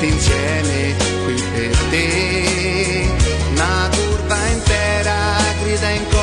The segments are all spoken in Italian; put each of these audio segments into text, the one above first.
tutti insieme qui per te. Una curva intera grida in coro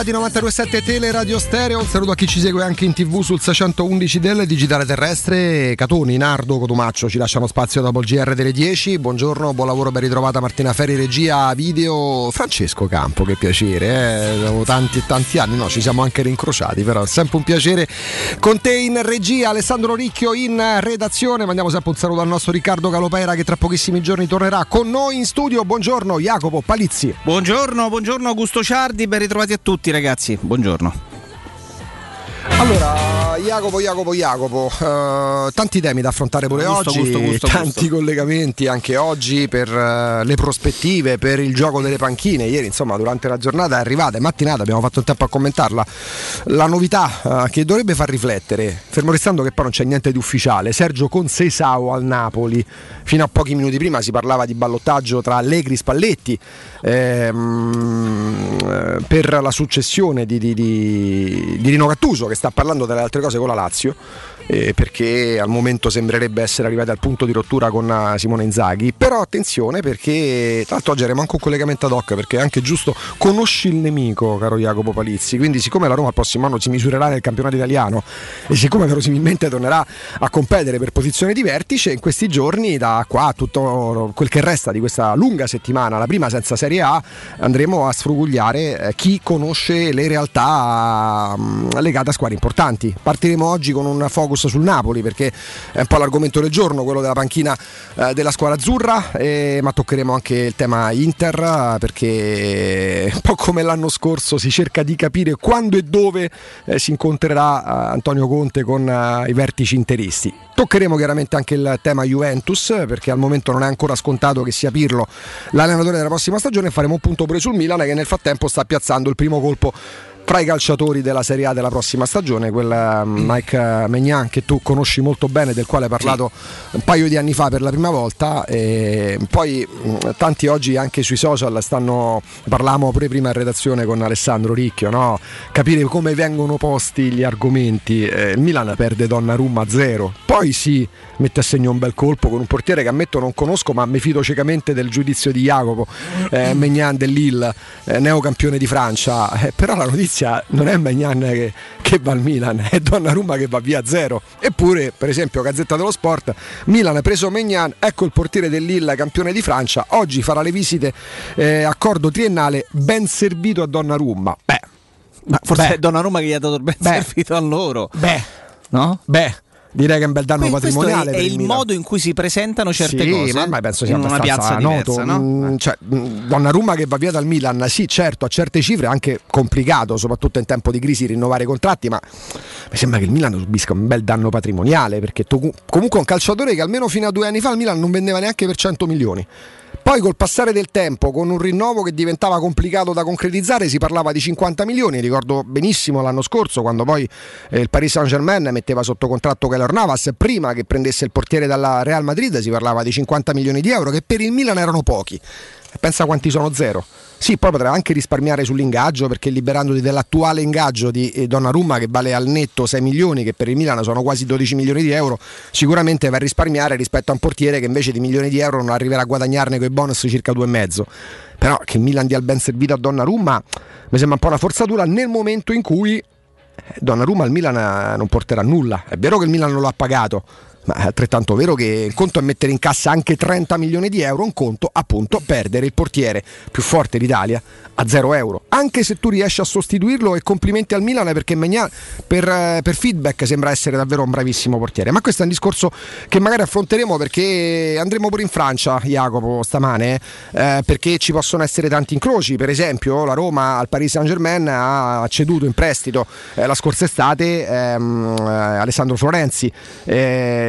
Ritrovati 927 Tele Radio Stereo. Un saluto a chi ci segue anche in tv sul 611 del Digitale Terrestre. Catoni, Nardo, Cotumaccio ci lasciano spazio dopo il GR delle 10. Buongiorno, buon lavoro, ben ritrovata Martina Ferri, regia video. Francesco Campo, che piacere, eh. Tanti e tanti anni, no, ci siamo anche rincrociati, però è sempre un piacere con te in regia, Alessandro Ricchio in redazione. Mandiamo sempre un saluto al nostro Riccardo Galopera che tra pochissimi giorni tornerà con noi in studio. Buongiorno, Jacopo Palizzi. Buongiorno, buongiorno Augusto Ciardi, ben ritrovati a tutti ragazzi, buongiorno. Allora, Jacopo, Jacopo, Jacopo, eh, tanti temi da affrontare pure Gusto, oggi, gusto, gusto, tanti collegamenti anche oggi per eh, le prospettive, per il gioco delle panchine. Ieri, insomma, durante la giornata è arrivata, è mattinata, abbiamo fatto un tempo a commentarla. La novità eh, che dovrebbe far riflettere, fermo restando che poi non c'è niente di ufficiale, Sergio Consesao al Napoli. Fino a pochi minuti prima si parlava di ballottaggio tra Allegri e Spalletti ehm, eh, per la successione di, di, di, di Rino Gattuso che sta parlando delle altre cose con la Lazio. Eh, perché al momento sembrerebbe essere arrivati al punto di rottura con eh, Simone Inzaghi. Però attenzione perché, tra l'altro oggi avremo anche un collegamento ad hoc perché è anche giusto, conosci il nemico, caro Jacopo Palizzi, quindi siccome la Roma il prossimo anno si misurerà nel campionato italiano e siccome verosimilmente tornerà a competere per posizione di vertice, in questi giorni da qua a tutto quel che resta di questa lunga settimana, la prima senza Serie A, andremo a sfrugugliare eh, chi conosce le realtà mm, legate a squadre importanti. Partiremo oggi con un focus sul Napoli perché è un po' l'argomento del giorno, quello della panchina eh, della squadra azzurra, eh, ma toccheremo anche il tema Inter perché un po' come l'anno scorso si cerca di capire quando e dove eh, si incontrerà eh, Antonio Conte con eh, i vertici interisti. Toccheremo chiaramente anche il tema Juventus perché al momento non è ancora scontato che sia Pirlo l'allenatore della prossima stagione faremo un punto pure sul Milan che nel frattempo sta piazzando il primo colpo fra i calciatori della Serie A della prossima stagione, quel mm, Mike Megnan che tu conosci molto bene, del quale hai parlato sì. un paio di anni fa per la prima volta. E poi mm, tanti oggi anche sui social stanno, parlavamo pure prima in redazione con Alessandro Ricchio, no? capire come vengono posti gli argomenti. Eh, il Milan perde Donnarumma a zero, poi si mette a segno un bel colpo con un portiere che ammetto non conosco, ma mi fido ciecamente del giudizio di Jacopo, eh, Megnan dell'Ille, eh, neocampione di Francia. Eh, però la notizia non è Magnan che, che, va al Milan, è Donnarumma che va via a zero. Eppure, per esempio, Gazzetta dello Sport, Milan ha preso Magnan, ecco il portiere dell'Illa, campione di Francia, oggi farà le visite, eh, accordo triennale, ben servito a Donnarumma. Beh, ma forse beh, è Donnarumma che gli ha dato il ben beh, servito a loro. Beh, no? Beh direi che è un bel danno Questo patrimoniale. È, è il, il modo in cui si presentano certe sì, cose. Ma ormai penso sia in una piazza noto. Diversa, no? mm, cioè, mm, Donnarumma che va via dal Milan, sì, certo, a certe cifre è anche complicato, soprattutto in tempo di crisi, rinnovare i contratti, ma mi sembra che il Milan subisca un bel danno patrimoniale perché tu, comunque un calciatore che almeno fino a due anni fa il Milan non vendeva neanche per 100 milioni. Poi col passare del tempo, con un rinnovo che diventava complicato da concretizzare, si parlava di 50 milioni. Ricordo benissimo l'anno scorso quando poi eh, il Paris Saint Germain metteva sotto contratto Keller Navas. Prima che prendesse il portiere dalla Real Madrid si parlava di 50 milioni di euro, che per il Milan erano pochi. Pensa quanti sono zero. Sì, poi potrà anche risparmiare sull'ingaggio perché liberandoti dell'attuale ingaggio di eh, Donnarumma che vale al netto 6 milioni, che per il Milan sono quasi 12 milioni di euro, sicuramente va a risparmiare rispetto a un portiere che invece di milioni di euro non arriverà a guadagnarne con i bonus circa 2,5. Però che il Milan dia il ben servito a Donnarumma mi sembra un po' una forzatura nel momento in cui eh, Donnarumma al Milan eh, non porterà nulla. È vero che il Milan non lo ha pagato, ma è altrettanto vero che un conto è mettere in cassa anche 30 milioni di euro, un conto appunto perdere il portiere più forte d'Italia a 0 euro. Anche se tu riesci a sostituirlo e complimenti al Milan perché Magnan per, eh, per, feedback sembra essere davvero un bravissimo portiere. Ma questo è un discorso che magari affronteremo perché andremo pure in Francia, Jacopo, stamane, eh, perché ci possono essere tanti incroci. Per esempio la Roma al Paris Saint Germain ha ceduto in prestito eh, la scorsa estate ehm, eh, Alessandro Florenzi.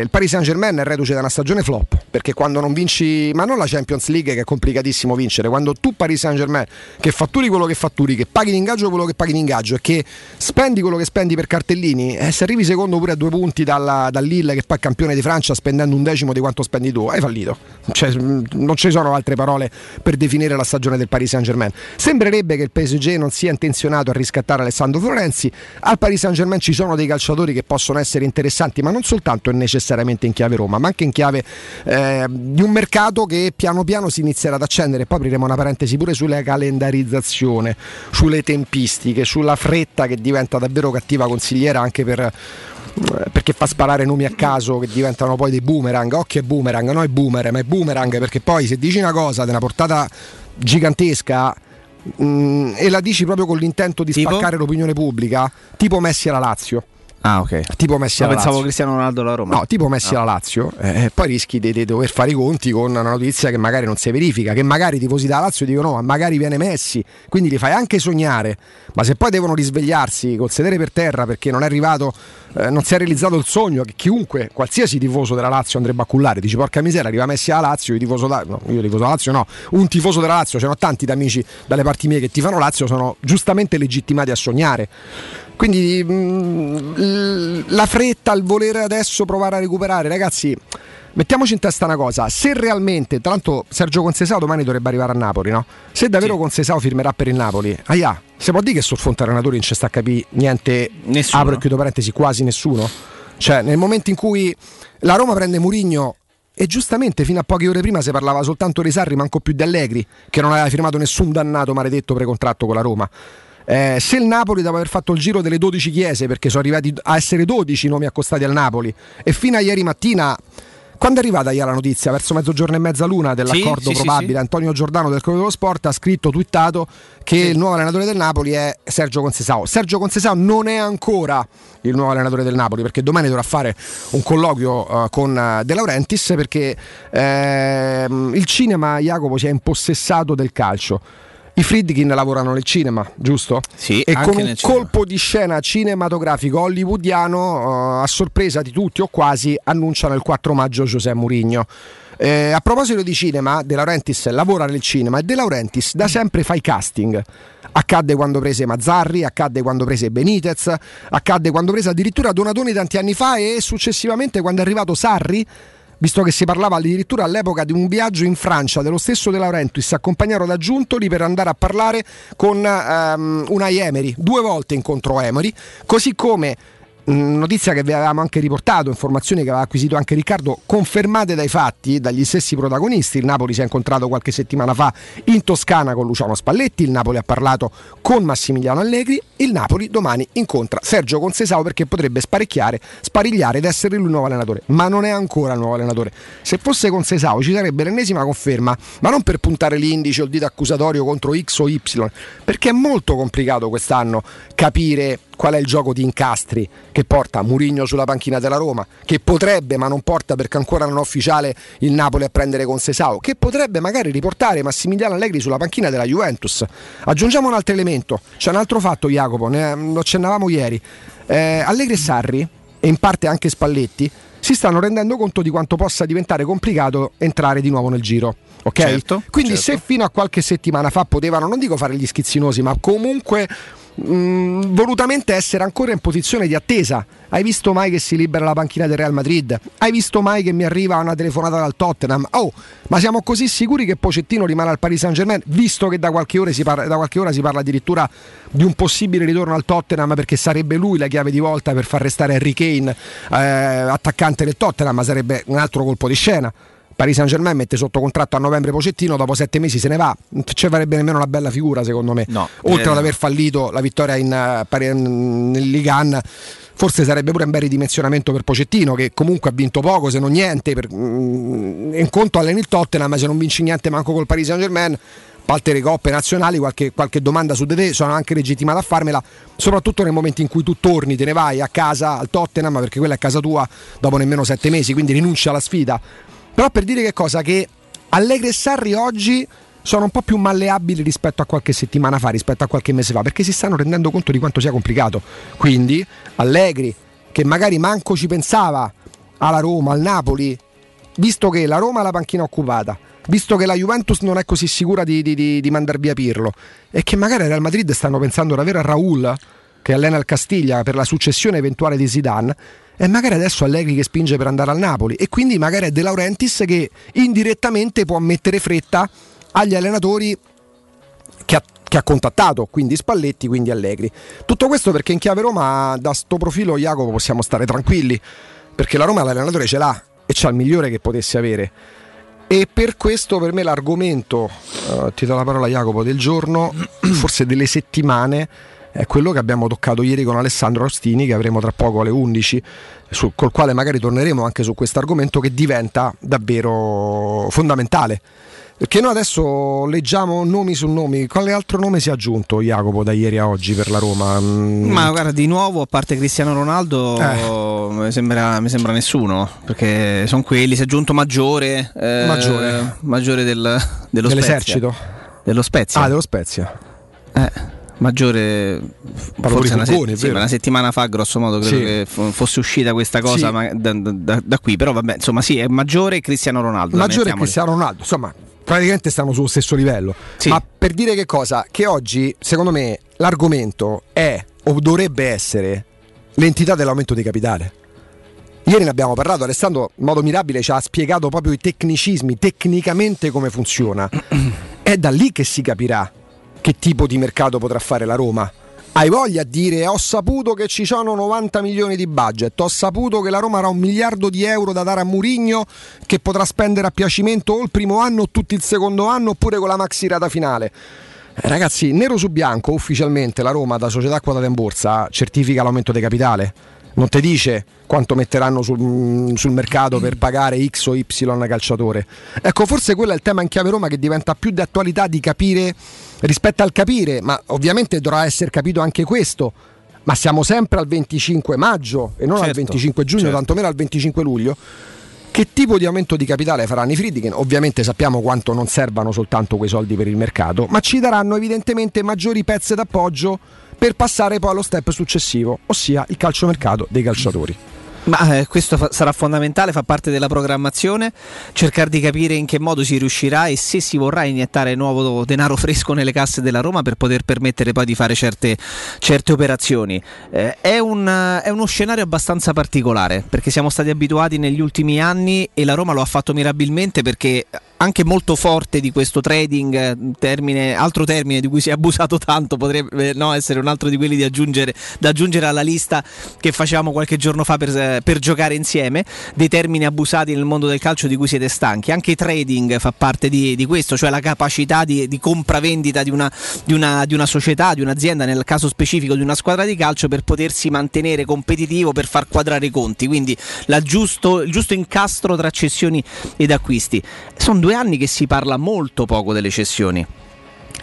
Il Paris Saint Germain è reduce da una stagione flop perché quando non vinci, ma non la Champions League che è complicatissimo vincere, quando tu Paris Saint Germain che fatturi quello che fatturi, che paghi l'ingaggio quello che paghi l'ingaggio e che spendi quello che spendi per cartellini, eh, se arrivi secondo pure a due punti dalla, dall'Ille che è campione di Francia spendendo un decimo di quanto spendi tu, hai fallito. Cioè, mm, non ci sono altre parole per definire la stagione del Paris Saint Germain. Sembrerebbe che il PSG non sia intenzionato a riscattare Alessandro Florenzi, al Paris Saint Germain ci sono dei calciatori che possono essere interessanti, ma non soltanto è necessariamente in chiave Roma, ma anche in chiave eh, di un mercato che piano piano si inizierà ad accendere. Poi apriremo una parentesi pure sulla calendarizzazione, sulle tempistiche, sulla fretta che diventa davvero cattiva consigliera anche per eh, perché fa sparare nomi a caso che diventano poi dei boomerang. Occhio è boomerang, no è boomer, ma è boomerang perché poi se dici una cosa di una portata gigantesca mh, mm, e la dici proprio con l'intento di tipo? spaccare l'opinione pubblica, tipo Messi alla Lazio. Ah, ok. Tipo Messi alla pensavo Lazio. Cristiano Ronaldo alla Roma. No, tipo Messi alla Lazio. Eh, poi rischi di, dover fare i conti con una notizia che magari non si verifica. Che magari i tifosi della Lazio dicono: ma magari viene Messi. Quindi li fai anche sognare. Ma se poi devono risvegliarsi col sedere per terra perché non è arrivato, eh, non si è realizzato il sogno che chiunque, qualsiasi tifoso della Lazio andrebbe a cullare. Dici: porca miseria, arriva Messi alla Lazio. Io tifoso, da, no, io tifoso della Lazio, no. Un tifoso della Lazio, ce ne ho tanti da amici dalle parti mie che ti fanno Lazio, sono giustamente legittimati a sognare. Quindi mh, mm, la fretta, il volere adesso provare a recuperare, ragazzi. Mettiamoci in testa una cosa, se realmente, tra l'altro Sergio Consesao domani dovrebbe arrivare a Napoli, no? Se davvero sì. Consesao firmerà per il Napoli, ahia, si può dire che sul fronte allenatori non ci sta a capire niente, nessuno. apro e chiudo parentesi, quasi nessuno? Cioè, nel momento in cui la Roma prende Murigno e giustamente fino a poche ore prima si parlava soltanto di Sarri, manco più di Allegri, che non aveva firmato nessun dannato maledetto precontratto con la Roma. Eh, se il Napoli dopo aver fatto il giro delle 12 chiese, perché sono arrivati a essere 12 i nomi accostati al Napoli, e fino a ieri mattina quando è arrivata ieri la notizia, verso mezzogiorno e mezza luna dell'accordo sì, sì, probabile, sì. Antonio Giordano del Corriere dello Sport ha scritto, twittato che il nuovo allenatore del Napoli è Sergio Concesao. Sergio Concesao non è ancora il nuovo allenatore del Napoli perché domani dovrà fare un colloquio uh, con uh, De Laurentiis perché ehm, il cinema, Jacopo, si è impossessato del calcio. I Friedkin lavorano nel cinema, giusto? Sì, e con un colpo di scena cinematografico hollywoodiano, uh, a sorpresa di tutti o quasi, annunciano il 4 maggio Giuseppe Mourinho. Eh, a proposito di cinema, De Laurentiis lavora nel cinema e De Laurentiis da sempre fa i casting. Accadde quando prese Mazzarri, accadde quando prese Benitez, accadde quando prese addirittura Donatoni tanti anni fa e successivamente quando è arrivato Sarri visto che si parlava addirittura all'epoca di un viaggio in Francia dello stesso De Laurentiis accompagnato da Giuntoli per andare a parlare con um, Unai Emery due volte incontro Emery così come notizia che vi avevamo anche riportato, informazioni che aveva acquisito anche Riccardo, confermate dai fatti, dagli stessi protagonisti. Il Napoli si è incontrato qualche settimana fa in Toscana con Luciano Spalletti, il Napoli ha parlato con Massimiliano Allegri, il Napoli domani incontra Sergio Consesao perché potrebbe sparecchiare, sparigliare ed essere lui il nuovo allenatore, ma non è ancora il nuovo allenatore. Se fosse Consesao ci sarebbe l'ennesima conferma, ma non per puntare l'indice o il dito accusatorio contro X o Y, perché è molto complicato quest'anno capire qual è il gioco di incastri che porta Murigno sulla panchina della Roma, che potrebbe ma non porta perché ancora non è ufficiale il Napoli a prendere con Sesao, che potrebbe magari riportare Massimiliano Allegri sulla panchina della Juventus. Aggiungiamo un altro elemento, c'è un altro fatto Jacopo, ne, lo accennavamo ieri, eh, Allegri e Sarri e in parte anche Spalletti si stanno rendendo conto di quanto possa diventare complicato entrare di nuovo nel giro. Ok? Certo, Quindi certo. se fino a qualche settimana fa potevano, non dico fare gli schizzinosi, ma comunque mh, volutamente essere ancora in posizione di attesa. Hai visto mai che si libera la panchina del Real Madrid? Hai visto mai che mi arriva una telefonata dal Tottenham? Oh, ma siamo così sicuri che Pocettino rimane al Paris Saint Germain, visto che da qualche, si parla, da qualche ora si parla addirittura di un possibile ritorno al Tottenham perché sarebbe lui la chiave di volta per far restare Harry Kane eh, attaccante del Tottenham, ma sarebbe un altro colpo di scena. Paris Saint Germain mette sotto contratto a novembre Pocettino, dopo sette mesi se ne va. Non ci farebbe nemmeno una bella figura, secondo me. No, Oltre eh, ad aver fallito la vittoria in, uh, Pari- nel Ligan, forse sarebbe pure un bel ridimensionamento per Pocettino, che comunque ha vinto poco, se non niente. Per, mm, in conto alleni il Tottenham, se non vinci niente manco col Paris Saint Germain. Palte le coppe nazionali, qualche, qualche domanda su di te, sono anche legittimata a farmela, soprattutto nel momento in cui tu torni, te ne vai a casa al Tottenham, perché quella è casa tua dopo nemmeno sette mesi, quindi rinunci alla sfida. Però per dire che cosa? Che Allegri e Sarri oggi sono un po' più malleabili rispetto a qualche settimana fa, rispetto a qualche mese fa, perché si stanno rendendo conto di quanto sia complicato. Quindi Allegri, che magari manco ci pensava alla Roma, al Napoli, visto che la Roma ha la panchina occupata, visto che la Juventus non è così sicura di, di, di, di mandar via Pirlo, e che magari al Real Madrid stanno pensando davvero a Raul, che allena il Castiglia per la successione eventuale di Zidane, e magari adesso Allegri che spinge per andare al Napoli e quindi magari è De Laurentiis che indirettamente può mettere fretta agli allenatori che ha, che ha contattato, quindi Spalletti, quindi Allegri. Tutto questo perché in chiave Roma da sto profilo Jacopo possiamo stare tranquilli, perché la Roma l'allenatore ce l'ha e c'ha il migliore che potesse avere. E per questo per me l'argomento, eh, ti do la parola Jacopo, del giorno, forse delle settimane, è quello che abbiamo toccato ieri con Alessandro Rostini, che avremo tra poco alle 11, sul, col quale magari torneremo anche su questo argomento che diventa davvero fondamentale. Perché noi adesso leggiamo nomi su nomi, quale altro nome si è aggiunto Jacopo da ieri a oggi per la Roma? Mm, Ma guarda, di nuovo, a parte Cristiano Ronaldo, Eh. mi, sembra, mi sembra nessuno, perché sono quelli, si è aggiunto Maggiore, eh, Maggiore. Maggiore del, dello dell'esercito? Spezia. Dello Spezia. Ah, dello Spezia. Eh, maggiore Parlo forse una, Fulgoni, è sì, una settimana fa grosso modo credo Sì. che fo- fosse uscita questa cosa Sì. ma- da, da- da qui però vabbè insomma sì è maggiore Cristiano Ronaldo Maggiore mettiamoli. Cristiano Ronaldo, insomma, praticamente stanno sullo stesso livello. Ma per dire che cosa? Che oggi, secondo me, l'argomento è o dovrebbe essere l'entità dell'aumento di capitale. Ieri ne abbiamo parlato, Alessandro in modo mirabile ci ha spiegato proprio i tecnicismi, tecnicamente come funziona. È da lì che si capirà che tipo di mercato potrà fare la Roma hai voglia di dire ho saputo che ci sono 90 milioni di budget, ho saputo che la Roma avrà un miliardo di euro da dare a Murigno che potrà spendere a piacimento o il primo anno o tutto il secondo anno oppure con la maxi rata finale. Eh, ragazzi, nero su bianco ufficialmente la Roma da società quotata in borsa certifica l'aumento di capitale non ti dice quanto metteranno sul, mm, sul, mercato per pagare X o Y calciatore. Ecco, forse quello è il tema in chiave Roma che diventa più di attualità di capire rispetto al capire, ma ovviamente dovrà essere capito anche questo. Ma siamo sempre al 25 maggio e non certo, al 25 giugno, certo. tantomeno al 25 luglio. Che tipo di aumento di capitale faranno i Friedkin? Ovviamente sappiamo quanto non servano soltanto quei soldi per il mercato, ma ci daranno evidentemente maggiori pezze d'appoggio per passare poi allo step successivo, ossia il calciomercato dei calciatori. Ma eh, questo fa- sarà fondamentale, fa parte della programmazione, cercare di capire in che modo si riuscirà e se si vorrà iniettare nuovo denaro fresco nelle casse della Roma per poter permettere poi di fare certe, certe operazioni. Eh, è, un, è, uno scenario abbastanza particolare perché siamo stati abituati negli ultimi anni e la Roma lo ha fatto mirabilmente perché anche molto forte di questo trading, termine, altro termine di cui si è abusato tanto, potrebbe no, essere un altro di quelli aggiungere, da aggiungere alla lista che facevamo qualche giorno fa per, per, giocare insieme, dei termini abusati nel mondo del calcio di cui siete stanchi. Anche trading fa parte di, di questo, cioè la capacità di, di compravendita di una, di, una, di una società, di un'azienda, nel caso specifico di una squadra di calcio, per potersi mantenere competitivo, per far quadrare i conti. Quindi giusto, il giusto incastro tra cessioni ed acquisti. Sono due due anni che si parla molto poco delle cessioni.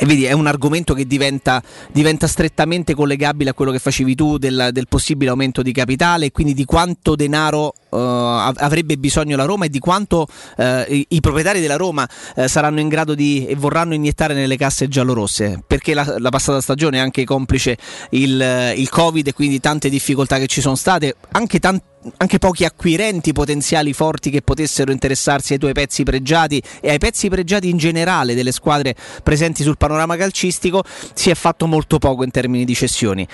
E vedi, è un argomento che diventa, diventa, strettamente collegabile a quello che facevi tu del, del possibile aumento di capitale e quindi di quanto denaro uh, avrebbe bisogno la Roma e di quanto uh, i, i, proprietari della Roma uh, saranno in grado di e vorranno iniettare nelle casse giallorosse. Perché la, la passata stagione è anche complice il, il Covid e quindi tante difficoltà che ci sono state, anche tanti anche pochi acquirenti potenziali forti che potessero interessarsi ai tuoi pezzi pregiati e ai pezzi pregiati in generale delle squadre presenti sul panorama calcistico, si è fatto molto poco in termini di cessioni.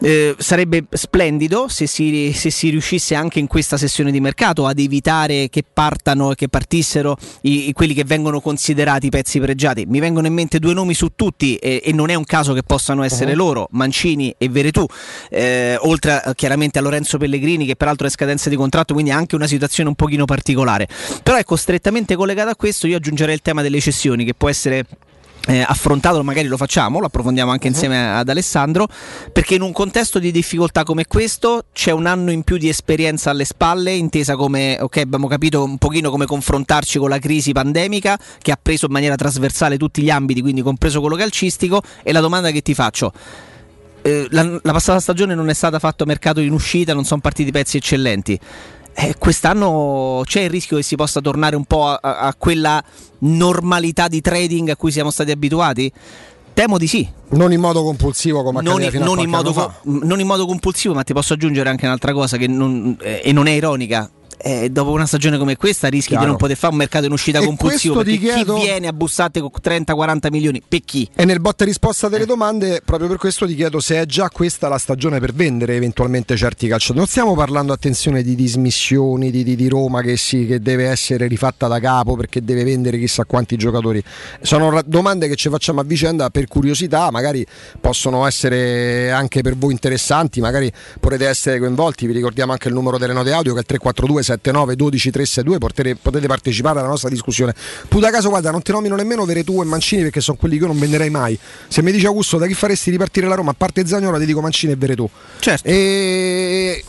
Eh, sarebbe splendido se si, se si, riuscisse anche in questa sessione di mercato ad evitare che partano e che partissero i, quelli che vengono considerati pezzi pregiati. Mi vengono in mente due nomi su tutti e, e non è un caso che possano essere uh-huh. loro, Mancini e Veretù, eh, oltre a, chiaramente a Lorenzo Pellegrini che peraltro è scadenza di contratto, quindi è anche una situazione un pochino particolare. Però ecco, strettamente collegata a questo io aggiungerei il tema delle cessioni che può essere eh, affrontato, magari lo facciamo, lo approfondiamo anche uh-huh. insieme ad Alessandro, perché in un contesto di difficoltà come questo c'è un anno in più di esperienza alle spalle, intesa come, ok, abbiamo capito un pochino come confrontarci con la crisi pandemica che ha preso in maniera trasversale tutti gli ambiti, quindi compreso quello calcistico, e la domanda che ti faccio. Eh, la, la passata stagione non è stata fatta mercato in uscita, non sono partiti pezzi eccellenti eh, quest'anno c'è il rischio che si possa tornare un po' a, a, quella normalità di trading a cui siamo stati abituati? Temo di sì. Non in modo compulsivo come non, in, non, in modo, non in modo compulsivo, ma ti posso aggiungere anche un'altra cosa che non, eh, e non è ironica eh, dopo una stagione come questa rischi Chiaro. di non poter fare un mercato in uscita e compulsivo perché chiedo... chi viene a bussate con 30-40 milioni per chi? E nel botta e risposta delle eh. domande proprio per questo ti chiedo se è già questa la stagione per vendere eventualmente certi calciatori non stiamo parlando attenzione di dismissioni di, di, di Roma che, sì, che deve essere rifatta da capo perché deve vendere chissà quanti giocatori sono domande che ci facciamo a vicenda per curiosità magari possono essere anche per voi interessanti magari potrete essere coinvolti vi ricordiamo anche il numero delle note audio che è il 342 379 12 362 potete, potete partecipare alla nostra discussione. Puta caso, guarda, non ti nomino nemmeno Veretù e Mancini perché sono quelli che io non venderei mai. Se mi dice Augusto da chi faresti ripartire la Roma, a parte Zagnolo, ti dico Mancini e Veretù. Certo. E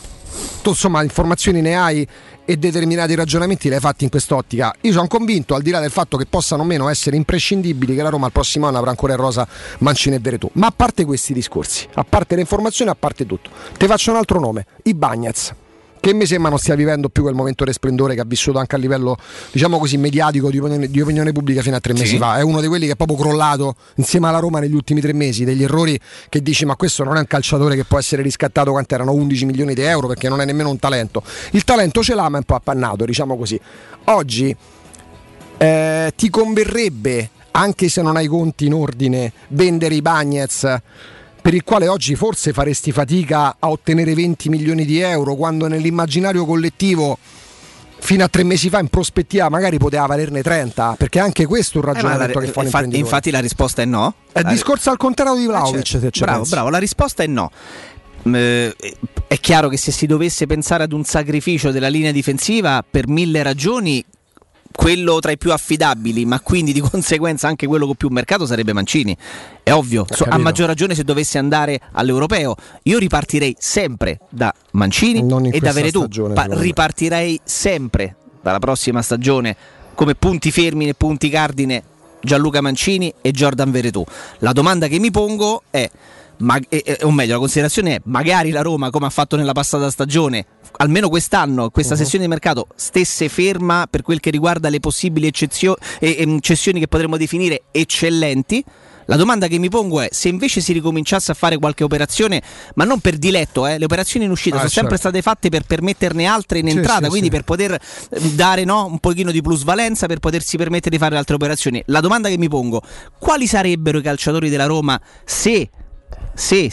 tu insomma informazioni ne hai e determinati ragionamenti li hai fatti in quest'ottica. Io sono convinto, al di là del fatto che possano o meno essere imprescindibili, che la Roma al prossimo anno avrà ancora in rosa Mancini e Veretù. Ma a parte questi discorsi, a parte le informazioni, a parte tutto, ti faccio un altro nome, i Bagnets che mi sembra non stia vivendo più quel momento di splendore che ha vissuto anche a livello, diciamo così, mediatico di opinione, di opinione pubblica fino a tre mesi sì. fa. È uno di quelli che è proprio crollato insieme alla Roma negli ultimi tre mesi, degli errori che dici ma questo non è un calciatore che può essere riscattato quanto erano 11 milioni di euro perché non è nemmeno un talento. Il talento ce l'ha ma è un po' appannato, diciamo così. Oggi eh, ti converrebbe, anche se non hai conti in ordine, vendere i Bagnets per il quale oggi forse faresti fatica a ottenere 20 milioni di euro, quando nell'immaginario collettivo fino a tre mesi fa in prospettiva magari poteva valerne 30 perché anche questo è un ragionamento eh, che fa infatti, infatti la risposta è no. È il discorso al contrario di Vlaovic eh, certo. bravo, bravo la risposta è no. Eh, è chiaro che se si dovesse pensare ad un sacrificio della linea difensiva per mille ragioni quello tra i più affidabili, ma quindi di conseguenza anche quello con più mercato sarebbe Mancini. È ovvio, so, a maggior ragione se dovesse andare all'europeo. Io ripartirei sempre da Mancini e da Veretù. Pa- ripartirei sempre dalla prossima stagione come punti fermi e punti cardine Gianluca Mancini e Jordan Veretù. La domanda che mi pongo è ma, eh, o meglio, la considerazione è magari la Roma, come ha fatto nella passata stagione, almeno quest'anno, questa uh-huh. sessione di mercato, stesse ferma per quel che riguarda le possibili eccezio- eh, eh, cessioni che potremmo definire eccellenti. La domanda che mi pongo è se invece si ricominciasse a fare qualche operazione, ma non per diletto, eh, le operazioni in uscita ah, sono certo. sempre state fatte per permetterne altre in entrata, sì, quindi sì. per poter eh, dare no, un pochino di plusvalenza, per potersi permettere di fare altre operazioni. La domanda che mi pongo, quali sarebbero i calciatori della Roma se se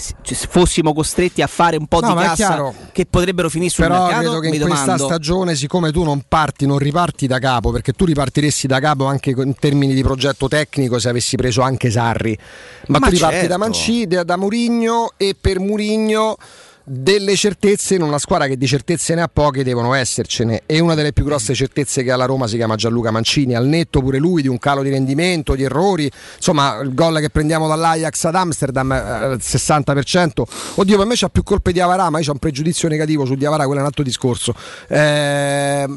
fossimo costretti a fare un po' no, di cassa che potrebbero finire sul Però mercato, credo che in domando... questa stagione, siccome tu non parti, non riparti da capo, perché tu ripartiresti da capo anche in termini di progetto tecnico se avessi preso anche Sarri, ma, ma tu riparti certo. da Mancini, da, da Murigno e per Murigno delle certezze in una squadra che di certezze ne ha poche devono essercene. E una delle più grosse certezze che ha la Roma si chiama Gianluca Mancini al netto pure lui di un calo di rendimento di errori. Insomma il gol che prendiamo dall'Ajax ad Amsterdam eh, il 60% oddio per me c'ha più colpe di Avarà ma io ho un pregiudizio negativo su Diavara quello è un altro discorso. Eh,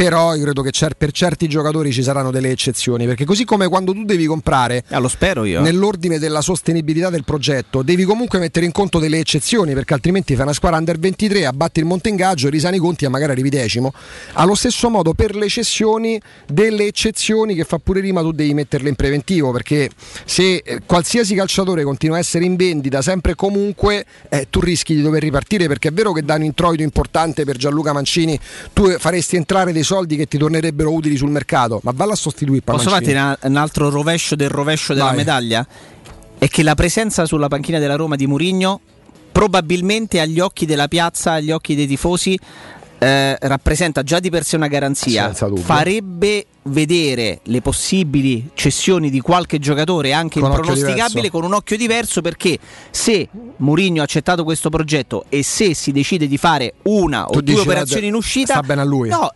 però io credo che cer- per certi giocatori ci saranno delle eccezioni perché così come quando tu devi comprare ah, lo spero io. nell'ordine della sostenibilità del progetto devi comunque mettere in conto delle eccezioni perché altrimenti fai una squadra under 23 abbatti il monte ingaggio risani i conti e magari arrivi decimo. Allo stesso modo per le cessioni delle eccezioni che fa pure rima tu devi metterle in preventivo perché se eh, qualsiasi calciatore continua a essere in vendita sempre e comunque eh, tu rischi di dover ripartire perché è vero che dà un introito importante per Gianluca Mancini tu faresti entrare dei soldi che ti tornerebbero utili sul mercato, ma valla a sostituire Posso farti un altro rovescio del rovescio della Vai. medaglia? È che la presenza sulla panchina della Roma di Murigno probabilmente agli occhi della piazza, agli occhi dei tifosi, eh, rappresenta già di per sé una garanzia, farebbe vedere le possibili cessioni di qualche giocatore anche con impronosticabile con un occhio diverso perché se Mourinho ha accettato questo progetto e se si decide di fare una tu o due operazioni in uscita sta bene a lui. no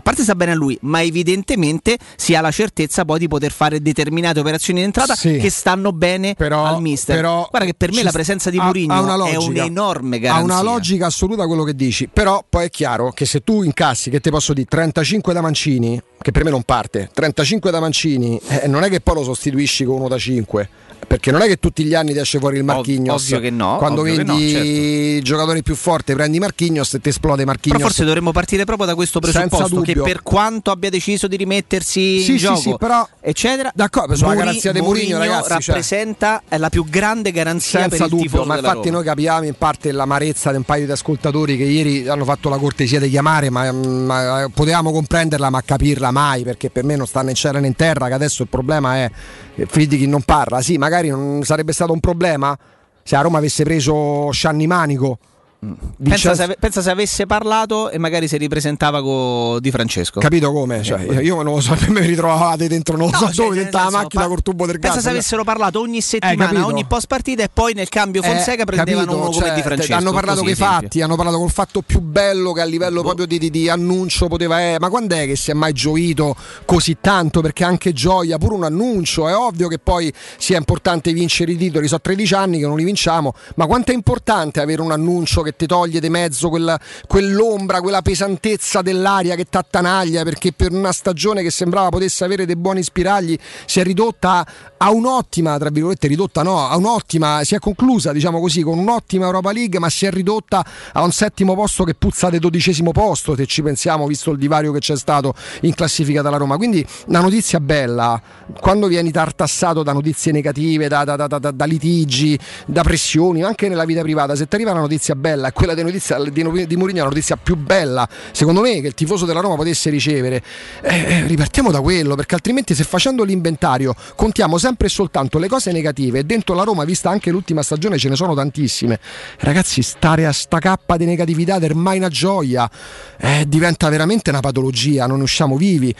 a parte sta bene a lui, ma evidentemente si ha la certezza poi di poter fare determinate operazioni in entrata sì, che stanno bene però, al mister. Però Guarda che per me la presenza di Mourinho è un'enorme garanzia. Ha una logica assoluta quello che dici, però poi è chiaro che se tu incassi, che ti posso dire, 35 da Mancini, che per me non parte, 35 da Mancini, eh, non è che poi lo sostituisci con uno da 5 perché non è che tutti gli anni ti esce fuori il Marchignos. Ovvio che no. Quando vendi no, certo. i giocatori più forti, prendi Marchignos e ti esplode Marchignos. Però forse dovremmo partire proprio da questo presupposto che per quanto abbia deciso di rimettersi sì, in sì, gioco, sì, però, eccetera, d'accordo, sulla Muri, garanzia di Mourinho, ragazzi, cioè. rappresenta cioè, la più grande garanzia senza per il dubbio, ma infatti Roma. noi capiamo in parte l'amarezza di un paio di ascoltatori che ieri hanno fatto la cortesia di chiamare, ma, ma potevamo comprenderla, ma capirla mai, perché per me non sta né in cielo né in terra, che adesso il problema è figli chi non parla. Sì, magari non sarebbe stato un problema se a Roma avesse preso Scianni Manico Pensa se, pensa, se, avesse parlato e magari si ripresentava con Di Francesco. Capito come? Cioè, io, non lo so, me mi ritrovavate dentro, non lo no, so cioè, dove, dentro la macchina pa- col tubo del gas. Pensa se avessero parlato ogni settimana, eh, ogni post partita e poi nel cambio eh, Fonseca eh, prendevano capito, uno cioè, come Di Francesco. Hanno parlato con i fatti, hanno parlato col fatto più bello che a livello boh. proprio di, di, di, annuncio poteva essere. Ma quando è che si è mai gioito così tanto? Perché anche gioia, pure un annuncio, è ovvio che poi sia importante vincere i titoli. So 13 anni che non li vinciamo, ma quanto è importante avere un annuncio che ti toglie di mezzo mezzo quella, quell'ombra, quella pesantezza dell'aria che t'attanaglia perché per una stagione che sembrava potesse avere dei buoni spiragli si è ridotta a un'ottima, tra virgolette ridotta no, a un'ottima, si è conclusa diciamo così con un'ottima Europa League ma si è ridotta a un settimo posto che puzza del dodicesimo posto se ci pensiamo visto il divario che c'è stato in classifica dalla Roma. Quindi una notizia bella. Quando vieni tartassato da notizie negative da, da, da, da litigi da pressioni anche nella vita privata se ti arriva una notizia bella bella, è quella di, notizia, di, di Mourinho, la notizia più bella, secondo me, che il tifoso della Roma potesse ricevere. Eh, eh, ripartiamo da quello, perché altrimenti se facendo l'inventario contiamo sempre e soltanto le cose negative e dentro la Roma, vista anche l'ultima stagione, ce ne sono tantissime. Ragazzi, stare a sta cappa di negatività è ormai una gioia, eh, diventa veramente una patologia, non usciamo vivi.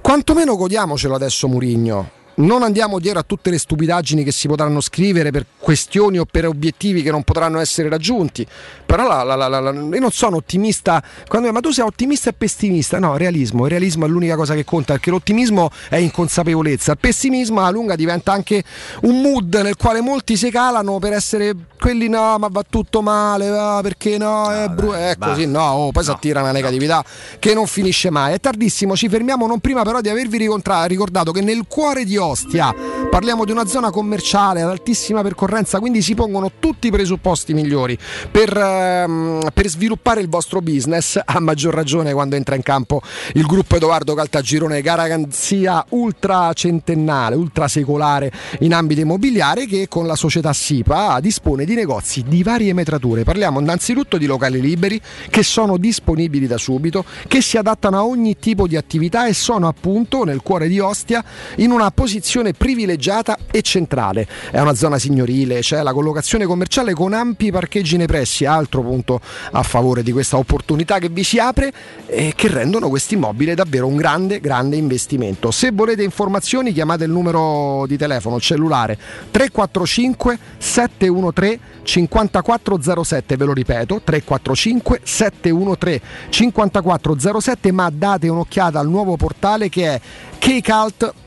Quantomeno godiamocelo adesso Murigno non andiamo dietro a tutte le stupidaggini che si potranno scrivere per questioni o per obiettivi che non potranno essere raggiunti. Però la, la, la, io non sono ottimista. Quando, ma tu sei ottimista e pessimista? No, realismo. Il realismo è l'unica cosa che conta perché l'ottimismo è inconsapevolezza. Il pessimismo alla lunga diventa anche un mood nel quale molti si calano per essere quelli no, ma va tutto male, va, perché no, è bru- è così, no, oh, poi no, si attira una negatività no. che non finisce mai. È tardissimo, ci fermiamo non prima però di avervi ricordato che nel cuore di Ostia parliamo di una zona commerciale ad altissima percorrenza, quindi si pongono tutti i presupposti migliori per, ehm, per sviluppare il vostro business, a maggior ragione quando entra in campo il gruppo Edoardo Caltagirone, garanzia ultra centennale, ultra secolare in ambito immobiliare che con la società SIPA dispone di negozi di varie metrature. Parliamo innanzitutto di locali liberi che sono disponibili da subito, che si adattano a ogni tipo di attività e sono appunto nel cuore di Ostia in una posizione privilegiata e centrale. È una zona signorile, c'è la collocazione commerciale con ampi parcheggi nei pressi, altro punto a favore di questa opportunità che vi si apre e che rendono questo immobile davvero un grande, grande investimento. Se volete informazioni chiamate il numero di telefono cellulare 345 713 5407, ve lo ripeto, 345 713 5407, ma date un'occhiata al nuovo portale che è kcult.com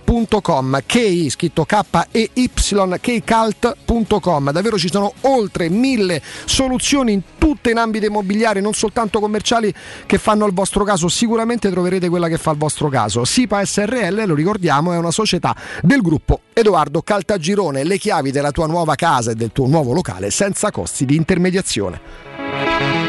K scritto K-E-Y kcult.com davvero ci sono oltre mille soluzioni in tutte in ambito immobiliare non soltanto commerciali che fanno al vostro caso. Sicuramente troverete quella che fa al vostro caso. SIPA SRL lo ricordiamo è una società del gruppo Edoardo Caltagirone. Le chiavi della tua nuova casa e del tuo nuovo locale senza costi di intermediazione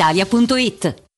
italia.it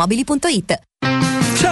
automobili.it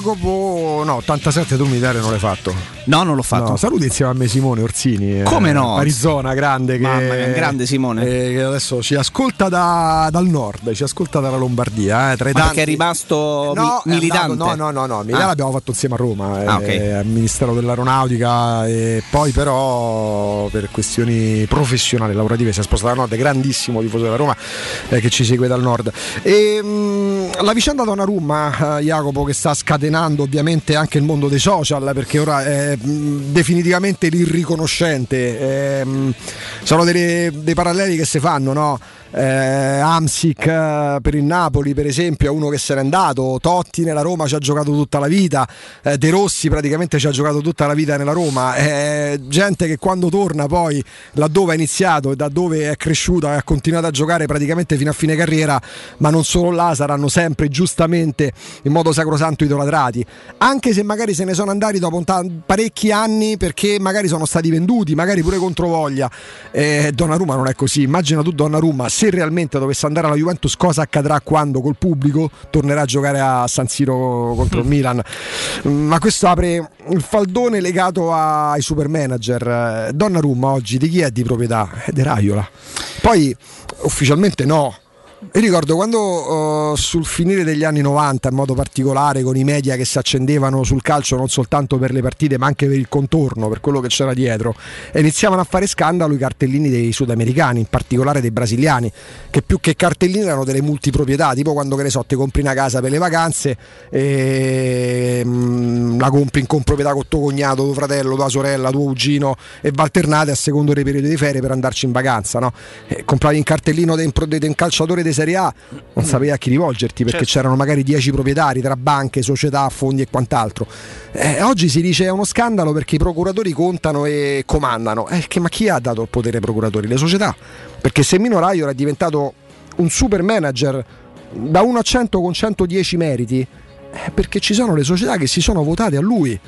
Yeah. Tu No, 87 tu militare non l'hai fatto. No, non l'ho fatto. No, saluti insieme a me Simone Orsini. eh, Come no? Arizona, grande. Che, Mamma mia, grande Simone. eh, che adesso ci ascolta da- dal nord, ci ascolta dalla Lombardia. Eh, tra i Ma tanti- perché è rimasto No, mi- militante? andato- no, no, no, no, militare Ah. l'abbiamo fatto insieme a Roma, Ah, eh, ok. al Ministero dell'Aeronautica e poi però per questioni professionali, lavorative si è spostato al nord, grandissimo tifoso della Roma eh, che ci segue dal nord. E, mh, la vicenda Donnarumma, eh, Jacopo, che sta scatenando ovviamente anche il mondo dei social perché ora è definitivamente l'irriconoscente, ehm, sono delle- dei paralleli che si fanno, no? Eh, Amsic eh, per il Napoli per esempio è uno che se n'è andato. Totti nella Roma ci ha giocato tutta la vita. Eh, De Rossi praticamente ci ha giocato tutta la vita nella Roma. Eh, gente che quando torna poi laddove ha iniziato e da dove è cresciuta e ha continuato a giocare praticamente fino a fine carriera ma non solo là saranno sempre giustamente in modo sacrosanto idolatrati. Anche se magari se ne sono andati dopo parecchi anni perché magari sono stati venduti magari pure contro voglia. Eh, Donnarumma non è così. Immagina tu Donnarumma se realmente dovesse andare alla Juventus cosa accadrà quando col pubblico tornerà a giocare a San Siro contro il Milan? Ma questo apre il faldone legato ai super manager Eh, Donnarumma oggi di chi è di proprietà? È di Raiola. Poi ufficialmente no io ricordo quando eh, sul finire degli anni 90, in modo particolare con i media che si accendevano sul calcio non soltanto per le partite ma anche per il contorno, per quello che c'era dietro, iniziavano a fare scandalo i cartellini dei sudamericani, in particolare dei brasiliani, che più che cartellini erano delle multiproprietà, tipo quando che ne so, ti compri una casa per le vacanze e mm, la compri in comproprietà con tuo cognato, tuo fratello, tua sorella, tuo cugino e va alternate a secondo dei periodi di ferie per andarci in vacanza, no? Compravi un cartellino di un calciatore di Serie A non sapevi a chi rivolgerti perché Certo. c'erano magari 10 proprietari tra banche, società, fondi e quant'altro. Eh, oggi si dice è uno scandalo perché i procuratori contano e comandano. Eh, che- ma chi ha dato il potere ai procuratori? Le società. Perché se Mino Raiola è diventato un super manager da 1 a 100 con 110 meriti, eh, perché ci sono le società che si sono votate a lui.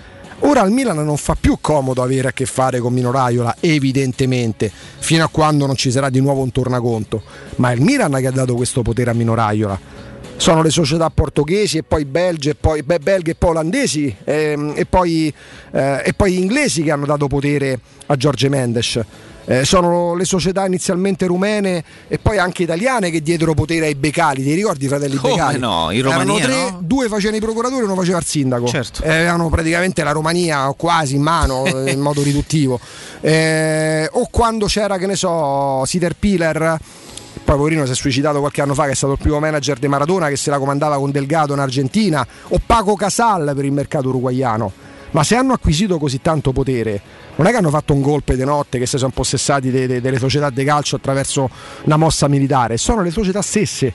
Ora al Milan non fa più comodo avere a che fare con Mino Raiola, evidentemente, fino a quando non ci sarà di nuovo un tornaconto. Ma è il Milan che ha dato questo potere a Mino Raiola. Sono le società portoghesi e poi belge, e poi, beh, belghe e poi olandesi ehm, e, poi, eh, e poi inglesi che hanno dato potere a Giorgio Mendes. Eh, sono le società inizialmente rumene e poi anche italiane che diedero potere ai Becali. Ti ricordi i fratelli Come Becali? no, in Erano Romania, tre, no? due facevano i procuratori e uno faceva il sindaco. Certo. Eh, avevano praticamente la Romania quasi in mano in modo riduttivo. Eh, o quando c'era, che ne so, Sider Piler. Poi Poverino si è suicidato qualche anno fa, che è stato il primo manager di Maradona che se la comandava con Delgado in Argentina, o Paco Casal per il mercato uruguaiano. Ma se hanno acquisito così tanto potere, non è che hanno fatto un golpe di notte che si sono possessati de- de- delle società di calcio attraverso una mossa militare, sono le società stesse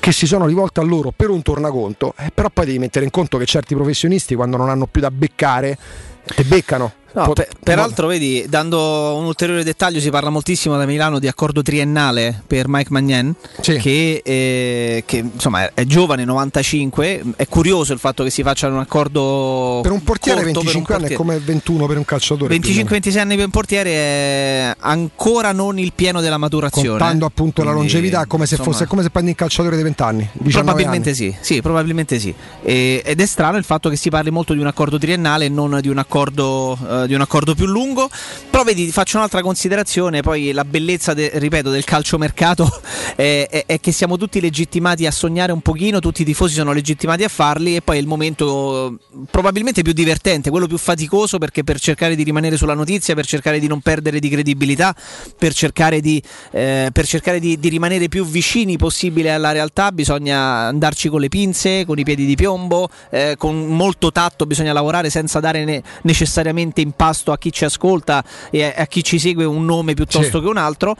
che si sono rivolte a loro per un tornaconto, eh, però poi devi mettere in conto che certi professionisti quando non hanno più da beccare, te beccano. No, Po- per- peraltro, vedi, dando un ulteriore dettaglio, si parla moltissimo da Milano di accordo triennale per Mike Magnan, che, eh, che, insomma è giovane, 95. È curioso il fatto che si faccia un accordo per un portiere corto 25 per un anni è come 21 per un calciatore. più o meno. 25-26 anni per un portiere è ancora non il pieno della maturazione. Contando appunto la Quindi, longevità, come se insomma, fosse come se prendi un calciatore di 20 anni. 19 Probabilmente anni. sì, sì, probabilmente sì. E- ed è strano il fatto che si parli molto di un accordo triennale e non di un accordo, eh, di un accordo più lungo. Però vedi, faccio un'altra considerazione, poi la bellezza, de- ripeto, del calciomercato è, è- è che siamo tutti legittimati a sognare un pochino, tutti i tifosi sono legittimati a farli e poi è il momento eh, probabilmente più divertente, quello più faticoso perché per cercare di rimanere sulla notizia, per cercare di non perdere di credibilità, per cercare di, eh, per cercare di, di rimanere più vicini possibile alla realtà bisogna andarci con le pinze, con i piedi di piombo, eh, con molto tatto bisogna lavorare senza dare ne- necessariamente in pasto a chi ci ascolta e a, chi ci segue un nome piuttosto Sì. che un altro.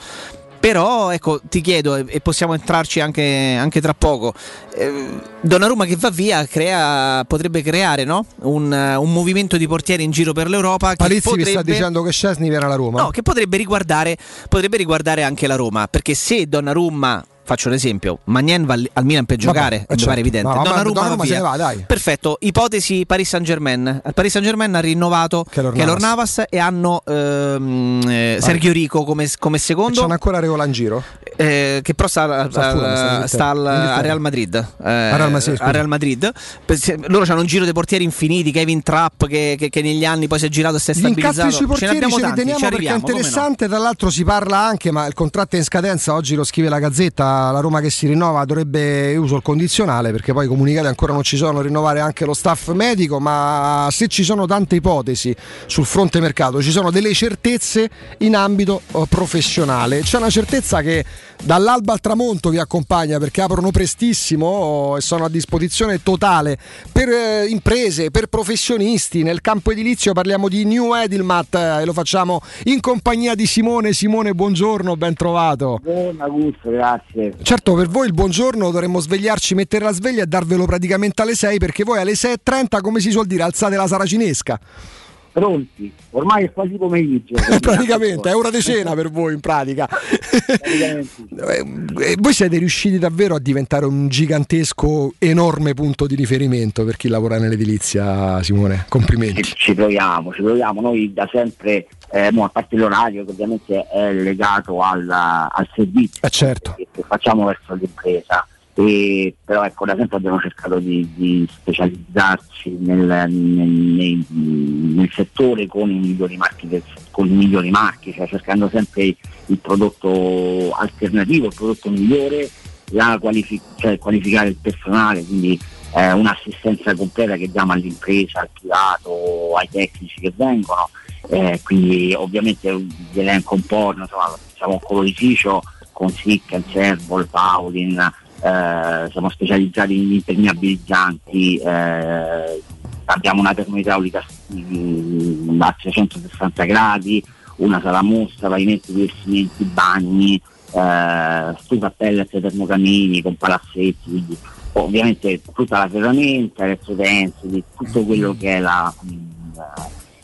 Però ecco, ti chiedo, e- possiamo entrarci anche, anche tra poco. eh, Donnarumma che va via crea- potrebbe creare no? un, eh, un movimento di portieri in giro per l'Europa. Palizzi vi potrebbe... sta dicendo che Scesni viene alla Roma. No, che potrebbe riguardare, potrebbe riguardare anche la Roma, perché se Donnarumma, faccio l'esempio, Magnen va al Milan per giocare, eh, mi certo. pare evidente. No, ma Donnarumma, Donnarumma va va, dai. Perfetto, ipotesi Paris Saint Germain. Al Paris Saint Germain ha rinnovato Keylor Navas. Navas e hanno ehm, eh, Sergio Rico come, come secondo. C'hanno ancora Regola in giro? Eh, che però sta, Sta a Fulham, sta al- a Real Madrid. Eh, Real Madrid, a Real Madrid. Loro hanno un giro dei portieri infiniti. Kevin Trapp che, che- che negli anni poi si è girato e si è Gli stabilizzato. incassi sui Ce portieri abbiamo ci tanti, ci perché è come no. interessante, tra l'altro si parla anche, ma il contratto è in scadenza, oggi lo scrive la Gazzetta, la Roma che si rinnova dovrebbe, uso il condizionale perché poi i comunicati ancora non ci sono, rinnovare anche lo staff medico, ma se ci sono tante ipotesi sul fronte mercato, ci sono delle certezze in ambito eh, professionale, c'è una certezza che dall'alba al tramonto vi accompagna perché aprono prestissimo oh, e sono a disposizione totale per eh, imprese, per professionisti. Nel campo edilizio parliamo di New Edilmat eh, e lo facciamo in compagnia di Simone. Simone, buongiorno, ben trovato. Buon Augusto, grazie. Certo, per voi il buongiorno dovremmo svegliarci, mettere la sveglia e darvelo praticamente alle 6 perché voi alle 6.30, come si suol dire, alzate la saracinesca. Pronti? Ormai è quasi pomeriggio. praticamente, è ora di cena per voi in pratica. Eh, voi siete riusciti davvero a diventare un gigantesco, enorme punto di riferimento per chi lavora nell'edilizia, Simone. Complimenti. Ci, ci proviamo, ci proviamo. Noi da sempre, eh, a parte l'orario che ovviamente è legato al, al servizio certo. che, che facciamo verso l'impresa. E, però ecco, da sempre abbiamo cercato di, di specializzarci nel, nel- nel settore con i migliori marchi, del- i migliori marchi, cioè cercando sempre il prodotto alternativo, il prodotto migliore, la qualifi- cioè qualificare il personale, quindi eh, un'assistenza completa che diamo all'impresa, al privato, ai tecnici che vengono. Eh, quindi ovviamente vi elenco un po', insomma, siamo un colorificio con Sicken, Servol, Paulin, eh, siamo specializzati in impermeabilizzanti, eh, abbiamo una termoidraulica mm, a 360 gradi, una sala mostra, pavimenti, rivestimenti, bagni, eh, stufa a pellet termocamini con palazzetti, quindi ovviamente tutta la ferramenta, elettrotensili, tutto quello che è la, mh,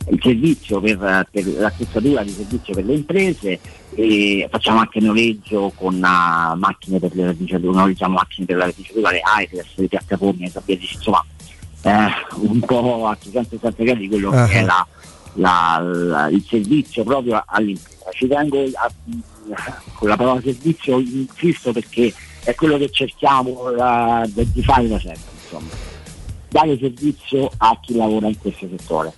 il servizio per, per l'attrezzatura di servizio per le imprese e facciamo anche noleggio con uh, macchine per le radiciature, noleggiamo macchine per la radiciatura, le AIRES, le piattaforme, insomma eh, un po' a 360 gradi quello Ah. che è la, la- la- il servizio proprio all'impresa. Ci tengo a- con la parola servizio insisto perché è quello che cerchiamo eh, di fare da sempre, insomma. dare servizio a chi lavora in questo settore.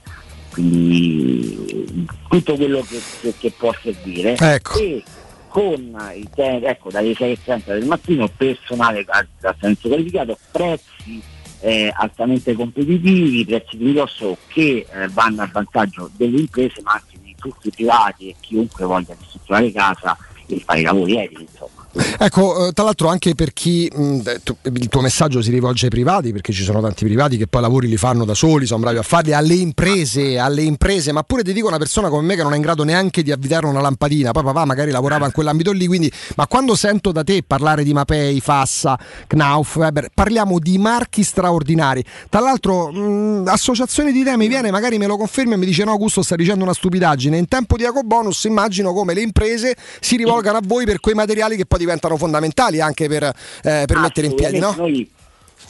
Quindi tutto quello che, che- che può servire Ecco. e con i te- ecco, dalle 6.30 del mattino personale altamente qualificato, prezzi eh, altamente competitivi, prezzi di ridosso che eh, vanno a vantaggio delle imprese ma anche di tutti i privati e chiunque voglia ristrutturare casa e fare i lavori edili. Insomma. Ecco, eh, tra l'altro anche per chi tu- il tuo messaggio si rivolge ai privati, perché ci sono tanti privati che poi lavori li fanno da soli, sono bravi a farli, alle imprese, alle imprese, ma pure ti dico una persona come me che non è in grado neanche di avvitare una lampadina, poi papà magari lavorava in quell'ambito lì, quindi, ma quando sento da te parlare di Mapei, Fassa, Knauf, Weber, parliamo di marchi straordinari. Tra l'altro, mh, associazione di te mi viene, magari me lo confermi e mi dice no, Augusto sta dicendo una stupidaggine. In tempo di ecobonus immagino come le imprese si rivolgano a voi per quei materiali che poi diventano fondamentali anche per, eh, per mettere in piedi, no? Noi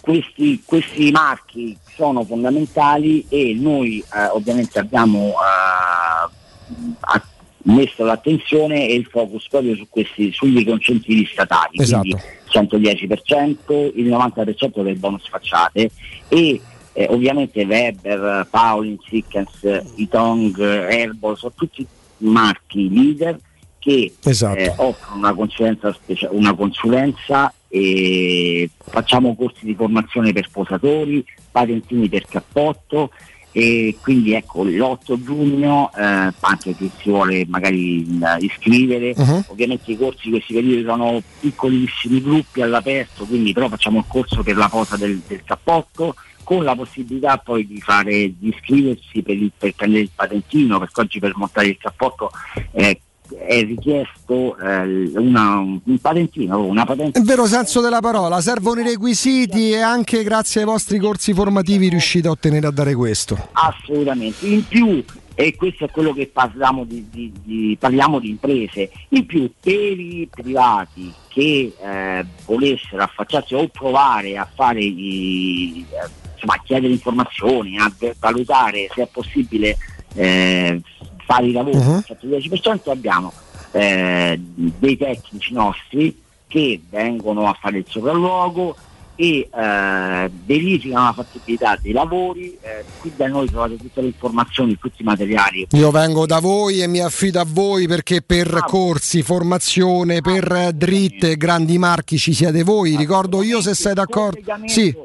questi, questi marchi sono fondamentali e noi eh, ovviamente abbiamo eh, messo l'attenzione e il focus proprio su questi, sugli concentivi statali, Esatto. quindi 110%, il 90% del bonus facciate e eh, ovviamente Weber, Paulin, Sickens, Itong, Herbal sono tutti marchi leader che Esatto. eh, offrono una consulenza, specia- una consulenza e facciamo corsi di formazione per posatori, patentini per cappotto e quindi ecco l'8 giugno eh, anche chi si vuole magari eh, iscrivere Mhm. ovviamente i corsi in questi periodi sono piccolissimi gruppi all'aperto quindi però facciamo il corso per la posa del, del cappotto con la possibilità poi di fare di iscriversi per, il- per prendere il patentino perché oggi per montare il cappotto eh, è richiesto eh, una- un patentino una patente Nel vero senso della parola, servono i requisiti e anche grazie ai vostri corsi formativi riuscite a ottenere a dare questo. Assolutamente, in più, e questo è quello che parliamo di, di- di- parliamo di imprese, in più per i privati che eh, volessero affacciarsi o provare a fare i, insomma, a chiedere informazioni, a valutare se è possibile eh, fare i lavori Mhm. al 110% abbiamo eh, dei tecnici nostri che vengono a fare il sopralluogo e eh, verificano la fattibilità dei lavori, eh, qui da noi trovate tutte le informazioni, tutti i materiali. Io vengo da voi e mi affido a voi perché per corsi, formazione, per eh, dritte, grandi marchi ci siete voi. Ricordo io se sei d'accordo. Sì.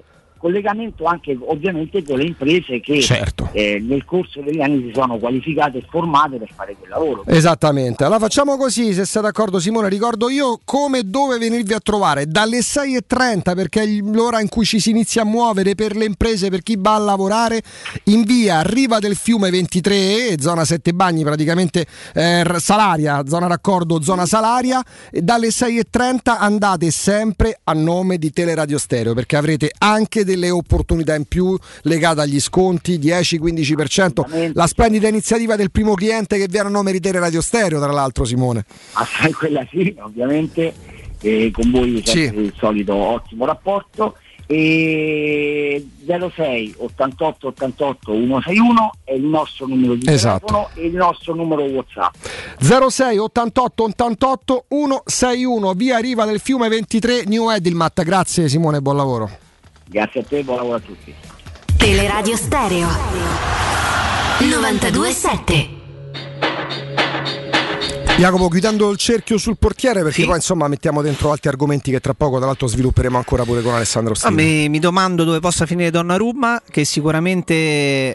Collegamento anche ovviamente con le imprese che Certo. eh, nel corso degli anni si sono qualificate e formate per fare quel lavoro. Esattamente, allora facciamo così se sei d'accordo Simone, ricordo io come e dove venirvi a trovare dalle 6.30 perché è l'ora in cui ci si inizia a muovere per le imprese, per chi va a lavorare in via Riva del Fiume 23, zona 7 bagni praticamente eh, Salaria, zona raccordo, zona Salaria e dalle 6.30 andate sempre a nome di Teleradio Stereo perché avrete anche delle opportunità in più legate agli sconti 10-15%, la splendida iniziativa del primo cliente che viene a nome di Teleradio Stereo tra l'altro Simone. Assai quella sì, ovviamente, e con voi c'è il solito ottimo rapporto. E 06 88 88 161 è il nostro numero di Esatto. telefono e il nostro numero WhatsApp. 06 88 88 161 via Riva del Fiume 23 New Edilmat. Grazie Simone, buon lavoro. Grazie a te, buon lavoro a tutti. Teleradio Stereo 927 Jacopo, chiudendo il cerchio sul portiere perché poi insomma mettiamo dentro altri argomenti che tra poco tra l'altro svilupperemo ancora pure con Alessandro Ah, Stini. mi, mi domando dove possa finire Donnarumma che sicuramente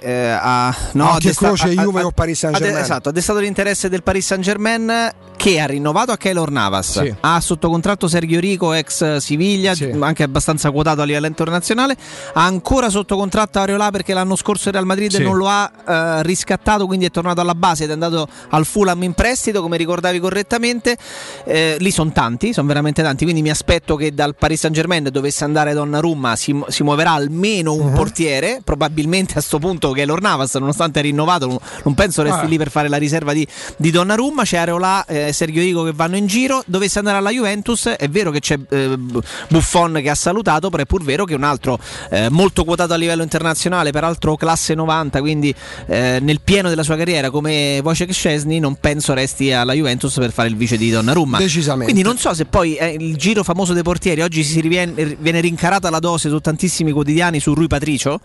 eh, ha no, Occhio e desta- croce, ha- Juve o Paris Saint-Germain. ha de- esatto, ha destato l'interesse del Paris Saint Germain che ha rinnovato a Keylor Navas, Sì. ha sotto contratto Sergio Rico, ex Siviglia, anche abbastanza quotato a livello internazionale, ha ancora sotto contratto Areola perché l'anno scorso il Real Madrid Sì. non lo ha eh, riscattato, quindi è tornato alla base ed è andato al Fulham in prestito, come ricordavi correttamente. Eh, lì sono tanti, sono veramente tanti, quindi mi aspetto che dal Paris Saint Germain dovesse andare Donnarumma si, si muoverà almeno un portiere, probabilmente a questo punto Keylor Navas, nonostante è rinnovato, non, penso resti Ah. lì per fare la riserva di, di Donnarumma, c'è Areola e Sergio Rico che vanno in giro, dovesse andare alla Juventus, è vero che c'è eh, Buffon che ha salutato, però è pur vero che un altro eh, molto quotato a livello internazionale, peraltro classe 90, quindi eh, nel pieno della sua carriera come Wojciech Szczesny, non penso resti alla Juventus per fare il vice di Donnarumma. Decisamente. Quindi non so se poi eh, il giro famoso dei portieri, oggi si riviene, viene rincarata la dose su tantissimi quotidiani su Rui Patricio,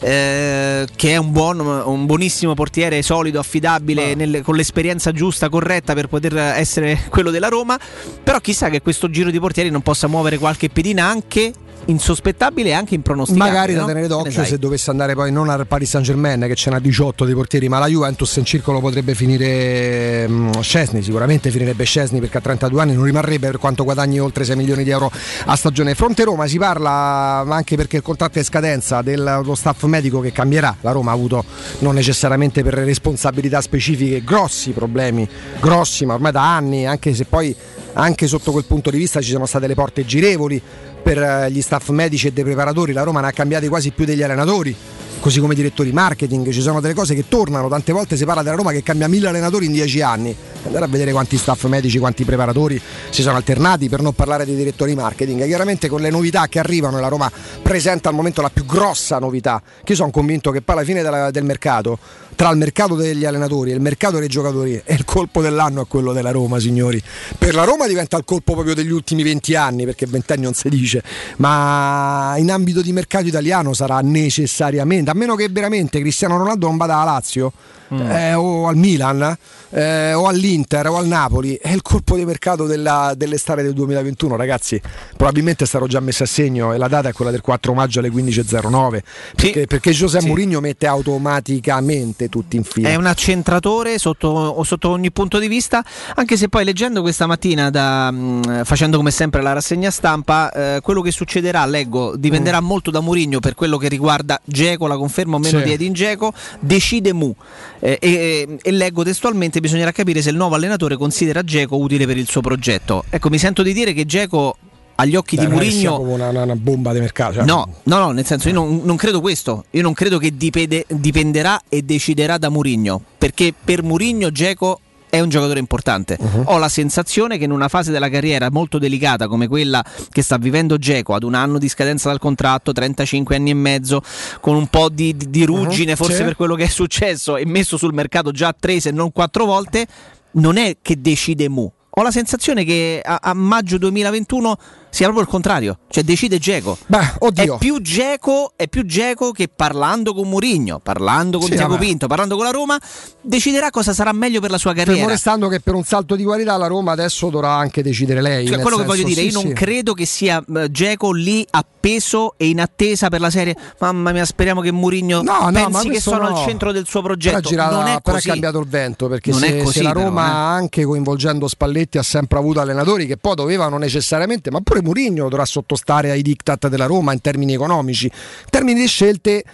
eh, che è un, buon, un buonissimo portiere solido, affidabile, nel- con l'esperienza giusta, corretta per poter essere quello della Roma. Però chissà che questo giro di portieri non possa muovere qualche pedina anche insospettabile e anche impronosticabile. Magari da no? tenere Che ne d'occhio se dovesse andare poi non al Paris Saint Germain che ce n'ha 18 dei portieri ma la Juventus in circolo potrebbe finire mm, Scesni sicuramente finirebbe Scesni perché a 32 anni non rimarrebbe per quanto guadagni oltre 6 milioni di euro a stagione fronte Roma si parla anche perché il contratto è scadenza dello staff medico che cambierà la Roma ha avuto non necessariamente per responsabilità specifiche grossi problemi grossi ma ormai da anni anche se poi anche sotto quel punto di vista ci sono state le porte girevoli per eh, gli staff medici e dei preparatori, la Roma ne ha cambiati quasi più degli allenatori, così come direttori marketing, ci sono delle cose che tornano, tante volte si parla della Roma che cambia mille allenatori in dieci anni, andare a vedere quanti staff medici, quanti preparatori si sono alternati, per non parlare dei direttori marketing, chiaramente con le novità che arrivano la Roma presenta al momento la più grossa novità, che io sono convinto che poi alla fine della- del mercato, tra il mercato degli allenatori e il mercato dei giocatori, e il colpo dell'anno è quello della Roma, signori. Per la Roma diventa il colpo proprio degli ultimi 20 anni, perché 20 anni non si dice, ma in ambito di mercato italiano sarà necessariamente, a meno che veramente Cristiano Ronaldo non vada alla Lazio eh, o al Milan eh, o all'Inter o al Napoli, è il colpo di mercato della- dell'estate del 2021, ragazzi. Probabilmente sarò già messo a segno e la data è quella del 4 maggio alle 15.09, perché, perché Giuseppe Sì. Mourinho mette automaticamente tutti in fila. È un accentratore sotto, sotto ogni punto di vista, anche se poi leggendo questa mattina, da, mh, facendo come sempre la rassegna stampa, eh, quello che succederà, leggo, dipenderà molto da Mourinho per quello che riguarda Geco, la conferma o meno Sì. di Edin Geco, decide Mu. Eh, e, e leggo testualmente, bisognerà capire se il nuovo allenatore considera Geco utile per il suo progetto. Ecco, mi sento di dire che Geco agli occhi Beh, di proprio una, una- una bomba di mercato. cioè- No, no, no, nel senso io non, non credo questo. Io non credo che dipende- dipenderà e deciderà da Murigno. Perché per Murigno Geco è un giocatore importante. Uh-huh. Ho la sensazione che in una fase della carriera molto delicata come quella che sta vivendo Geco, ad un anno di scadenza dal contratto, 35 anni e mezzo, con un po' di, di- di ruggine Uh-huh, forse sì. per quello che è successo e messo sul mercato già tre se non quattro volte, non è che decide Mu. Ho la sensazione che a, a maggio 2021 sia proprio il contrario, cioè decide Geco. È più Geco, è più Geco che parlando con Mourinho, parlando con Sì, Tiago. Pinto, parlando con la Roma, deciderà cosa sarà meglio per la sua Fermo carriera. restando che per un salto di qualità la Roma adesso dovrà anche decidere lei. Cioè, quello che senso, voglio dire, sì, io non sì. credo che sia eh, Geco lì appeso e in attesa per la serie. Mamma mia, speriamo che Mourinho No, no, pensi che questo sono no. al centro del suo Però progetto. girata- non è però così. è cambiato il vento perché Non se, è così, se la però, Roma eh. anche coinvolgendo Spalletti ha sempre avuto allenatori che poi dovevano necessariamente, ma pure Mourinho dovrà sottostare ai diktat della Roma in termini economici, in termini di scelte.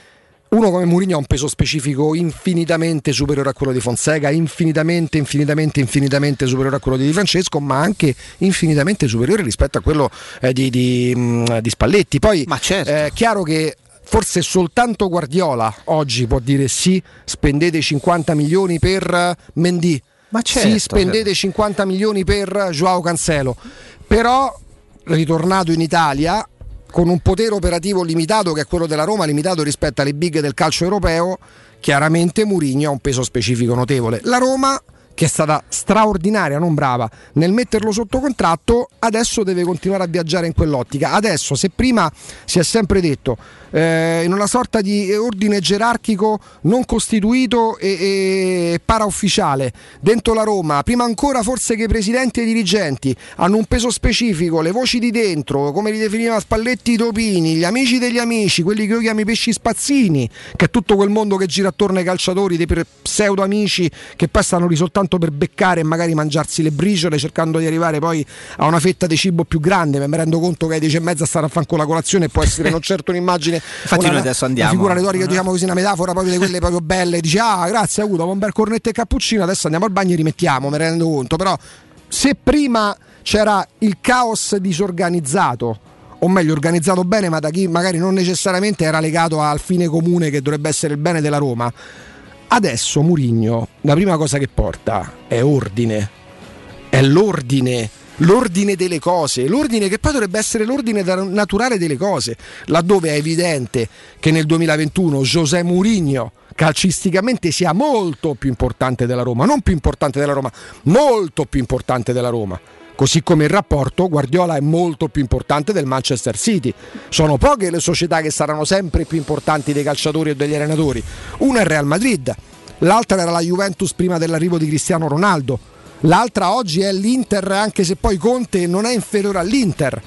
Uno come Mourinho ha un peso specifico infinitamente superiore a quello di Fonseca, infinitamente, infinitamente, infinitamente superiore a quello di Di Francesco, ma anche infinitamente superiore rispetto a quello eh, di, di, mh, di Spalletti. Poi è chiaro che forse soltanto Guardiola oggi può dire sì, spendete 50 milioni per eh, Mendy. sì, certo, spendete 50 milioni per Joao Cancelo. Però ritornato in Italia con un potere operativo limitato che è quello della Roma, limitato rispetto alle big del calcio europeo, chiaramente Mourinho ha un peso specifico notevole. La Roma che è stata straordinaria, non brava, nel metterlo sotto contratto, adesso deve continuare a viaggiare in quell'ottica. Adesso, se prima si è sempre detto eh, in una sorta di ordine gerarchico non costituito e, e paraufficiale. Dentro la Roma, prima ancora forse che i presidenti e i dirigenti hanno un peso specifico, le voci di dentro, come li definiva Spalletti i topini, gli amici degli amici, quelli che io chiamo i pesci spazzini, che è tutto quel mondo che gira attorno ai calciatori, dei pseudo amici che poi stanno risoltanto soltanto per beccare e magari mangiarsi le briciole cercando di arrivare poi a una fetta di cibo più grande, ma mi rendo conto che ai 10 e mezza stare a fare con la colazione può essere non certo un'immagine, Infatti una, noi adesso andiamo. una figura retorica, diciamo così, una metafora proprio di quelle proprio belle, dici ah grazie, avuto un bel cornetto e cappuccino, adesso andiamo al bagno e rimettiamo, mi rendo conto, però se prima c'era il caos disorganizzato, o meglio organizzato bene, ma da chi magari non necessariamente era legato al fine comune che dovrebbe essere il bene della Roma. Adesso Murigno, la prima cosa che porta è ordine, è l'ordine, l'ordine delle cose, l'ordine che poi dovrebbe essere l'ordine naturale delle cose, laddove è evidente che nel 2021 José Mourinho calcisticamente sia molto più importante della Roma, non più importante della Roma, molto più importante della Roma. Così come il rapporto Guardiola è molto più importante del Manchester City. Sono poche le società che saranno sempre più importanti dei calciatori o degli allenatori. Una è il Real Madrid, l'altra era la Juventus prima dell'arrivo di Cristiano Ronaldo. L'altra oggi è l'Inter, anche se poi Conte non è inferiore all'Inter.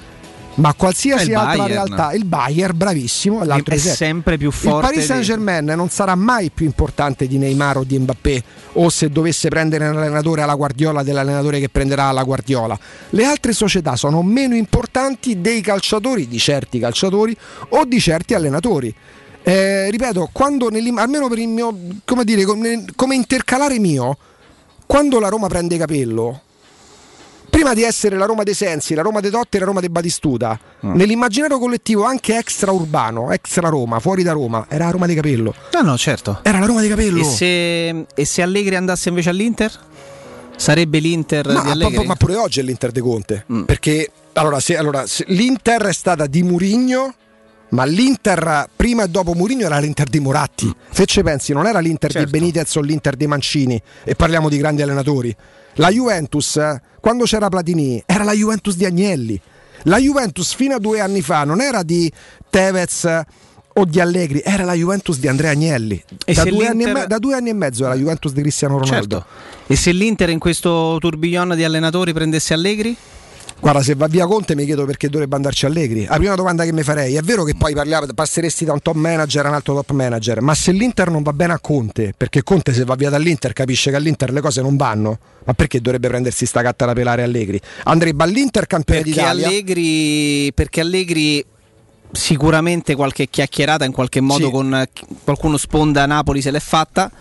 Ma qualsiasi il altra Bayern. realtà, il Bayern, bravissimo, è l'altro È sempre più Il forte Paris di- Saint Germain non sarà mai più importante di Neymar o di Mbappé o se dovesse prendere un allenatore alla Guardiola dell'allenatore che prenderà alla Guardiola. Le altre società sono meno importanti dei calciatori, di certi calciatori o di certi allenatori. Eh, ripeto, quando almeno per il mio, come dire, come, come intercalare mio, quando la Roma prende capello, prima di essere la Roma dei Sensi, la Roma dei Totti e la Roma dei Batistuta, nell'immaginario collettivo anche extraurbano, extra Roma, fuori da Roma, era la Roma di Capello. No, no, certo. Era la Roma di Capello. E se, e se Allegri andasse invece all'Inter? Sarebbe l'Inter Ma, di Allegri? Mm. ma pure oggi è l'Inter de Conte. Perché allora, se, allora, se- l'Inter è stata di Murigno. Ma l'Inter prima e dopo Murigno era l'Inter di Moratti. Se ci pensi, non era l'Inter Certo. di Benitez o l'Inter di Mancini. E parliamo di grandi allenatori. La Juventus, eh, quando c'era Platini, era la Juventus di Agnelli. La Juventus fino a due anni fa non era di Tevez eh, o di Allegri, era la Juventus di Andrea Agnelli. Da due, e me- da due anni e mezzo era la Juventus di Cristiano Ronaldo. Certo. E se l'Inter in questo tourbillon di allenatori prendesse Allegri? Guarda, se va via Conte mi chiedo perché dovrebbe andarci Allegri. La prima domanda che mi farei, è vero che poi parliamo, passeresti da un top manager a un altro top manager, ma se l'Inter non va bene a Conte, perché Conte se va via dall'Inter capisce che all'Inter le cose non vanno, ma perché dovrebbe prendersi sta gatta da pelare Allegri? Andrebbe all'Inter campione Perché d'Italia. Allegri, perché Allegri sicuramente qualche chiacchierata in qualche modo Sì. con qualcuno sponda a Napoli se l'è fatta.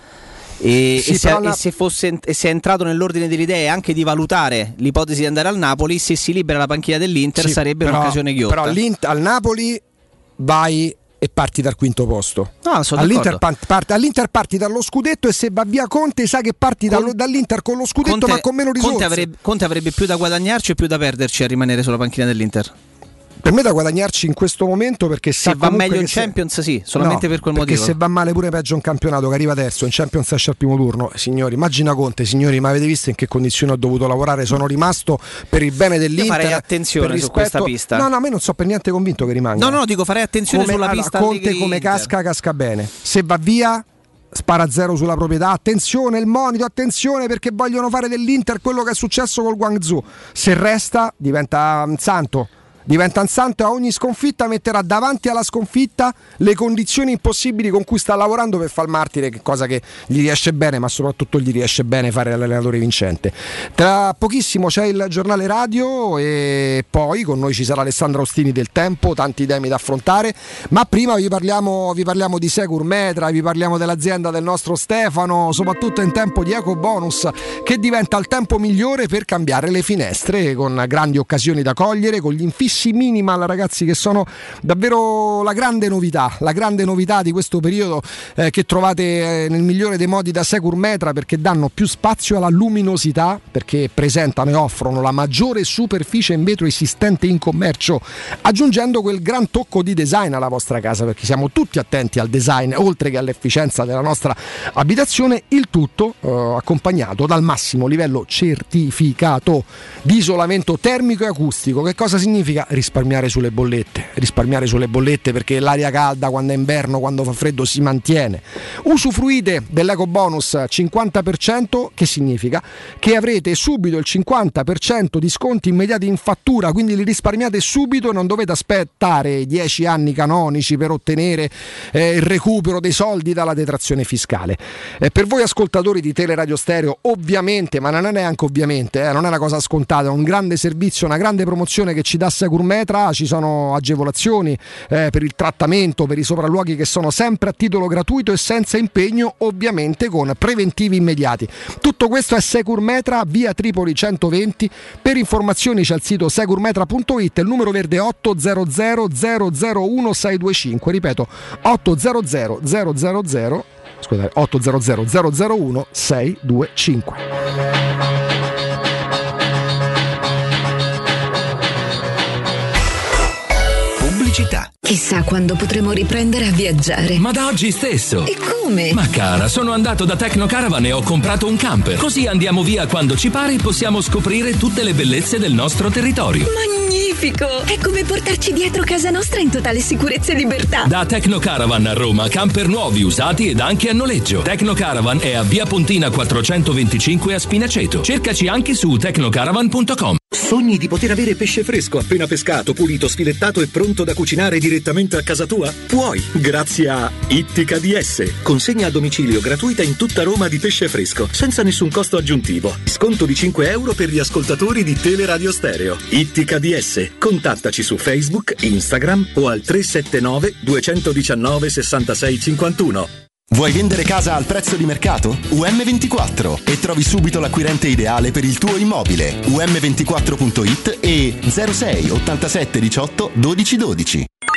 E, Sì, e se, però e la- se fosse, e se è entrato nell'ordine delle idee anche di valutare l'ipotesi di andare al Napoli, se si libera la panchina dell'Inter Sì, sarebbe però- un'occasione ghiotta. Però al Napoli vai e parti dal quinto posto. No, sono all'Inter, d'accordo. par- parti, all'Inter parti dallo scudetto e se va via Conte sai che parti dallo- dall'Inter con lo scudetto Conte, ma con meno risorse. Conte avrebbe, Conte avrebbe più da guadagnarci e più da perderci a rimanere sulla panchina dell'Inter. Per me da guadagnarci in questo momento perché Se sa va meglio in se- Champions, sì, solamente No, per quel perché motivo. se va male pure peggio un campionato che arriva terzo in Champions esce al primo turno. Signori immagina Conte signori ma avete visto in che condizioni ho dovuto lavorare? Sono rimasto per il bene dell'Inter farei attenzione per su questa pista. no no a me non so per niente convinto che rimanga. No, no, dico farei attenzione come, sulla allora, pista Conte Allegri come Inter. casca casca bene. Se va via spara a zero sulla proprietà. Attenzione il monito attenzione perché vogliono fare dell'Inter quello che è successo col Guangzhou. Se resta diventa un santo diventa un santo e a ogni sconfitta metterà davanti alla sconfitta le condizioni impossibili con cui sta lavorando per far martire cosa che gli riesce bene ma soprattutto gli riesce bene fare l'allenatore vincente. Tra pochissimo c'è il giornale radio e poi con noi ci sarà Alessandro Ostini del Tempo tanti temi da affrontare. Ma prima vi parliamo, vi parliamo di Secur Metra vi parliamo dell'azienda del nostro Stefano soprattutto in tempo di eco bonus che diventa il tempo migliore per cambiare le finestre con grandi occasioni da cogliere con gli infissi minimal ragazzi che sono davvero la grande novità la grande novità di questo periodo eh, che trovate eh, nel migliore dei modi da Secur Metra perché danno più spazio alla luminosità perché presentano e offrono la maggiore superficie in vetro esistente in commercio aggiungendo quel gran tocco di design alla vostra casa perché siamo tutti attenti al design oltre che all'efficienza della nostra abitazione il tutto eh, accompagnato dal massimo livello certificato di isolamento termico e acustico che cosa significa? Risparmiare sulle bollette, risparmiare sulle bollette perché l'aria calda quando è inverno, quando fa freddo si mantiene. Usufruite dell'eco bonus 50% che significa che avrete subito il 50% di sconti immediati in fattura, quindi li risparmiate subito e non dovete aspettare 10 anni canonici per ottenere eh, il recupero dei soldi dalla detrazione fiscale. Eh, per voi ascoltatori di Teleradio Stereo, ovviamente, ma non è neanche ovviamente, eh, non è una cosa scontata, è un grande servizio, una grande promozione che ci dà Securmetra, ci sono agevolazioni eh, per il trattamento, per i sopralluoghi che sono sempre a titolo gratuito e senza impegno, ovviamente con preventivi immediati. Tutto questo è Securmetra, via Tripoli 120. Per informazioni c'è il sito securmetra.it, il numero verde 800 001 625, ripeto 800 000 scusate, 800 001 625. Pubblicità. Chissà quando potremo riprendere a viaggiare. Ma da oggi stesso. E come? Ma cara, sono andato da Tecno Caravan e ho comprato un camper. Così andiamo via quando ci pare e possiamo scoprire tutte le bellezze del nostro territorio. Magnifico! È come portarci dietro casa nostra in totale sicurezza e libertà. Da Tecno Caravan a Roma, camper nuovi, usati ed anche a noleggio. Tecno Caravan è a Via Pontina 425 a Spinaceto. Cercaci anche su tecnocaravan.com. Sogni di poter avere pesce fresco appena pescato, pulito, sfilettato e pronto da cucinare direttamente a casa tua? Puoi, grazie a Ittica DS. Consegna a domicilio gratuita in tutta Roma di pesce fresco, senza nessun costo aggiuntivo. Sconto di 5 euro per gli ascoltatori di Teleradio Stereo. Ittica DS. Contattaci su Facebook, Instagram o al 379 219 66 51. Vuoi vendere casa al prezzo di mercato? UM24 e trovi subito l'acquirente ideale per il tuo immobile. UM24.it e 06 87 18 12 12.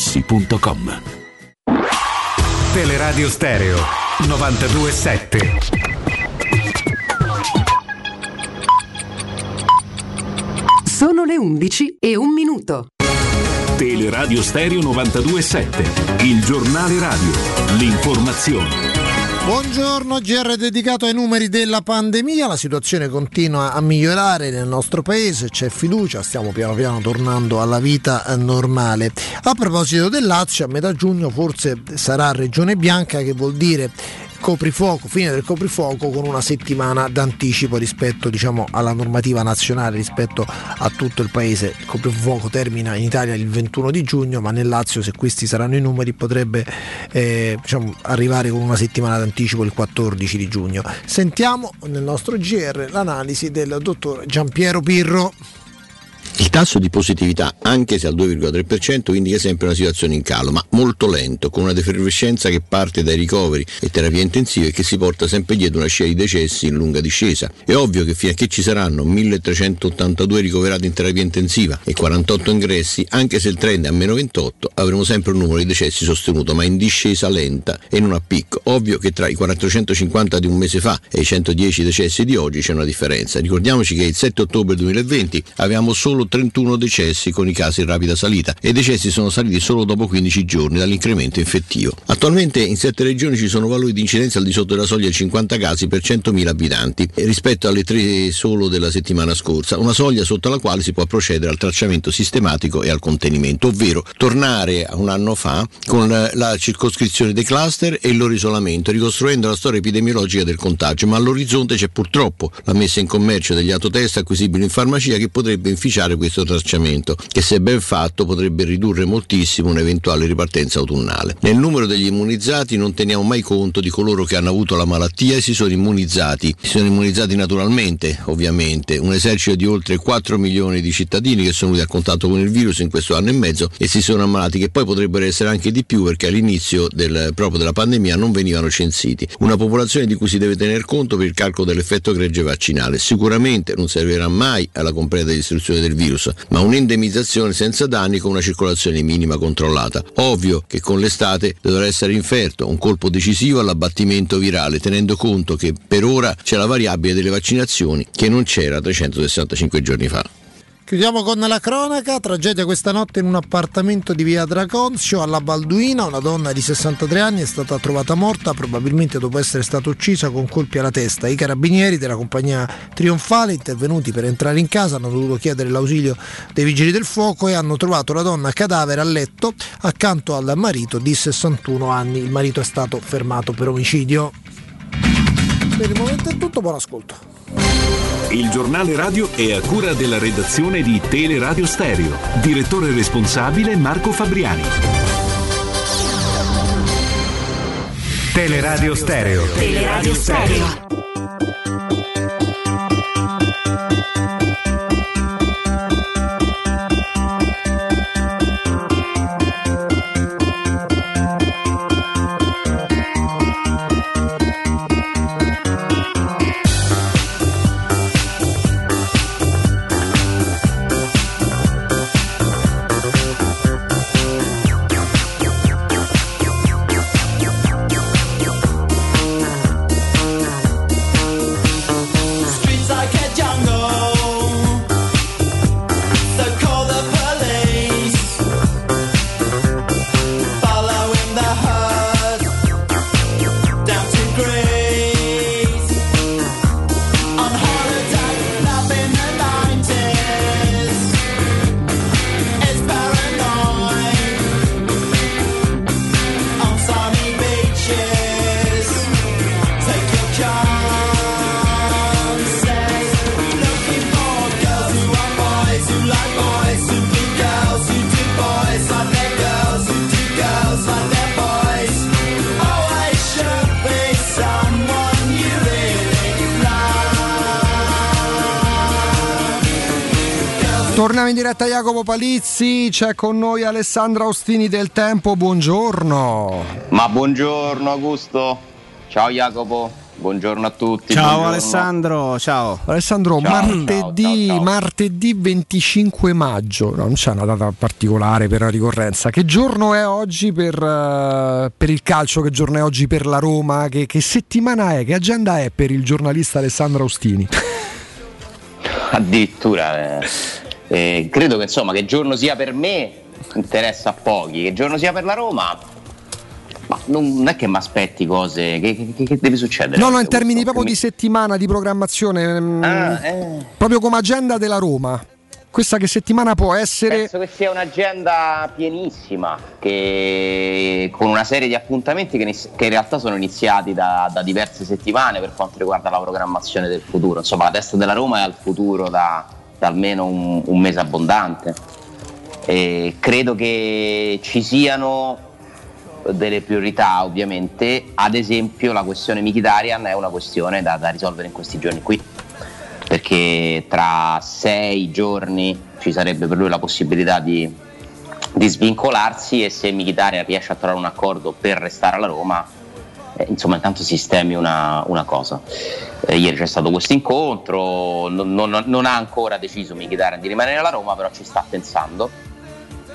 artigianamaterassi.com. Teleradio Stereo 927. Sono le 11 e un minuto. Teleradio Stereo 927, il giornale radio, l'informazione. Buongiorno, GR dedicato ai numeri della pandemia, la situazione continua a migliorare nel nostro paese, c'è fiducia, stiamo piano piano tornando alla vita eh, normale. A proposito del Lazio, a metà giugno forse sarà regione bianca che vuol dire coprifuoco, fine del coprifuoco con una settimana d'anticipo rispetto diciamo, alla normativa nazionale, rispetto a tutto il paese. Il coprifuoco termina in Italia il 21 di giugno, ma nel Lazio se questi saranno i numeri potrebbe eh, diciamo, arrivare con una settimana d'anticipo il 14 di giugno. Sentiamo nel nostro GR l'analisi del dottor Giampiero Pirro. Il tasso di positività, anche se al 2,3%, indica sempre una situazione in calo, ma molto lento, con una defervescenza che parte dai ricoveri e terapie intensive e che si porta sempre dietro una scia di decessi in lunga discesa. È ovvio che che ci saranno 1382 ricoverati in terapia intensiva e 48 ingressi, anche se il trend è a meno 28, avremo sempre un numero di decessi sostenuto, ma in discesa lenta e non a picco. Ovvio che tra i 450 di un mese fa e i 110 decessi di oggi c'è una differenza. Ricordiamoci che il 7 ottobre 2020 avevamo solo 31 decessi con i casi in rapida salita e i decessi sono saliti solo dopo 15 giorni dall'incremento infettivo. Attualmente in 7 regioni ci sono valori di incidenza al di sotto della soglia di 50 casi per 100.000 abitanti rispetto alle 3 solo della settimana scorsa, una soglia sotto la quale si può procedere al tracciamento sistematico e al contenimento, ovvero tornare a un anno fa con la circoscrizione dei cluster e il loro isolamento, ricostruendo la storia epidemiologica del contagio, ma all'orizzonte c'è purtroppo la messa in commercio degli autotest acquisibili in farmacia che potrebbe inficiare questo tracciamento, che se ben fatto potrebbe ridurre moltissimo un'eventuale ripartenza autunnale. Nel numero degli immunizzati non teniamo mai conto di coloro che hanno avuto la malattia e si sono immunizzati. Si sono immunizzati naturalmente, ovviamente, un esercito di oltre 4 milioni di cittadini che sono venuti a contatto con il virus in questo anno e mezzo e si sono ammalati, che poi potrebbero essere anche di più perché all'inizio del, proprio della pandemia non venivano censiti. Una popolazione di cui si deve tener conto per il calcolo dell'effetto gregge vaccinale. Sicuramente non servirà mai alla completa distruzione del virus, ma un'indemnizzazione senza danni con una circolazione minima controllata. Ovvio che con l'estate dovrà essere inferto un colpo decisivo all'abbattimento virale, tenendo conto che per ora c'è la variabile delle vaccinazioni che non c'era 365 giorni fa. Chiudiamo con la cronaca, tragedia questa notte in un appartamento di via Draconzio alla Balduina, una donna di 63 anni è stata trovata morta probabilmente dopo essere stata uccisa con colpi alla testa. I carabinieri della compagnia Trionfale intervenuti per entrare in casa hanno dovuto chiedere l'ausilio dei vigili del fuoco e hanno trovato la donna cadavere a letto accanto al marito di 61 anni. Il marito è stato fermato per omicidio. Per il momento è tutto, buon ascolto. Il giornale radio è a cura della redazione di Teleradio Stereo. Direttore responsabile Marco Fabriani. Teleradio Stereo. Teleradio Stereo. Torniamo in diretta Jacopo Palizzi, c'è con noi Alessandra Ostini del Tempo, buongiorno. Ma buongiorno Augusto, ciao Jacopo, buongiorno a tutti. Ciao buongiorno. Alessandro, ciao. Alessandro, Ciao, martedì, martedì 25 maggio, no, non c'è una data particolare per la ricorrenza. Che giorno è oggi per, eh, per il calcio? Che giorno è oggi per la Roma? Che, che settimana è? Che agenda è per il giornalista Alessandro Ostini? Addirittura, eh, eh, credo che insomma che giorno sia per me interessa a pochi, che giorno sia per la Roma. Ma non è che mi aspetti cose, che, che- che deve succedere? No, no, in termini proprio di settimana di programmazione, mm, Ah, eh. proprio come agenda della Roma. Questa che settimana può essere... Penso che sia un'agenda pienissima, che- con una serie di appuntamenti che in realtà sono iniziati da, da diverse settimane per quanto riguarda la programmazione del futuro. Insomma, la testa della Roma è al futuro da, da almeno un, un mese abbondante. E credo che ci siano delle priorità ovviamente, ad esempio la questione Mkhitaryan è una questione da, da risolvere in questi giorni qui perché tra sei giorni ci sarebbe per lui la possibilità di, di svincolarsi e se Mkhitaryan riesce a trovare un accordo per restare alla Roma eh, insomma intanto sistemi una, una cosa. Eh, ieri c'è stato questo incontro non, non- non ha ancora deciso Mkhitaryan di rimanere alla Roma però ci sta pensando.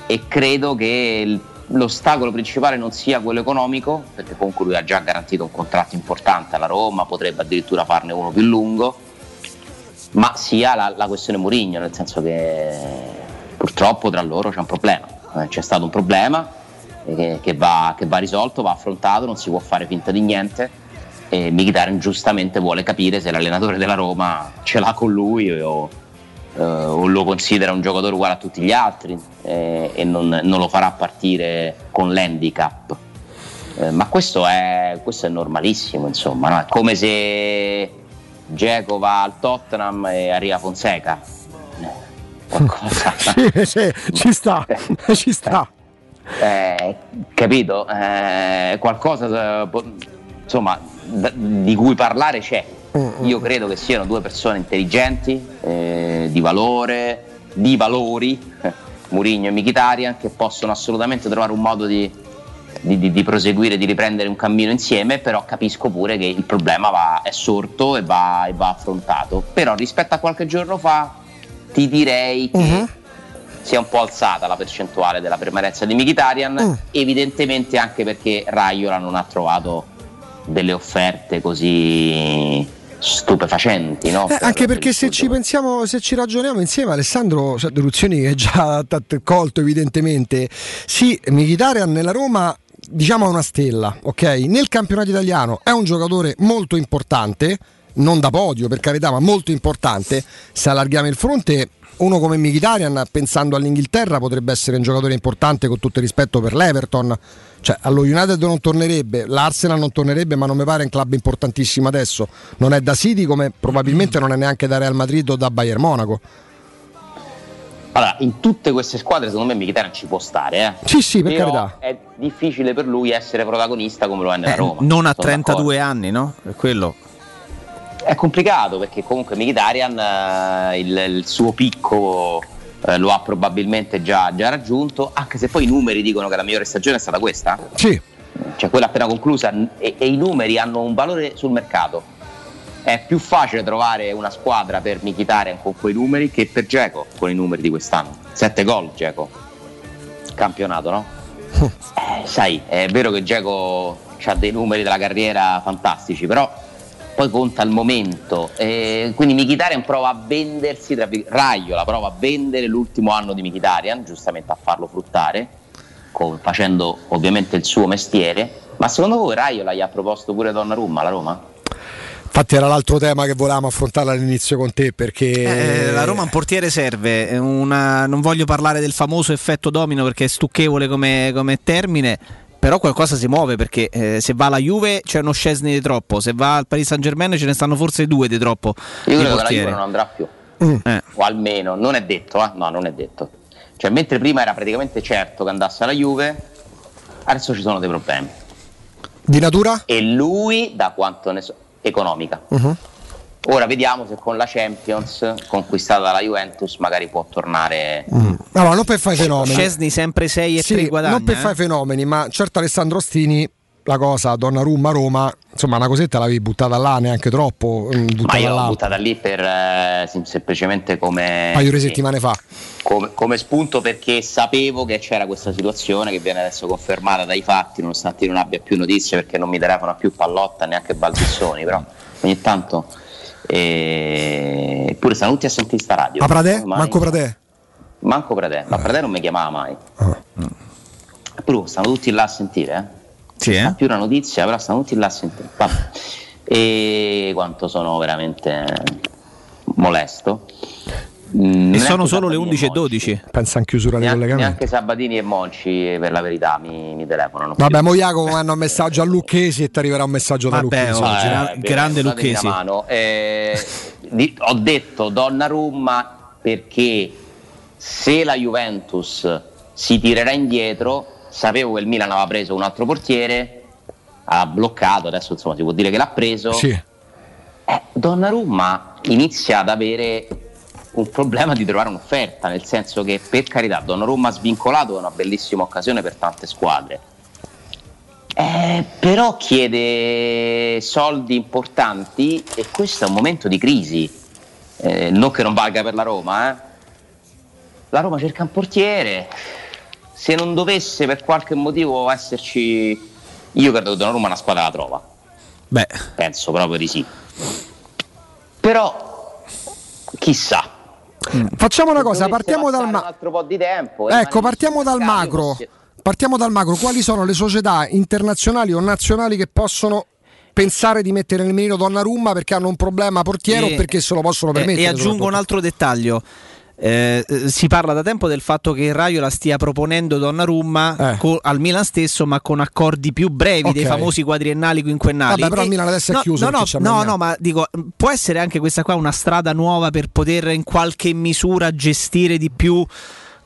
E credo che il- l'ostacolo principale non sia quello economico perché comunque lui ha già garantito un contratto importante alla Roma potrebbe addirittura farne uno più lungo ma sia la, la questione Murigno, nel senso che purtroppo tra loro c'è un problema, Eh, c'è stato un problema che, che va, che va risolto, va affrontato, non si può fare finta di niente e Mkhitaryan giustamente vuole capire se l'allenatore della Roma ce l'ha con lui o, eh, o lo considera un giocatore uguale a tutti gli altri eh, e non, non lo farà partire con l'handicap. Eh, ma questo è, questo è normalissimo, insomma, no? è come se Geco va al Tottenham e arriva Fonseca. Qualcosa. sì, sì, ci sta, ci sta. Eh, capito? Eh, qualcosa eh, insomma, d- di cui parlare c'è. Io credo che siano due persone intelligenti, eh, di valore, di valori, Murigno e Mkhitaryan, che possono assolutamente trovare un modo di, di- di- di proseguire, di riprendere un cammino insieme, però capisco pure che il problema va- è sorto e va, e va affrontato. Però rispetto a qualche giorno fa ti direi che si è un po' alzata la percentuale della permanenza di Mkhitaryan, evidentemente anche perché Raiola non ha trovato delle offerte così stupefacenti, no? Eh, anche per perché se ci pensiamo, se ci ragioniamo insieme, Alessandro cioè, Deruzioni è già colto evidentemente. Sì, Mkhitaryan nella Roma diciamo è una stella, ok? Nel campionato italiano è un giocatore molto importante, non da podio per carità, ma molto importante. Se allarghiamo il fronte, uno come Mkhitaryan pensando all'Inghilterra potrebbe essere un giocatore importante con tutto il rispetto per l'Everton. Cioè, allo United non tornerebbe, l'Arsenal non tornerebbe, ma non mi pare un club importantissimo adesso. Non è da City come probabilmente non è neanche da Real Madrid o da Bayern Monaco. Allora, in tutte queste squadre secondo me Mkhitaryan ci può stare, eh. Sì, sì, per Però carità. È difficile per lui essere protagonista come lo è nella Eh, Roma. non a Sono 32 anni, no? È quello. È complicato perché comunque Mkhitaryan eh, il, il suo picco eh, lo ha probabilmente già, già raggiunto, anche se poi i numeri dicono che la migliore stagione è stata questa. Sì. Cioè quella appena conclusa e, e i numeri hanno un valore sul mercato. È più facile trovare una squadra per Mkhitaryan con quei numeri che per Geco con i numeri di quest'anno. 7 gol Geco. Campionato, no? Eh, sai, è vero che Geco ha dei numeri della carriera fantastici, però poi conta il momento. Eh, quindi Mkhitaryan prova a vendersi, tra Raiola prova a vendere l'ultimo anno di Mkhitaryan, giustamente a farlo fruttare, con- facendo ovviamente il suo mestiere. Ma secondo voi Raiola gli ha proposto pure Donnarumma alla Roma? Infatti era l'altro tema che volevamo affrontare all'inizio con te perché Eh, la Roma un portiere serve, una- non voglio parlare del famoso effetto domino perché è stucchevole come, come termine, però qualcosa si muove perché eh, se va alla Juve c'è uno Scesni di troppo, se va al Paris Saint Germain ce ne stanno forse due di troppo. Io credo che la. Juve non andrà più. Eh. O almeno, non è detto, eh? no, non è detto. Cioè, mentre prima era praticamente certo che andasse alla Juve, adesso ci sono dei problemi. di natura? E lui, da quanto ne so, economica. Mhm. Ora vediamo se con la Champions conquistata dalla Juventus magari può tornare. Allora, non per fare i fenomeni. Scesni sempre 6 e Sì, 3 guadagna. non per eh? fare i fenomeni, ma certo Alessandro Ostini, la cosa Donnarumma Roma, insomma una cosetta l'avevi buttata là neanche troppo, mm, Ma buttata io l'ho là un buttata lì per eh, sem- semplicemente come, paio di sì, settimane fa. come, come spunto perché sapevo che c'era questa situazione che viene adesso confermata dai fatti, nonostante io non abbia più notizie perché non mi telefona più Pallotta neanche Baldissoni, però ogni tanto. Eppure stanno tutti a sentire sta radio. Ma Pradè? Manco Pradè? Manco Pradè, ma Pradè non mi chiamava mai. Eppure stanno tutti là a sentire, eh? Sì, eh? più una notizia, però stanno tutti là a sentire. Vabbè. E quanto sono veramente molesto. Mm, E sono solo le Sabatini 11 e e Monci. 12. Pensa in chiusura di Neanche, collegamento. neanche Sabatini e Monci, per la verità, mi, mi telefonano. Vabbè, mo Jacopo manda un messaggio a Lucchesi e ti arriverà un messaggio da Vabbè, Lucchesi. oh, Eh, grande Lucchesi. Eh, di- ho detto Donnarumma perché se la Juventus si tirerà indietro, sapevo che il Milan aveva preso un altro portiere, ha bloccato, adesso insomma si può dire che l'ha preso. Sì. Eh, Donnarumma inizia ad avere un problema di trovare un'offerta, nel senso che per carità Donnarumma svincolato è una bellissima occasione per tante squadre. Eh, però chiede soldi importanti e questo è un momento di crisi. Eh, non che non valga per la Roma, eh. La Roma cerca un portiere. Se non dovesse per qualche motivo esserci, io credo che Donnarumma una squadra la trova. Beh, Penso proprio di sì. Però chissà. Facciamo una cosa, partiamo dal ma- un altro po' di tempo. Ecco, partiamo dal macro. Partiamo dal macro. Quali sono le società internazionali o nazionali che possono pensare di mettere nel mirino Donnarumma perché hanno un problema portiere E- o perché se lo possono permettere? E aggiungo un altro dettaglio. Eh, eh, si parla da tempo del fatto che il Raio la stia proponendo Donnarumma co- al Milan stesso, ma con accordi più brevi, dei Eh. Ok. famosi quadriennali quinquennali. Vabbè, però il Milan adesso è no, chiuso No, no, no, ma dico, può essere anche questa qua una strada nuova per poter in qualche misura gestire di più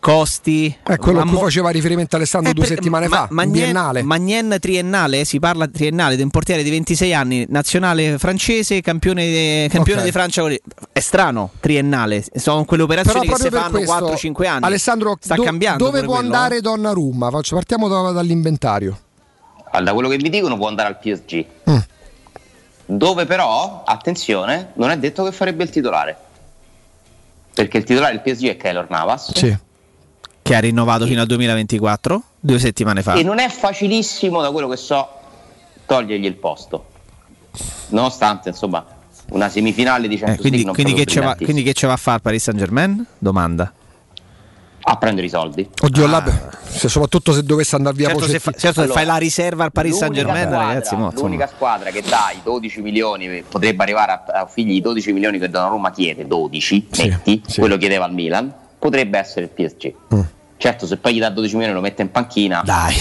costi. È quello a Ma cui faceva riferimento Alessandro eh, due per- settimane ma- fa, Magnen- biennale. Magnen triennale, si parla triennale di un portiere di 26 anni, nazionale francese, campione, de- campione Ok. di Francia. È strano, triennale, sono quelle operazioni che si fanno questo, 4-5 anni. Alessandro, sta do- cambiando. dove può quello, andare eh. Donnarumma? Faccio- partiamo da- dall'inventario. Da quello che mi dicono può andare al PSG. Mm. Dove però, attenzione, non è detto che farebbe il titolare. Perché il titolare del PSG è Keylor Navas. Che ha rinnovato fino al 2024, due settimane fa. E non è facilissimo, da quello che so, togliergli il posto. Nonostante, insomma, una semifinale di Eh, Champions quindi, League non quindi che va, quindi che ce va a fare Paris Saint Germain? Domanda. A prendere i soldi. Oddio, là, se- soprattutto se dovesse andare via Certo, se, fa- certo, se Allora, fai la riserva al Paris Saint Germain, squadra- ragazzi, mo, l'unica squadra che dà i 12 milioni, potrebbe arrivare a, a figli di 12 milioni che Donnarumma chiede, 12, metti, quello chiedeva al Milan, potrebbe essere il PSG. Mm. Certo, se poi gli dà 12 milioni e lo mette in panchina, dai,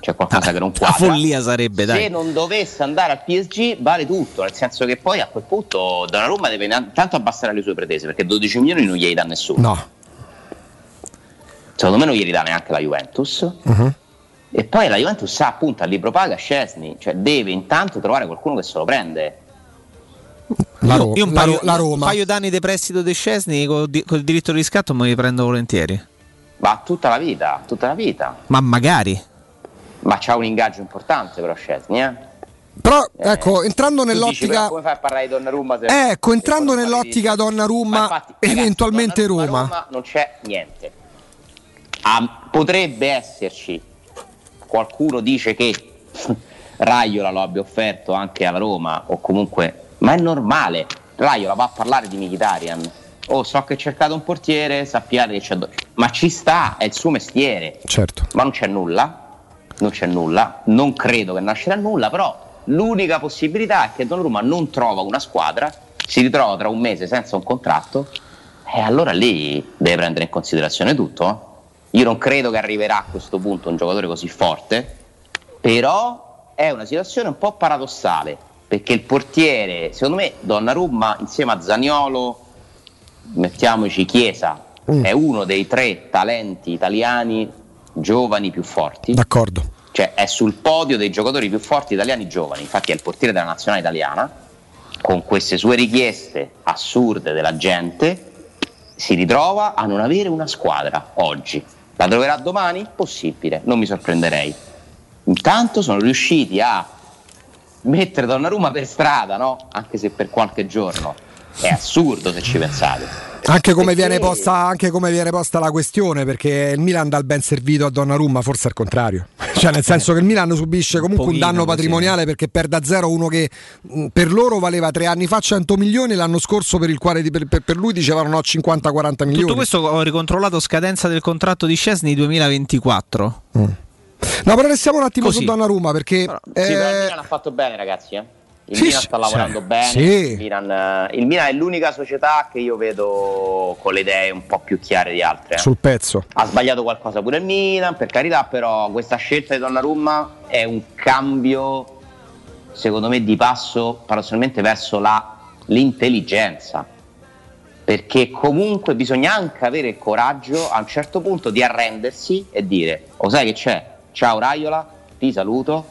c'è qualcosa che non La quadra. follia sarebbe, Se dai. non dovesse andare al PSG vale tutto, nel senso che poi a quel punto Donnarumma deve intanto abbassare le sue pretese, perché 12 milioni non glieli dà nessuno. No. Secondo me non glieli dà neanche la Juventus. Mhm. E poi la Juventus sa appunto al libro paga Scesni, cioè deve intanto trovare qualcuno che se lo prende. La, Io- Ro- io un la paio, la Roma. un paio d'anni di prestito di Scesni col, di- col diritto di riscatto me li prendo volentieri. Ma tutta la vita, tutta la vita. Ma magari. Ma c'ha un ingaggio importante però Scesni, eh? Però, ecco, entrando dici, nell'ottica... però come fai a parlare di Donnarumma se Ecco, entrando nell'ottica Donnarumma, eventualmente Donnarumma, Roma. Roma non c'è niente. Ah, potrebbe esserci qualcuno dice che Raiola lo abbia offerto anche alla Roma o comunque ma è normale Raiola va a parlare di Mkhitaryan oh so che cercate un portiere sappiate che c'è do- ma ci sta è il suo mestiere Certo. ma non c'è nulla non c'è nulla non credo che nascerà nulla però l'unica possibilità è che Donnarumma non trova una squadra si ritrova tra un mese senza un contratto e allora lì deve prendere in considerazione tutto eh. io non credo che arriverà a questo punto un giocatore così forte però è una situazione un po' paradossale perché il portiere secondo me Donnarumma insieme a Zaniolo mettiamoci Chiesa è uno dei tre talenti italiani giovani più forti D'accordo. cioè è sul podio dei giocatori più forti italiani giovani, infatti è il portiere della nazionale italiana con queste sue richieste assurde della gente, si ritrova a non avere una squadra oggi. La troverà domani? Possibile, non mi sorprenderei. Intanto sono riusciti a mettere Donnarumma per strada, no? Anche se per qualche giorno. È assurdo se ci pensate. Anche come, viene posta, anche come viene posta la questione, perché il Milan dà il ben servito a Donnarumma, forse al contrario. Cioè, nel senso che il Milan subisce comunque un, pochino danno così. patrimoniale perché perde a zero uno che per loro valeva tre anni fa 100 milioni, l'anno scorso per il quale di- per, per- lui dicevano no 50-40 milioni. Tutto questo ho ricontrollato scadenza del contratto di Scesni 2024. No, però restiamo un attimo Così. su Donnarumma perché Sì, però il eh, Milan ha fatto bene, ragazzi. eh. Il Sì, Milan sta lavorando sì. bene. Sì. Il, Milan, eh, il Milan è l'unica società che io vedo con le idee un po' più chiare di altre. eh. sul pezzo. Ha sbagliato qualcosa pure il Milan, per carità, però questa scelta di Donnarumma è un cambio, secondo me, di passo paradossalmente verso la- l'intelligenza. Perché comunque bisogna anche avere il coraggio a un certo punto di arrendersi e dire: O sai che c'è? Ciao Raiola, ti saluto.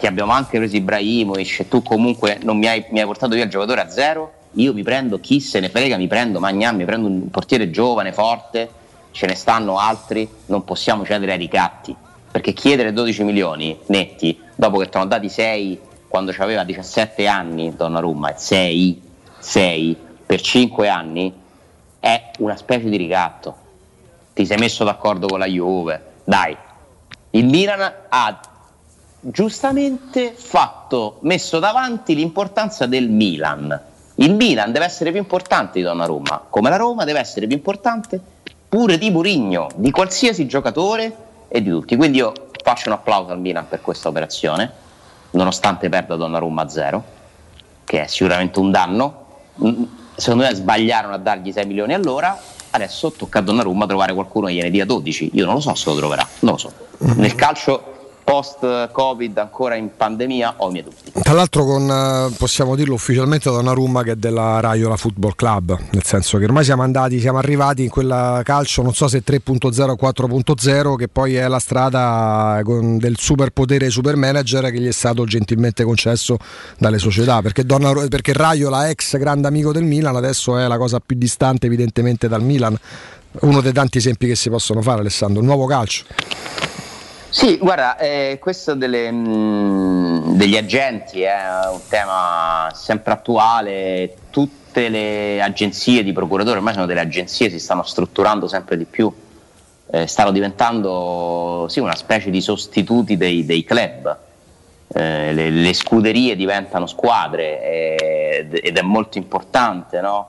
Ti abbiamo anche preso Ibrahimovic e tu comunque non mi hai, mi hai portato via il giocatore a zero. Io mi prendo chi se ne frega, mi prendo Magnan, mi prendo un portiere giovane, forte, ce ne stanno altri, non possiamo cedere ai ricatti. Perché chiedere 12 milioni netti dopo che ti hanno dati 6 quando aveva 17 anni Donnarumma, e 6, 6 per 5 anni è una specie di ricatto. Ti sei messo d'accordo con la Juve, dai. Il Milan ha giustamente fatto, messo davanti l'importanza del Milan. Il Milan deve essere più importante di Donnarumma, come la Roma deve essere più importante pure di Murigno, di qualsiasi giocatore e di tutti. Quindi io faccio un applauso al Milan per questa operazione, nonostante perda Donnarumma a zero, che è sicuramente un danno. Mm, Secondo me sbagliarono a dargli 6 milioni all'ora, adesso tocca a Donnarumma trovare qualcuno che gliene dia 12. Io non lo so se lo troverà, non lo so. Nel calcio post-Covid, ancora in pandemia, ho i miei dubbi. Tra l'altro con, eh, possiamo dirlo ufficialmente Donnarumma che è della Raiola Football Club, nel senso che ormai siamo andati, siamo arrivati in quella calcio, non so se 3.0 o 4.0, che poi è la strada con- del superpotere super manager che gli è stato gentilmente concesso dalle società, perché, Donnaru- perché Raiola, ex grande amico del Milan, adesso è la cosa più distante evidentemente dal Milan. Uno dei tanti esempi che si possono fare, Alessandro, il nuovo calcio. Sì, guarda, eh, questo delle, mh, degli agenti è un tema sempre attuale, tutte le agenzie di procuratore ormai sono delle agenzie, si stanno strutturando sempre di più, eh, stanno diventando sì, una specie di sostituti dei, dei club, Eh, le, le scuderie diventano squadre eh, ed- ed è molto importante no?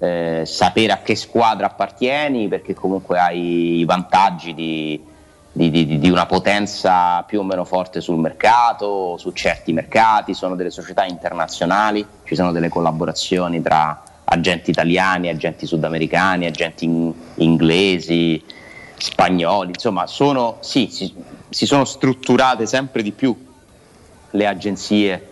Eh, sapere a che squadra appartieni perché comunque hai i vantaggi di di, di- di una potenza più o meno forte sul mercato, su certi mercati, sono delle società internazionali, ci sono delle collaborazioni tra agenti italiani, agenti sudamericani, agenti in- inglesi, spagnoli, insomma, sono, sì, si, si sono strutturate sempre di più le agenzie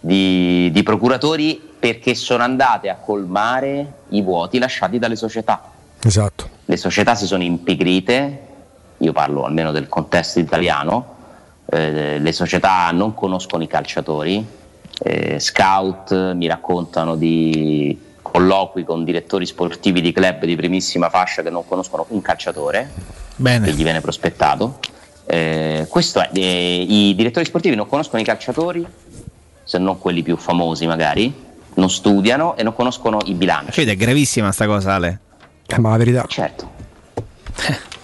di, di procuratori perché sono andate a colmare i vuoti lasciati dalle società Esatto. le società si sono impigrite, io parlo almeno del contesto italiano, eh, le società non conoscono i calciatori, eh, scout mi raccontano di colloqui con direttori sportivi di club di primissima fascia che non conoscono un calciatore che gli viene prospettato. Eh, questo è, eh, I direttori sportivi non conoscono i calciatori, se non quelli più famosi magari, non studiano e non conoscono i bilanci. Cioè, è gravissima sta cosa, Ale. Eh, ma la verità. Certo.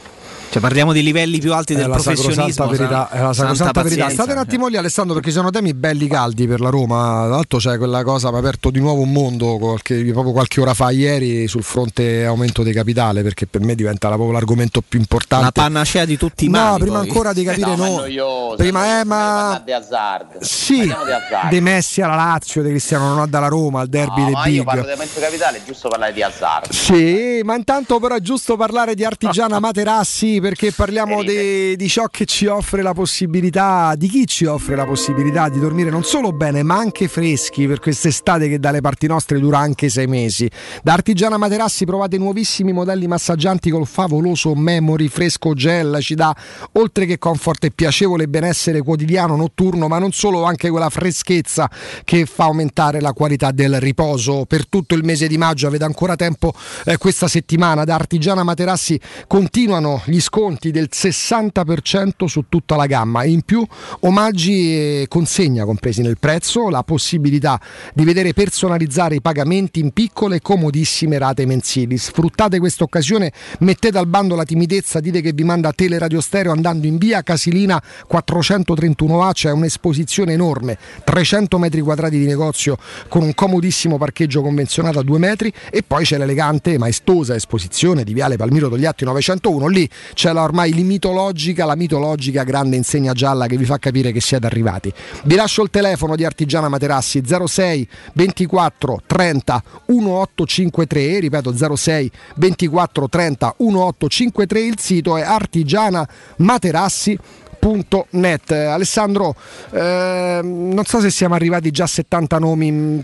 Cioè, parliamo di livelli più alti È del la sacrosanta professionismo. verità, è la santa sacrosanta verità. State un attimo lì, Alessandro, perché ci sono temi belli caldi per la Roma. Tra l'altro c'è quella cosa, mi ha aperto di nuovo un mondo qualche, proprio qualche ora fa ieri sul fronte aumento dei capitale, perché per me diventa proprio l'argomento più importante. La panacea di tutti i No, mali. prima poi. ancora di capire No, è no. noioso, Prima è è ma di Hazard. sì, Parliamo di Hazard. De Messi alla Lazio, De Cristiano Ronaldo alla Roma, al derby No, dei ma io big. parlo di aumento capitale, è giusto parlare di Hazard. Sì, ma intanto però è giusto parlare di Artigiana Materassi perché parliamo de- di ciò che ci offre la possibilità, di chi ci offre la possibilità di dormire non solo bene ma anche freschi per quest'estate che dalle parti nostre dura anche sei mesi. Da Artigiana Materassi provate nuovissimi modelli massaggianti col favoloso Memory Fresco Gel, ci dà oltre che comfort e piacevole benessere quotidiano, notturno, ma non solo, anche quella freschezza che fa aumentare la qualità del riposo. Per tutto il mese di maggio avete ancora tempo eh, questa settimana da Artigiana Materassi continuano gli sconti del 60% su tutta la gamma in più omaggi e consegna compresi nel prezzo, la possibilità di vedere personalizzare i pagamenti in piccole e comodissime rate mensili. Sfruttate questa occasione, mettete al bando la timidezza, dite che vi manda Teleradio Stereo andando in via Casilina 431A, c'è un'esposizione enorme, 300 metri quadrati di negozio con un comodissimo parcheggio convenzionato a 2 metri e poi c'è l'elegante maestosa esposizione di Viale Palmiro Togliatti 901. Lì c'è la ormai la mitologica, la mitologica grande insegna gialla che vi fa capire che siete arrivati. Vi lascio il telefono di Artigiana Materassi 06 24 30 1853, ripeto 06 24 30 1853, il sito è artigianamaterassi.net. Alessandro, eh, non so se siamo arrivati già a 70 nomi in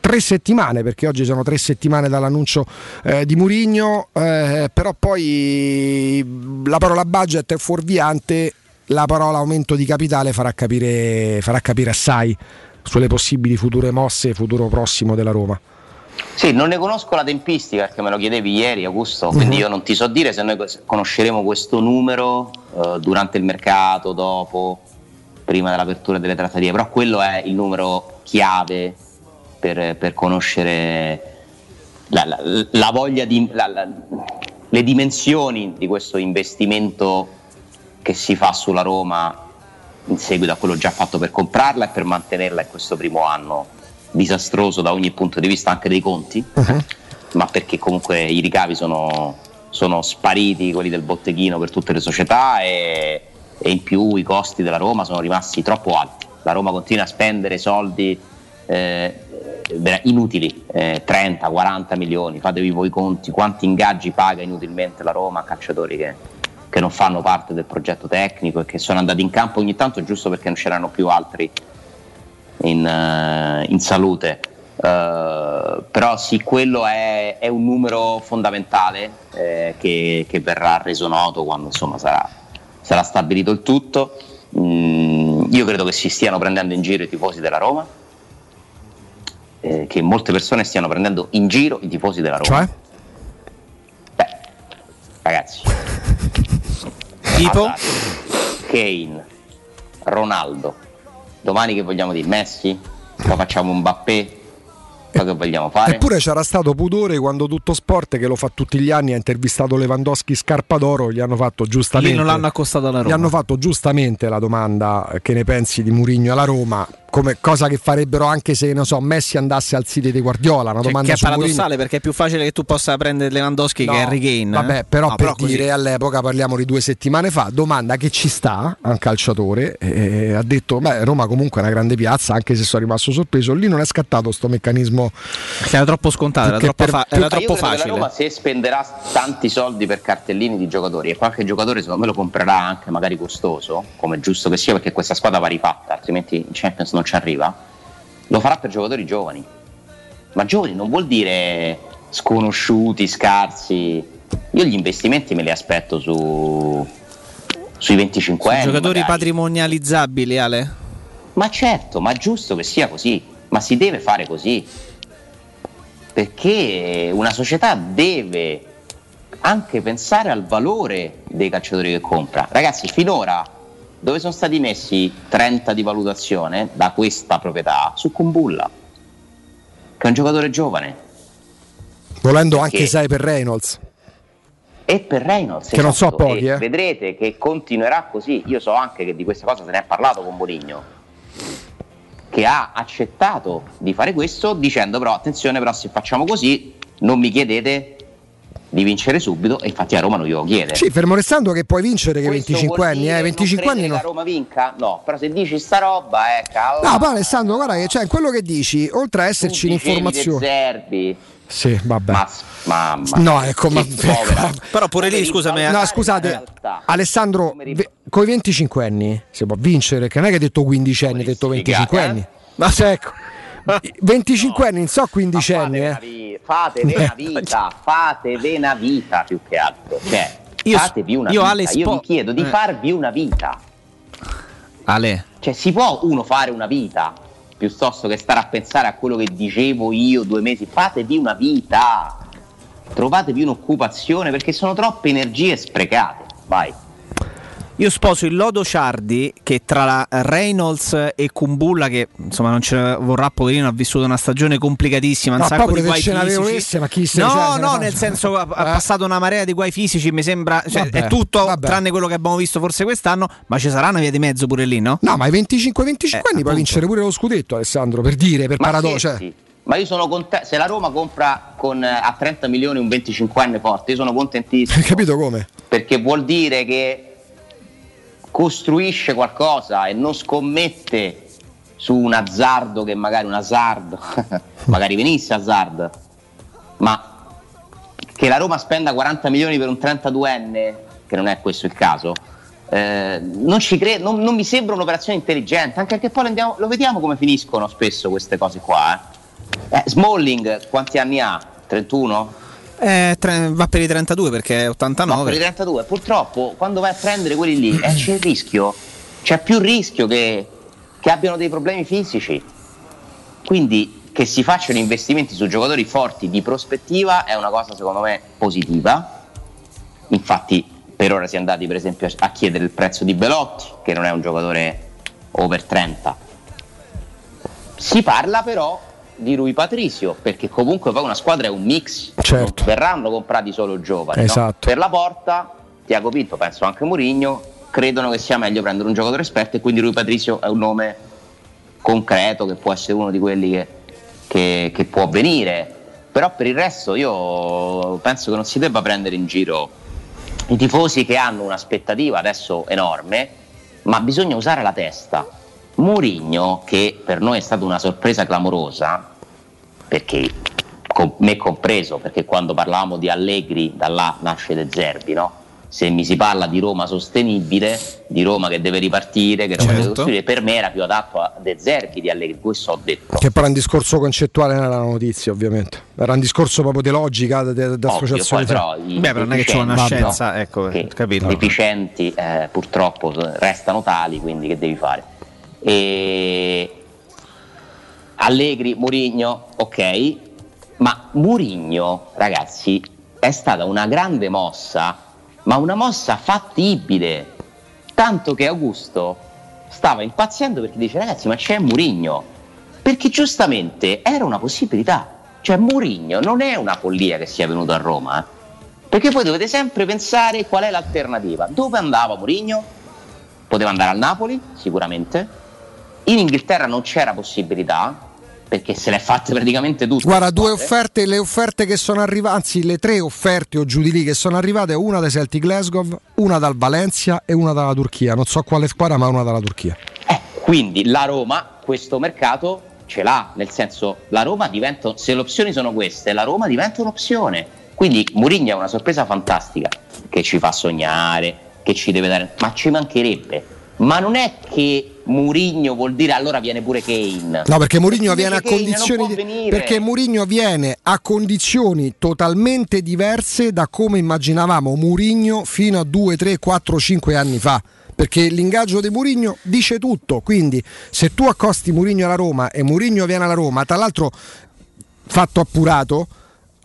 tre settimane perché oggi sono tre settimane dall'annuncio eh, di Murigno eh, però poi la parola budget è fuorviante la parola aumento di capitale farà capire, farà capire assai sulle possibili future mosse futuro prossimo della Roma Sì, non ne conosco la tempistica perché me lo chiedevi ieri, Augusto, quindi Mhm. io non ti so dire se noi conosceremo questo numero eh, durante il mercato, dopo, prima dell'apertura delle trattative, però quello è il numero chiave per, per conoscere la, la- la voglia di... la- le dimensioni di questo investimento che si fa sulla Roma in seguito a quello già fatto per comprarla e per mantenerla in questo primo anno disastroso da ogni punto di vista anche dei conti, ma perché comunque i ricavi sono, sono spariti, quelli del botteghino per tutte le società e, e in più i costi della Roma sono rimasti troppo alti. La Roma continua a spendere soldi eh, inutili, eh, 30, 40 milioni, fatevi voi i conti, quanti ingaggi paga inutilmente la Roma a calciatori che, che non fanno parte del progetto tecnico e che sono andati in campo ogni tanto giusto perché non c'erano più altri in, eh, in salute. Eh, però sì, quello è, è un numero fondamentale eh, che, che verrà reso noto quando insomma sarà, sarà stabilito il tutto. Mm, io credo che si stiano prendendo in giro i tifosi della Roma, eh, che molte persone stiano prendendo in giro i tifosi della Roma. Cioè? Ragazzi, Tipo? Kane, Ronaldo. Domani che vogliamo dire? Messi? Poi facciamo un Mbappé? Poi che vogliamo fare? Eppure c'era stato pudore quando tutto sport che lo fa tutti gli anni ha intervistato Lewandowski Scarpa d'Oro, gli hanno fatto giustamente Lì non l'hanno accostato alla Gli Roma. hanno fatto giustamente la domanda eh, che ne pensi di Murigno alla Roma, come cosa che farebbero anche se non so, Messi andasse al City di Guardiola, una Cioè, domanda che è su Mourinho. paradossale perché è più facile che tu possa prendere Lewandowski No, che Harry Kane. Vabbè, però No, per così. dire all'epoca parliamo di due settimane fa, domanda che ci sta a un calciatore, eh, ha detto beh Roma comunque è una grande piazza, anche se sono rimasto sorpreso, lì non è scattato sto meccanismo. Era troppo scontato, era che troppo, per- fa- era troppo che facile. La Roma se spenderà tanti soldi per cartellini di giocatori e qualche giocatore secondo me lo comprerà anche magari costoso, come è giusto che sia perché questa squadra va rifatta, altrimenti in Champions non ci arriva, lo farà per giocatori giovani. Ma giovani non vuol dire sconosciuti, scarsi. Io gli investimenti me li aspetto su, sui 25 Sono anni. giocatori patrimonializzabili, Ale. Ma certo, ma è giusto che sia così, ma si deve fare così. Perché una società deve anche pensare al valore dei calciatori che compra. Ragazzi, finora dove sono stati messi 30 di valutazione da questa proprietà? Su Kumbulla, che è un giocatore giovane. Volendo Perché? anche 6 per Reynolds. E per Reynolds Che non so esatto, pochi, eh. vedrete che continuerà così. Io so anche che di questa cosa se ne è parlato con Mourinho che ha accettato di fare questo dicendo però attenzione però se facciamo così non mi chiedete di vincere subito e infatti a Roma non glielo chiede. Sì, fermo restando che puoi vincere che Questo 25 vuol anni, eh, non 25 anni no. che la Roma vinca? No, però se dici sta roba, eh, cavolo. No, poi Alessandro, guarda che cioè, quello che dici, oltre a esserci l'informazione. Zerbi. Sì, vabbè. Mamma. No, ecco, ma Però pure lì, scusami. eh, No, scusate, Alessandro, con i 25 anni si può vincere, che non è che hai detto 15 anni, hai detto 25 eh? anni. Ma se ecco, 25 anni, non so 15 anni, eh. Fatevi una vita, fatevi una vita più che altro. Cioè, Io- fatevi una io, vita. Ale, io vi chiedo di eh. farvi una vita. Ale. Cioè, si può uno fare una vita piuttosto che stare a pensare a quello che dicevo io due mesi? Fatevi una vita, trovatevi un'occupazione perché sono troppe energie sprecate. Vai. Io sposo il lodo Ciardi che tra la Reynolds e Kumbulla che insomma non ce ne vorrà poverino ha vissuto una stagione complicatissima, un No, sacco di pure guai se ce n'avevo fisici. ma chi se No, cioè, se no, nel senso ha, ha Eh. passato una marea di guai fisici, mi sembra, cioè, Vabbè, è tutto vabbè. tranne quello che abbiamo visto forse quest'anno, ma ci sarà una via di mezzo pure lì, no? No, ma ai 25-25 Eh, anni puoi vincere pure lo scudetto, Alessandro, per dire, per paradosso. Cioè. Ma io sono contento, se la Roma compra con, eh, a 30 milioni un 25enne forte, io sono contentissimo. Hai capito come? perché vuol dire che costruisce qualcosa e non scommette su un azzardo che magari un azzardo, magari venisse azzardo, ma che la Roma spenda 40 milioni per un 32enne, che non è questo il caso, eh, non, cre- non, non mi sembra un'operazione intelligente, anche perché poi andiamo- lo vediamo come finiscono spesso queste cose qua. eh. Eh, Smalling quanti anni ha? 31? Eh, tre- va per i 32 perché è No, 89. per i 32. Purtroppo quando vai a prendere quelli lì eh, c'è il rischio, c'è più rischio che, che abbiano dei problemi fisici. Quindi che si facciano investimenti su giocatori forti di prospettiva è una cosa secondo me positiva. Infatti per ora si è andati per esempio a chiedere il prezzo di Belotti, che non è un giocatore over 30. Si parla però di Rui Patricio, perché comunque poi una squadra è un mix, Certo. non verranno comprati solo giovani. no? Esatto. Per la porta, Tiago Pinto, penso anche Mourinho, credono che sia meglio prendere un giocatore esperto e quindi Rui Patricio è un nome concreto che può essere uno di quelli che, che- che può venire. Però per il resto io penso che non si debba prendere in giro i tifosi che hanno un'aspettativa adesso enorme, ma bisogna usare la testa. Mourinho, che per noi è stata una sorpresa clamorosa, perché con me compreso, perché quando parlavamo di Allegri, da là nasce De Zerbi, no? Se mi si parla di Roma sostenibile, di Roma che deve ripartire, che Roma deve Certo. costruire, per me era più adatto a De Zerbi di Allegri, questo ho detto. Che poi era un discorso concettuale nella notizia, ovviamente. Era un discorso proprio di logica, di, associazione. però i Beh, però non è che c'è una scienza, no? ecco, che capito. deficienti eh, purtroppo restano tali, quindi che devi fare? E... Allegri, Murigno, ok, ma Murigno, ragazzi, è stata una grande mossa, ma una mossa fattibile, tanto che Augusto stava impazzendo perché dice ragazzi ma c'è Murigno, perché giustamente era una possibilità, cioè Murigno non è una follia che sia venuto a Roma, eh. perché poi dovete sempre pensare qual è l'alternativa, dove andava Murigno? Poteva andare al Napoli, sicuramente, in Inghilterra non c'era possibilità, perché se le è fatte praticamente tutte. Guarda, due offerte, le offerte che sono arrivate, anzi le tre offerte o giù di lì che sono arrivate, una dai Celtic Glasgow, una dal Valencia e una dalla Turchia. Non so quale squadra, ma una dalla Turchia. Quindi la Roma questo mercato ce l'ha, nel senso la Roma diventa, se le opzioni sono queste, la Roma diventa un'opzione. Quindi Mourinho è una sorpresa fantastica che ci fa sognare, che ci deve dare, ma ci mancherebbe. Ma non è che Mourinho vuol dire allora viene pure Kane. No, perché Mourinho Perché viene a Kane condizioni di- perché Mourinho viene a condizioni totalmente diverse da come immaginavamo Mourinho fino a 2, 3, 4, 5 anni fa. Perché l'ingaggio di Mourinho dice tutto, quindi se tu accosti Mourinho alla Roma e Mourinho viene alla Roma, tra l'altro fatto appurato,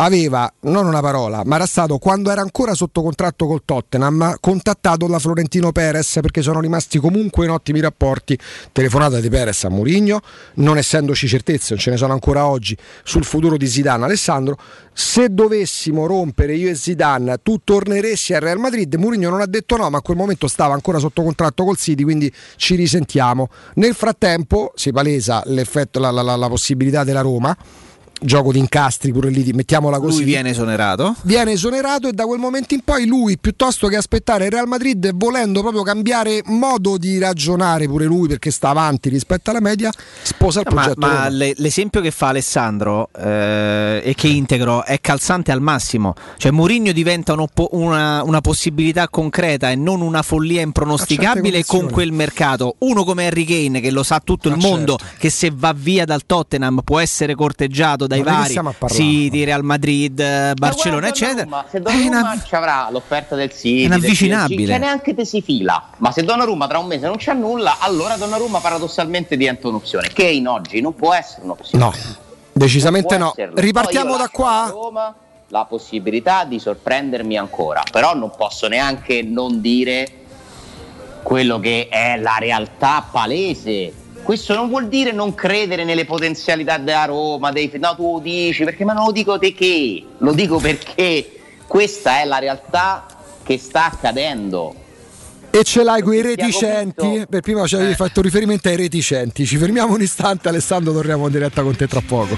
aveva non una parola, ma era stato quando era ancora sotto contratto col Tottenham, contattato da Florentino Perez perché sono rimasti comunque in ottimi rapporti. Telefonata di Perez a Mourinho, non essendoci certezze, non ce ne sono ancora oggi sul futuro di Zidane. Alessandro, se dovessimo rompere io e Zidane, tu torneresti al Real Madrid? Mourinho non ha detto no, ma a quel momento stava ancora sotto contratto col City, quindi ci risentiamo. Nel frattempo si palesa la, la- la- la possibilità della Roma gioco di incastri pure lì, mettiamola così. Lui viene esonerato. Viene esonerato e da quel momento in poi lui, piuttosto che aspettare il Real Madrid, volendo proprio cambiare modo di ragionare pure lui perché sta avanti rispetto alla media, sposa il ma, progetto. ma le- l'esempio che fa Alessandro eh, e che integro è calzante al massimo. Cioè Mourinho diventa un'oppo- una, una possibilità concreta e non una follia impronosticabile con quel mercato. Uno come Harry Kane che lo sa tutto il Ma mondo certo. che se va via dal Tottenham può essere corteggiato dai Ma vari? City, Real Madrid, Barcellona, Ma eccetera. Donnarumma, se Donnarumma una- ci avrà l'offerta del City, È del inavvicinabile. PSG, che neanche te si fila. Ma se Donnarumma tra un mese non c'ha nulla, allora Donnarumma paradossalmente diventa un'opzione. Che in oggi non può essere un'opzione. No, decisamente Non no. esserlo. Ripartiamo da qua? Roma la possibilità di sorprendermi ancora, però non posso neanche non dire quello che è la realtà palese. Questo non vuol dire non credere nelle potenzialità della Roma, dei, no tu lo dici, perché ma non lo dico te che, lo dico perché questa è la realtà che sta accadendo. E ce l'hai quei Ti spiego reticenti? questo. Per prima ci avevi fatto riferimento ai reticenti. Ci fermiamo un istante, Alessandro, torniamo in diretta con te tra poco.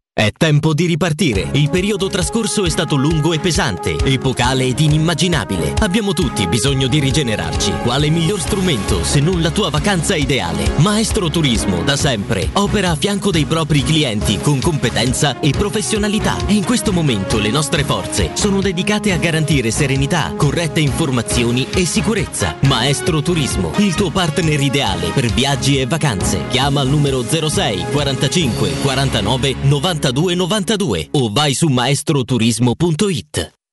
È tempo di ripartire. Il periodo trascorso è stato lungo e pesante, epocale ed inimmaginabile. Abbiamo tutti bisogno di rigenerarci. Quale miglior strumento se non la tua vacanza ideale? Maestro Turismo, da sempre, opera a fianco dei propri clienti con competenza e professionalità. E in questo momento le nostre forze sono dedicate a garantire serenità, corrette informazioni e sicurezza. Maestro Turismo, il tuo partner ideale per viaggi e vacanze. Chiama al numero 06 45 49 92 92 o vai su maestroturismo.it.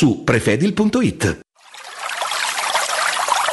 su prefedil.it.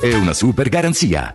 e una super garanzia.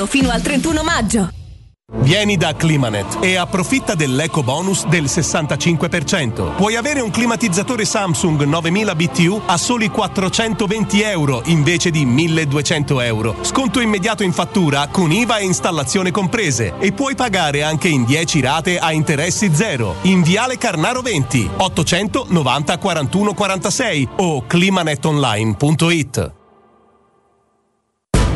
fino al 31 maggio. Vieni da Climanet e approfitta dell'eco bonus del 65%. Puoi avere un climatizzatore Samsung 9000 BTU a soli 420 euro invece di 1200 euro. Sconto immediato in fattura con IVA e installazione comprese e puoi pagare anche in 10 rate a interessi zero. In Viale Carnaro 20 890 41 46 o climanetonline.it.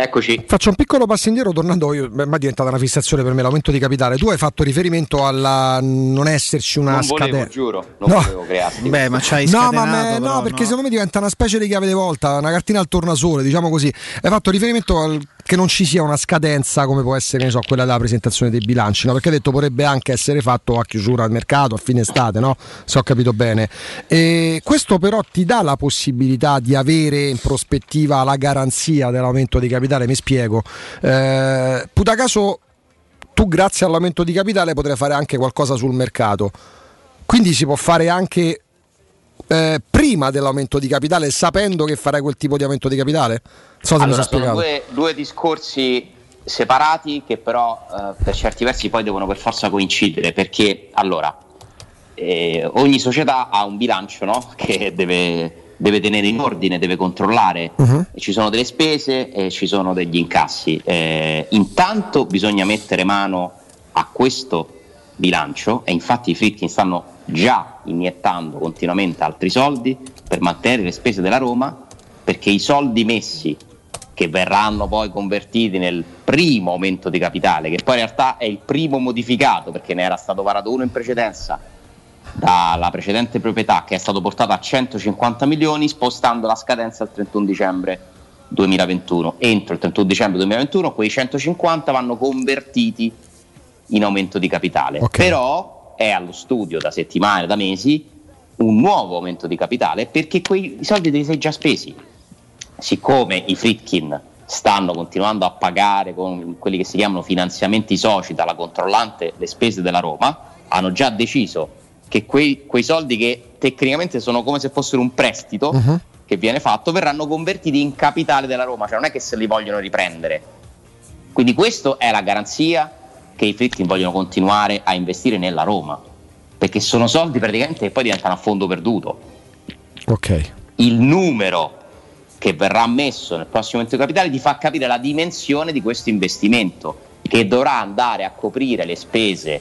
Eccoci. Faccio un piccolo passo indietro tornando, io, beh, ma è diventata una fissazione per me l'aumento di capitale. Tu hai fatto riferimento alla non esserci una non volevo, scadenza. giuro, non No. volevo crearti. Beh, ma c'hai No, ma me- però, no, perché secondo me diventa una specie di chiave di volta, una cartina al tornasole, diciamo così. Hai fatto riferimento al che non ci sia una scadenza come può essere, so, quella della presentazione dei bilanci, no? Perché hai detto potrebbe anche essere fatto a chiusura al mercato, a fine estate, no? Se ho capito bene. E questo però ti dà la possibilità di avere in prospettiva la garanzia dell'aumento di capitale, mi spiego. Eh, puta caso tu grazie all'aumento di capitale potrai fare anche qualcosa sul mercato. Quindi si può fare anche eh, prima dell'aumento di capitale, sapendo che farai quel tipo di aumento di capitale? So se Allora, sono due, due discorsi separati che però eh, per certi versi poi devono per forza coincidere perché allora eh, ogni società ha un bilancio no? che deve, deve tenere in ordine, deve controllare E ci sono delle spese e ci sono degli incassi. Eh, intanto bisogna mettere mano a questo bilancio e infatti i Fritkin stanno già iniettando continuamente altri soldi per mantenere le spese della Roma perché i soldi messi che verranno poi convertiti nel primo aumento di capitale, che poi in realtà è il primo modificato perché ne era stato varato uno in precedenza dalla precedente proprietà che è stato portato a 150 milioni spostando la scadenza al 31 dicembre 2021. Entro il 31 dicembre 2021 quei 150 vanno convertiti in aumento di capitale. Però è allo studio da settimane, da mesi, un nuovo aumento di capitale perché quei soldi te li sei già spesi. Siccome i Fritkin stanno continuando a pagare con quelli che si chiamano finanziamenti soci dalla controllante le spese della Roma, hanno già deciso che quei, quei soldi che tecnicamente sono come se fossero un prestito che viene fatto verranno convertiti in capitale della Roma, cioè non è che se li vogliono riprendere. Quindi questa è la garanzia che i Fritkin vogliono continuare a investire nella Roma, perché sono soldi praticamente che poi diventano a fondo perduto. Ok. Il numero che verrà messo nel prossimo aumento di capitale ti fa capire la dimensione di questo investimento, che dovrà andare a coprire le spese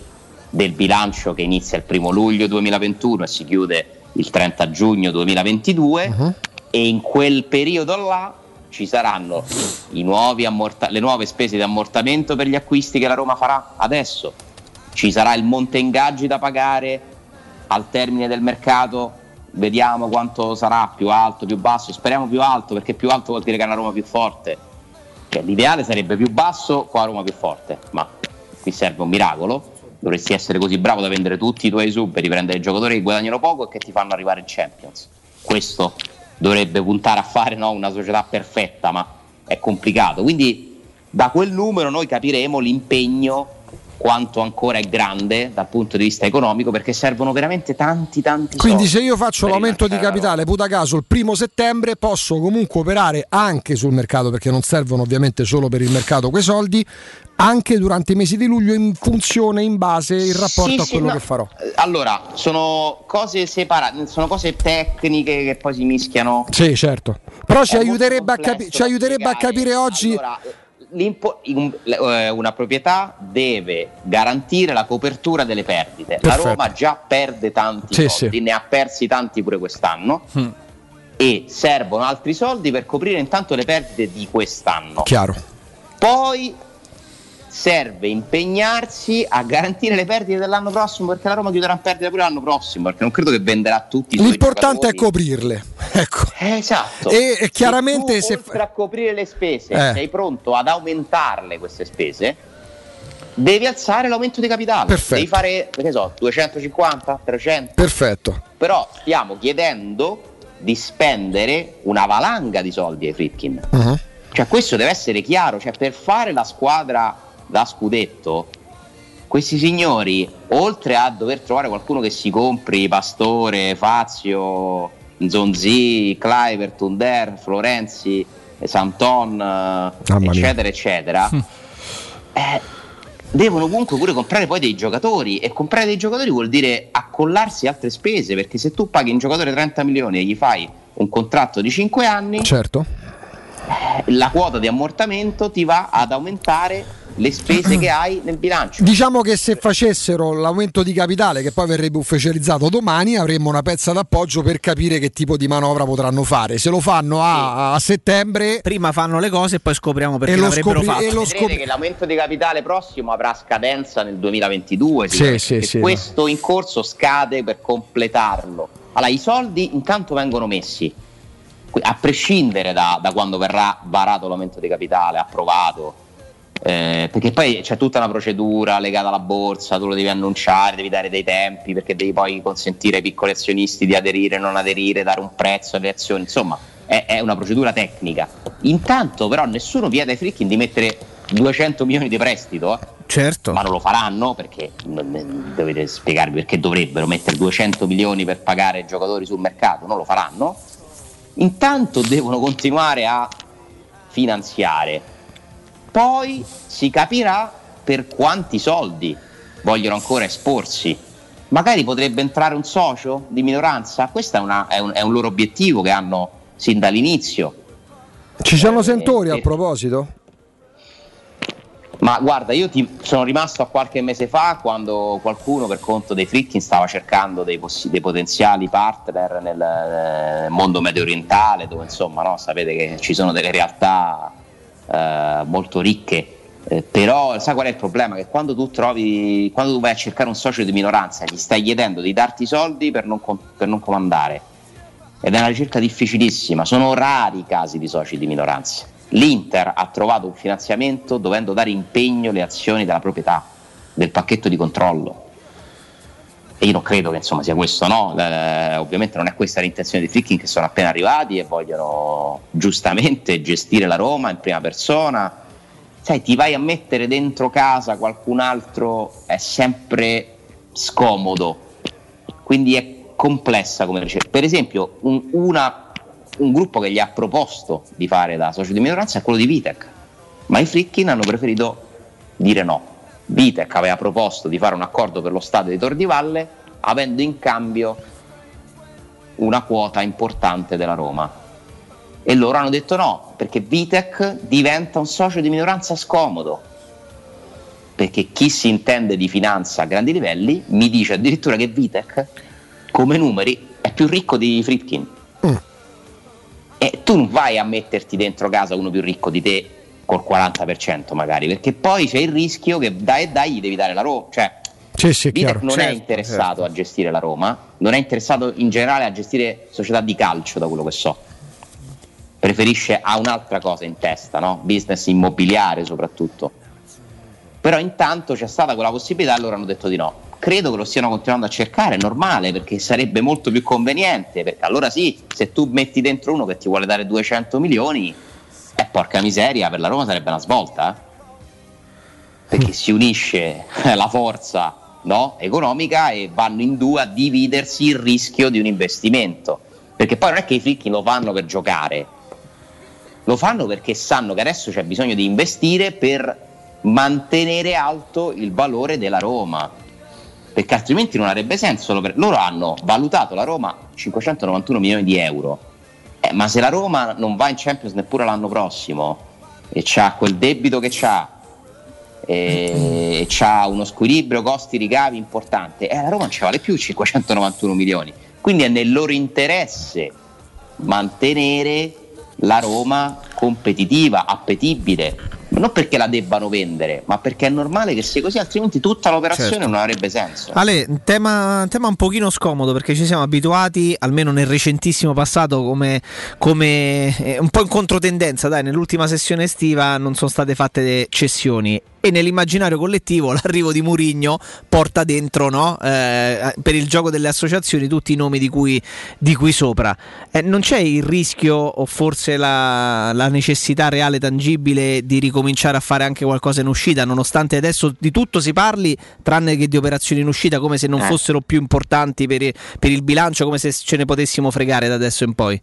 del bilancio che inizia il primo luglio 2021 e si chiude il 30 giugno 2022 e in quel periodo là ci saranno i nuovi ammorta- le nuove spese di ammortamento per gli acquisti che la Roma farà adesso, ci sarà il monte ingaggi da pagare al termine del mercato, vediamo quanto sarà, più alto, più basso, speriamo più alto perché più alto vuol dire che è una Roma più forte. Cioè, l'ideale sarebbe più basso la Roma più forte, ma qui serve un miracolo. Dovresti essere così bravo da vendere tutti i tuoi sub e riprendere i giocatori che guadagnano poco e che ti fanno arrivare in Champions. Questo dovrebbe puntare a fare no, una società perfetta, ma è complicato. Quindi da quel numero noi capiremo l'impegno quanto ancora è grande dal punto di vista economico perché servono veramente tanti tanti Quindi se io faccio l'aumento di capitale, puta caso, il primo settembre posso comunque operare anche sul mercato, perché non servono ovviamente solo per il mercato quei soldi, anche durante i mesi di luglio in funzione, in base, in rapporto Sì, a sì, quello no. che farò. Eh, Allora, sono cose separate, sono cose tecniche che poi si mischiano. Sì, certo. Però ci È aiuterebbe, a, capi- ci aiuterebbe a capire oggi... Allora, una proprietà deve garantire la copertura delle perdite. Perfetto. La Roma già perde tanti Sì, soldi, ne ha persi tanti pure quest'anno. e servono altri soldi per coprire intanto le perdite di quest'anno. Chiaro. Poi serve impegnarsi a garantire le perdite dell'anno prossimo perché la Roma chiuderà in perdita pure l'anno prossimo perché non credo che venderà tutti i L'importante è coprirle. Ecco. Eh, esatto. E- e chiaramente se se tu, oltre a coprire le spese Eh. sei pronto ad aumentarle queste spese devi alzare l'aumento di capitale Perfetto. devi fare che ne so 250 300 Perfetto. però stiamo chiedendo di spendere una valanga di soldi ai Fritkin Mhm. cioè questo deve essere chiaro cioè per fare la squadra da scudetto questi signori oltre a dover trovare qualcuno che si compri Pastore, Fazio Zonzi, Clivert, Under, Florenzi Santon eh, mia. eccetera eccetera eh, devono comunque pure comprare poi dei giocatori e comprare dei giocatori vuol dire accollarsi altre spese perché se tu paghi un giocatore 30 milioni e gli fai un contratto di 5 anni Certo. la quota di ammortamento ti va ad aumentare le spese che hai nel bilancio Diciamo che se facessero l'aumento di capitale, che poi verrebbe ufficializzato domani, avremmo una pezza d'appoggio per capire che tipo di manovra potranno fare. Se lo fanno a, a settembre, Prima fanno le cose e poi scopriamo perché E lo l'avrebbero scopri- fatto. e lo scopri- che l'aumento di capitale prossimo avrà scadenza nel 2022 Sì, sì, e sì, questo in corso scade per completarlo allora i soldi intanto vengono messi a prescindere da, da quando verrà varato l'aumento di capitale approvato eh, perché poi c'è tutta una procedura legata alla borsa, tu lo devi annunciare, devi dare dei tempi perché devi poi consentire ai piccoli azionisti di aderire, non aderire, dare un prezzo alle azioni, insomma è, è una procedura tecnica. Intanto però nessuno vieta ai frickin di mettere 200 milioni di prestito, eh. Certo. ma non lo faranno perché non- non- dovete spiegarvi perché dovrebbero mettere 200 milioni per pagare giocatori sul mercato, non lo faranno. Intanto devono continuare a finanziare poi si capirà per quanti soldi vogliono ancora esporsi. Magari potrebbe entrare un socio di minoranza, questo è, una- è un, è un loro obiettivo che hanno sin dall'inizio. ci sono sentori a proposito? Ma guarda, io ti sono rimasto a qualche mese fa quando qualcuno per conto dei Frickin stava cercando dei, possi- dei potenziali partner nel eh, mondo medio orientale, dove insomma no, sapete che ci sono delle realtà eh, molto ricche. eh, però sai qual è il problema? Che quando tu trovi, quando tu vai a cercare un socio di minoranza, gli stai chiedendo di darti i soldi per non, com- per non comandare. Ed è una ricerca difficilissima, sono rari i casi di soci di minoranza. L'Inter ha trovato un finanziamento dovendo dare impegno alle azioni della proprietà, del pacchetto di controllo. E io non credo che insomma sia questo, no? Eh, ovviamente non è questa l'intenzione di Fricking che sono appena arrivati e vogliono giustamente gestire la Roma in prima persona. Sai, ti vai a mettere dentro casa qualcun altro è sempre scomodo. Quindi è complessa come ricerca. Per esempio, un, una- un gruppo che gli ha proposto di fare da socio di minoranza è quello di Vitec, ma i Frickin hanno preferito dire no. Vitec aveva proposto di fare un accordo per lo stadio di Tor di Valle, avendo in cambio una quota importante della Roma. E loro hanno detto no, perché Vitec diventa un socio di minoranza scomodo. Perché chi si intende di finanza a grandi livelli mi dice addirittura che Vitec, come numeri, è più ricco di Fritkin. E tu non vai a metterti dentro casa uno più ricco di te col 40% magari, perché poi c'è il rischio che dai e dai gli devi dare la Roma. Cioè, Sì, sì, è chiaro. non è Certo, interessato a gestire la Roma, non è interessato in generale a gestire società di calcio, da quello che so. Preferisce ha un'altra cosa in testa, no? business immobiliare soprattutto. Però intanto c'è stata quella possibilità e loro hanno detto di no. Credo che lo stiano continuando a cercare, è normale perché sarebbe molto più conveniente, perché allora sì, se tu metti dentro uno che ti vuole dare 200 milioni, porca miseria, per la Roma sarebbe una svolta. Perché si unisce la forza no, economica e vanno in due a dividersi il rischio di un investimento. Perché poi non è che i fricchi lo fanno per giocare, lo fanno perché sanno che adesso c'è bisogno di investire per mantenere alto il valore della Roma. Perché altrimenti non avrebbe senso. Loro hanno valutato la Roma 591 milioni di euro. Eh, ma se la Roma non va in Champions neppure l'anno prossimo e c'ha quel debito che c'ha e c'ha uno squilibrio costi-ricavi importante, eh, la Roma non ci vale più 591 milioni. Quindi è nel loro interesse mantenere la Roma competitiva, appetibile. Non perché la debbano vendere, ma perché è normale che sia così, altrimenti tutta l'operazione Certo. non avrebbe senso. Ale, un tema, un tema un pochino scomodo perché ci siamo abituati, almeno nel recentissimo passato, come, come eh, un po' in controtendenza. Dai, nell'ultima sessione estiva non sono state fatte cessioni. E nell'immaginario collettivo l'arrivo di Murigno porta dentro no? Eh, per il gioco delle associazioni tutti i nomi di cui, di cui sopra. Eh, non c'è il rischio o forse la, la necessità reale, tangibile di ricominciare a fare anche qualcosa in uscita, nonostante adesso di tutto si parli, tranne che di operazioni in uscita, come se non Eh. fossero più importanti per, per il bilancio, come se ce ne potessimo fregare da adesso in poi.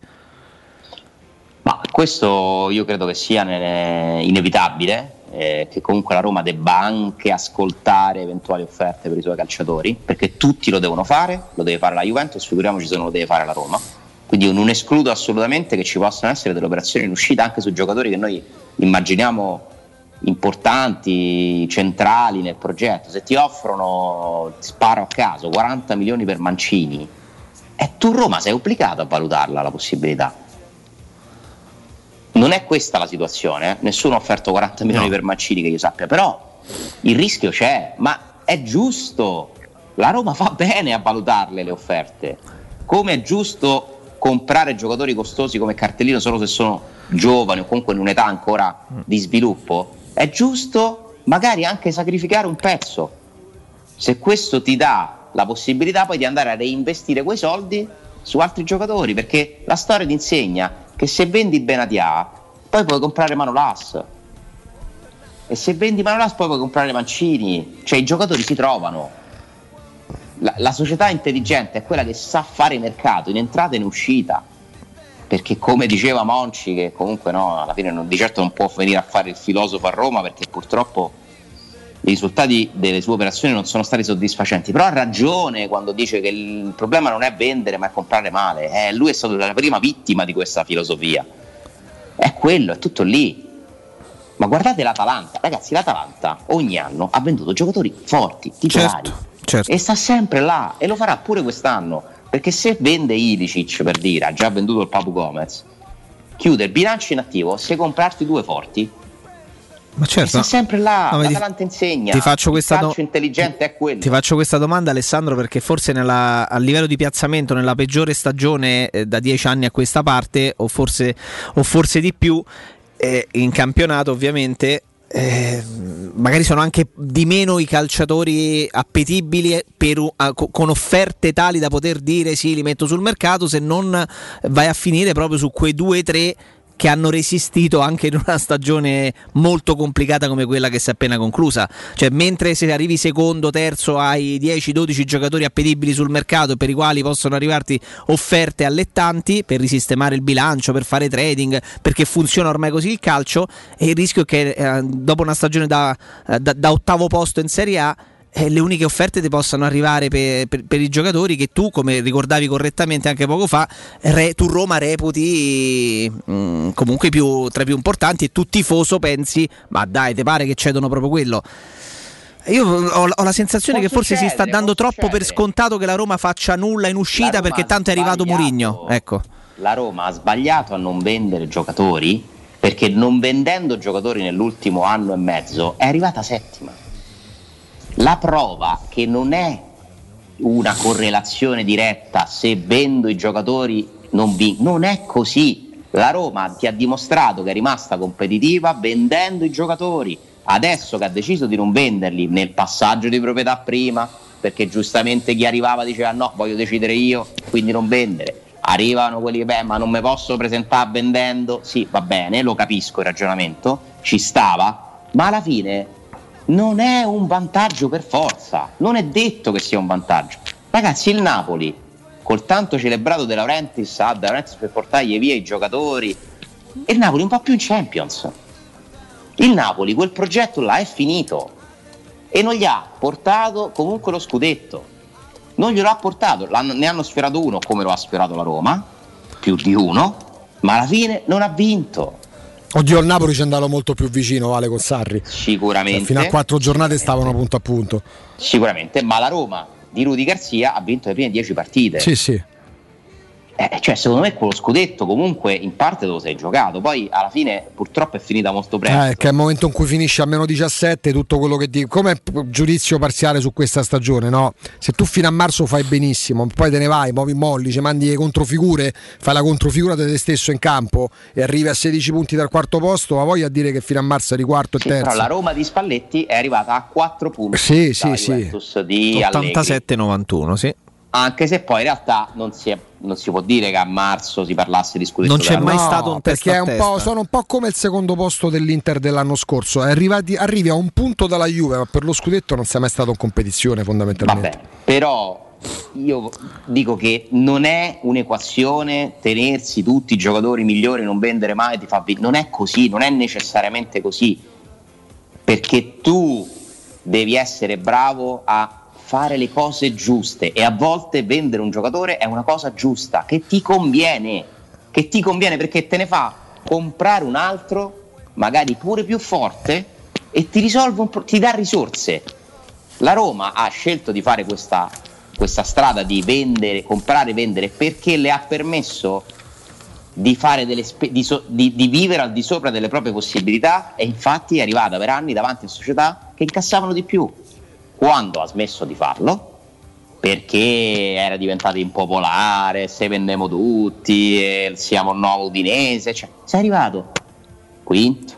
Ma questo io credo che sia ne- inevitabile, eh, che comunque la Roma debba anche ascoltare eventuali offerte per i suoi calciatori, perché tutti lo devono fare, lo deve fare la Juventus, figuriamoci se non lo deve fare la Roma. Quindi io non escludo assolutamente che ci possano essere delle operazioni in uscita anche su giocatori che noi immaginiamo importanti, centrali nel progetto. Se ti offrono, sparo a caso, 40 milioni per Mancini, e tu Roma sei obbligato a valutarla la possibilità. Non è questa la situazione, eh. nessuno ha offerto 40 milioni per Mancini che io sappia, però il rischio c'è, ma è giusto, la Roma fa bene a valutarle le offerte, come è giusto comprare giocatori costosi come Cartellino solo se sono giovani o comunque in un'età ancora di sviluppo, è giusto magari anche sacrificare un pezzo, se questo ti dà la possibilità poi di andare a reinvestire quei soldi su altri giocatori, perché la storia ti insegna che se vendi Benatia poi puoi comprare Manolas e se vendi Manolas poi puoi comprare Mancini, cioè i giocatori si trovano. La, la società intelligente è quella che sa fare mercato in entrata e in uscita, perché come diceva Monci, che comunque no, alla fine non, di certo non può venire a fare il filosofo a Roma perché purtroppo i risultati delle sue operazioni non sono stati soddisfacenti, però ha ragione quando dice che il problema non è vendere ma è comprare male, Eh, lui è stato la prima vittima di questa filosofia, è quello, è tutto lì. Ma guardate l'Atalanta, ragazzi, l'Atalanta ogni anno ha venduto giocatori forti, titolari, certo. e sta sempre là e lo farà pure quest'anno, perché se vende Ilicic per dire, ha già venduto il Papu Gomez, chiude il bilancio in attivo, se comprarti due forti, Ma certo. sta sempre là, No, ma ti- l'Atalanta insegna, ti faccio questa do- calcio intelligente è quello. Ti faccio questa domanda Alessandro perché forse nella- a livello di piazzamento nella peggiore stagione eh, da dieci anni a questa parte o forse, o forse di più eh, in campionato ovviamente eh, magari sono anche di meno i calciatori appetibili per con offerte tali da poter dire sì li metto sul mercato se non vai a finire proprio su quei due o tre che hanno resistito anche in una stagione molto complicata come quella che si è appena conclusa. Cioè, mentre se arrivi secondo, terzo, hai 10-12 giocatori appetibili sul mercato per i quali possono arrivarti offerte allettanti per risistemare il bilancio, per fare trading, perché funziona ormai così il calcio, e il rischio è che eh, dopo una stagione da, eh, da- da ottavo posto in Serie A eh, le uniche offerte ti possano arrivare per, per- per i giocatori che tu, come ricordavi correttamente anche poco fa, re- tu Roma reputi mm, comunque più, tra i più importanti e tu tifoso pensi, ma dai, ti pare che cedono proprio quello? Io ho, ho la sensazione Può che forse si sta dando troppo per succedere. scontato che la Roma faccia nulla in uscita perché tanto è arrivato. Murigno. Ecco. La Roma ha sbagliato a non vendere giocatori perché non vendendo giocatori nell'ultimo anno e mezzo è arrivata settima. La prova che non è una correlazione diretta se vendo i giocatori non vinco, non è così. La Roma ti ha dimostrato che è rimasta competitiva vendendo i giocatori. Adesso che ha deciso di non venderli nel passaggio di proprietà prima, perché giustamente chi arrivava diceva no, voglio decidere io, quindi non vendere. Arrivano quelli che, beh, ma non mi posso presentare vendendo. Sì, va bene, lo capisco il ragionamento, ci stava, ma alla fine non è un vantaggio per forza, non è detto che sia un vantaggio. Ragazzi, il Napoli, col tanto celebrato De Laurentiis, ah, De Laurentiis per portargli via i giocatori, e il Napoli un po' più in Champions. Il Napoli, quel progetto là è finito e non gli ha portato comunque lo scudetto. Non glielo ha portato, ne hanno sfiorato uno come lo ha sfiorato la Roma, più di uno, ma alla fine non ha vinto. Oddio, il Napoli ci è andato molto più vicino, Vale con Sarri. Sicuramente. Cioè, fino a quattro giornate stavano punto a punto. Sicuramente, ma la Roma di Rudy Garzia ha vinto le prime 10 partite. Sì, sì. Eh, cioè, secondo me quello scudetto comunque in parte te lo sei giocato, poi alla fine purtroppo è finita molto presto. Eh, che è il momento in cui finisce a meno 17 tutto quello che dico. Come giudizio parziale su questa stagione, no? Se tu fino a marzo fai benissimo, poi te ne vai, muovi molli, ci mandi le controfigure, fai la controfigura di te stesso in campo e arrivi a 16 punti dal quarto posto, ma voglio dire che fino a marzo eri quarto Sì, e terzo. però la Roma di Spalletti è arrivata a 4 punti Sì, sì, sì. Di Allegri. 87-91, sì. Anche se poi in realtà non si, è- non si può dire che a marzo si parlasse di scudetto. Non c'è mai Roma. stato un perché è un sono un po' come il secondo posto dell'Inter dell'anno scorso. Arrivati- arrivi a un punto dalla Juve, ma per lo scudetto non sei mai stato in competizione fondamentalmente. Vabbè, però io dico che non è un'equazione tenersi tutti i giocatori migliori, non vendere mai, ti fa vi- non è così, non è necessariamente così, perché tu devi essere bravo a fare le cose giuste e a volte vendere un giocatore è una cosa giusta che ti conviene, che ti conviene perché te ne fa comprare un altro, magari pure più forte e ti risolve pro- ti dà risorse. La Roma ha scelto di fare questa, questa strada di vendere, comprare e vendere perché le ha permesso di, spe- di, so- di- di vivere al di sopra delle proprie possibilità e infatti è arrivata per anni davanti a società che incassavano di più. Quando ha smesso di farlo, perché era diventato impopolare, se vendiamo tutti, siamo il nuovo Udinese, cioè, sei arrivato quinto,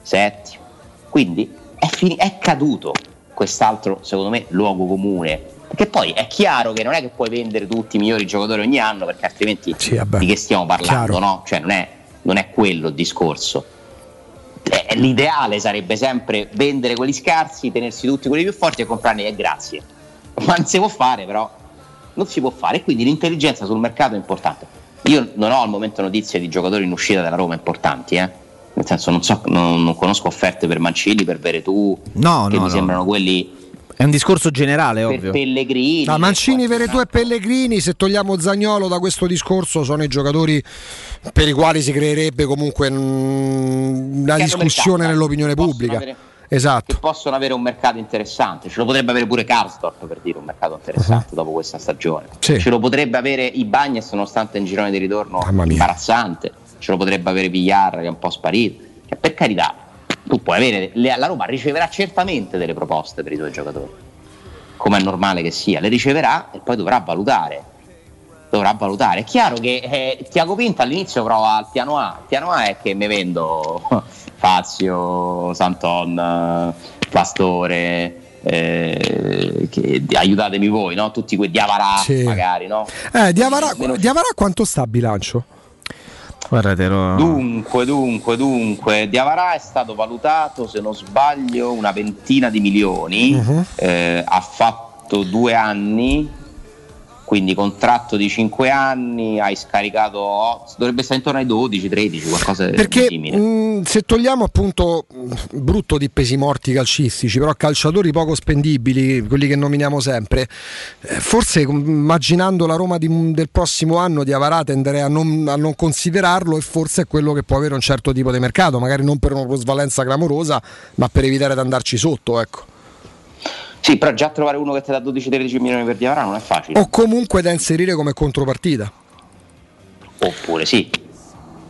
settimo, quindi è, fini- è caduto quest'altro, secondo me, luogo comune. Perché poi è chiaro che non è che puoi vendere tutti i migliori giocatori ogni anno, perché altrimenti di che stiamo parlando, no? Cioè non è, non è quello il discorso. Eh, L'ideale sarebbe sempre vendere quelli scarsi, tenersi tutti quelli più forti e comprarne e grazie. Ma non si può fare, però. Non si può fare. E quindi l'intelligenza sul mercato è importante. Io non ho al momento notizie di giocatori in uscita dalla Roma importanti, eh. Nel senso, non, so, non, non conosco offerte per Mancini, per Veretù, No, che no, mi no. sembrano quelli È un discorso generale, per ovvio. Pellegrini. No, Mancini, Veretù e Pellegrini, se togliamo Zagnolo da questo discorso, sono i giocatori per i quali si creerebbe comunque mm, una discussione mercato, nell'opinione possono pubblica. avere- Esatto. che possono avere un mercato interessante. Ce lo potrebbe avere pure Karsdorp per dire un mercato interessante dopo questa stagione. Sì. Ce lo potrebbe avere i Bagnes nonostante il girone di ritorno imbarazzante. Ce lo potrebbe avere Villar che è un po' sparito. Cioè, per carità, tu puoi avere. le- La Roma riceverà certamente delle proposte per i suoi giocatori. Come è normale che sia, le riceverà e poi dovrà valutare. Dovrà valutare. È chiaro che eh, Tiago Pinto all'inizio prova il piano A. Il piano A è che mi vendo Fazio, Santon, Pastore. eh, che- aiutatemi voi, no? Tutti quei Diavarà Sì. magari, no? Eh, Diavara, Diavara quanto sta a bilancio? Guarda, te lo- Dunque, dunque, dunque, Diavarà è stato valutato, se non sbaglio, una ventina di milioni, Mhm. eh, ha fatto due anni, quindi contratto di cinque anni, hai scaricato, oh, dovrebbe stare intorno ai 12, 13, qualcosa Perché di simile. mh, se togliamo appunto mh, brutto di pesi morti calcistici, però calciatori poco spendibili, quelli che nominiamo sempre, eh, forse com- immaginando la Roma di- del prossimo anno di Avarà tenderei a non, a non considerarlo e forse è quello che può avere un certo tipo di mercato, magari non per una plusvalenza clamorosa, ma per evitare di andarci sotto, ecco. Sì, però già trovare uno che ti dà 12-13 milioni per Diavarà non è facile. O comunque da inserire come contropartita. Oppure sì.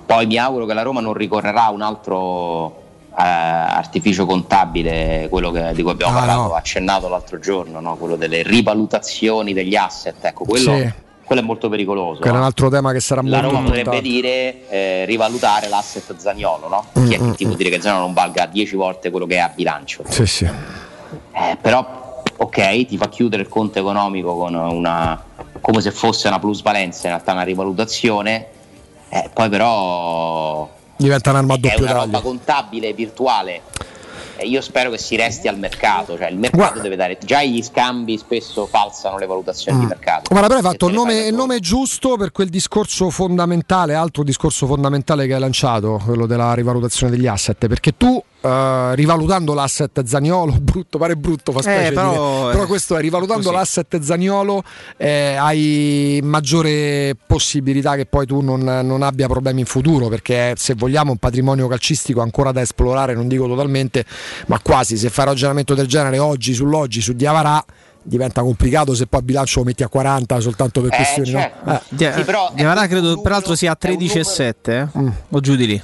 Poi mi auguro che la Roma non ricorrerà a un altro eh, artificio contabile, quello che- di cui abbiamo Ah, parlato, no. accennato l'altro giorno, no? quello delle rivalutazioni degli asset. Ecco, quello, Sì. quello è molto pericoloso. Che era un no? altro tema che sarà La molto Roma potrebbe dire eh, rivalutare l'asset Zagnolo, no? Mm, Chi è mm, che ti può dire che Zagnolo non valga 10 volte quello che è a bilancio? Sì, sì. Eh, però, ok, ti fa chiudere il conto economico con una, come se fosse una plusvalenza, in realtà una rivalutazione, eh, poi però Diventa un'arma a è doppio una roba taglio. contabile virtuale. E io spero che si resti al mercato, cioè il mercato deve dare. Già gli scambi spesso falsano le valutazioni di mercato. Guarda, però hai fatto il nome, il nome giusto per quel discorso fondamentale, altro discorso fondamentale che hai lanciato, quello della rivalutazione degli asset, perché tu eh, rivalutando l'asset Zaniolo, brutto, pare brutto, fa specie Eh, però, dire, eh, però questo è, rivalutando così. l'asset Zaniolo eh, hai maggiore possibilità che poi tu non, non abbia problemi in futuro, perché se vogliamo un patrimonio calcistico ancora da esplorare, non dico totalmente, ma quasi, se fai un ragionamento del genere oggi sull'oggi, su Diavarà, diventa complicato se poi il bilancio lo metti a 40 soltanto per Eh, questioni. no? certo. Eh. Dia- Sì, però Diavara è credo un peraltro numero- sia a è un 13 e numero- 7 eh? Mm. o giù di lì.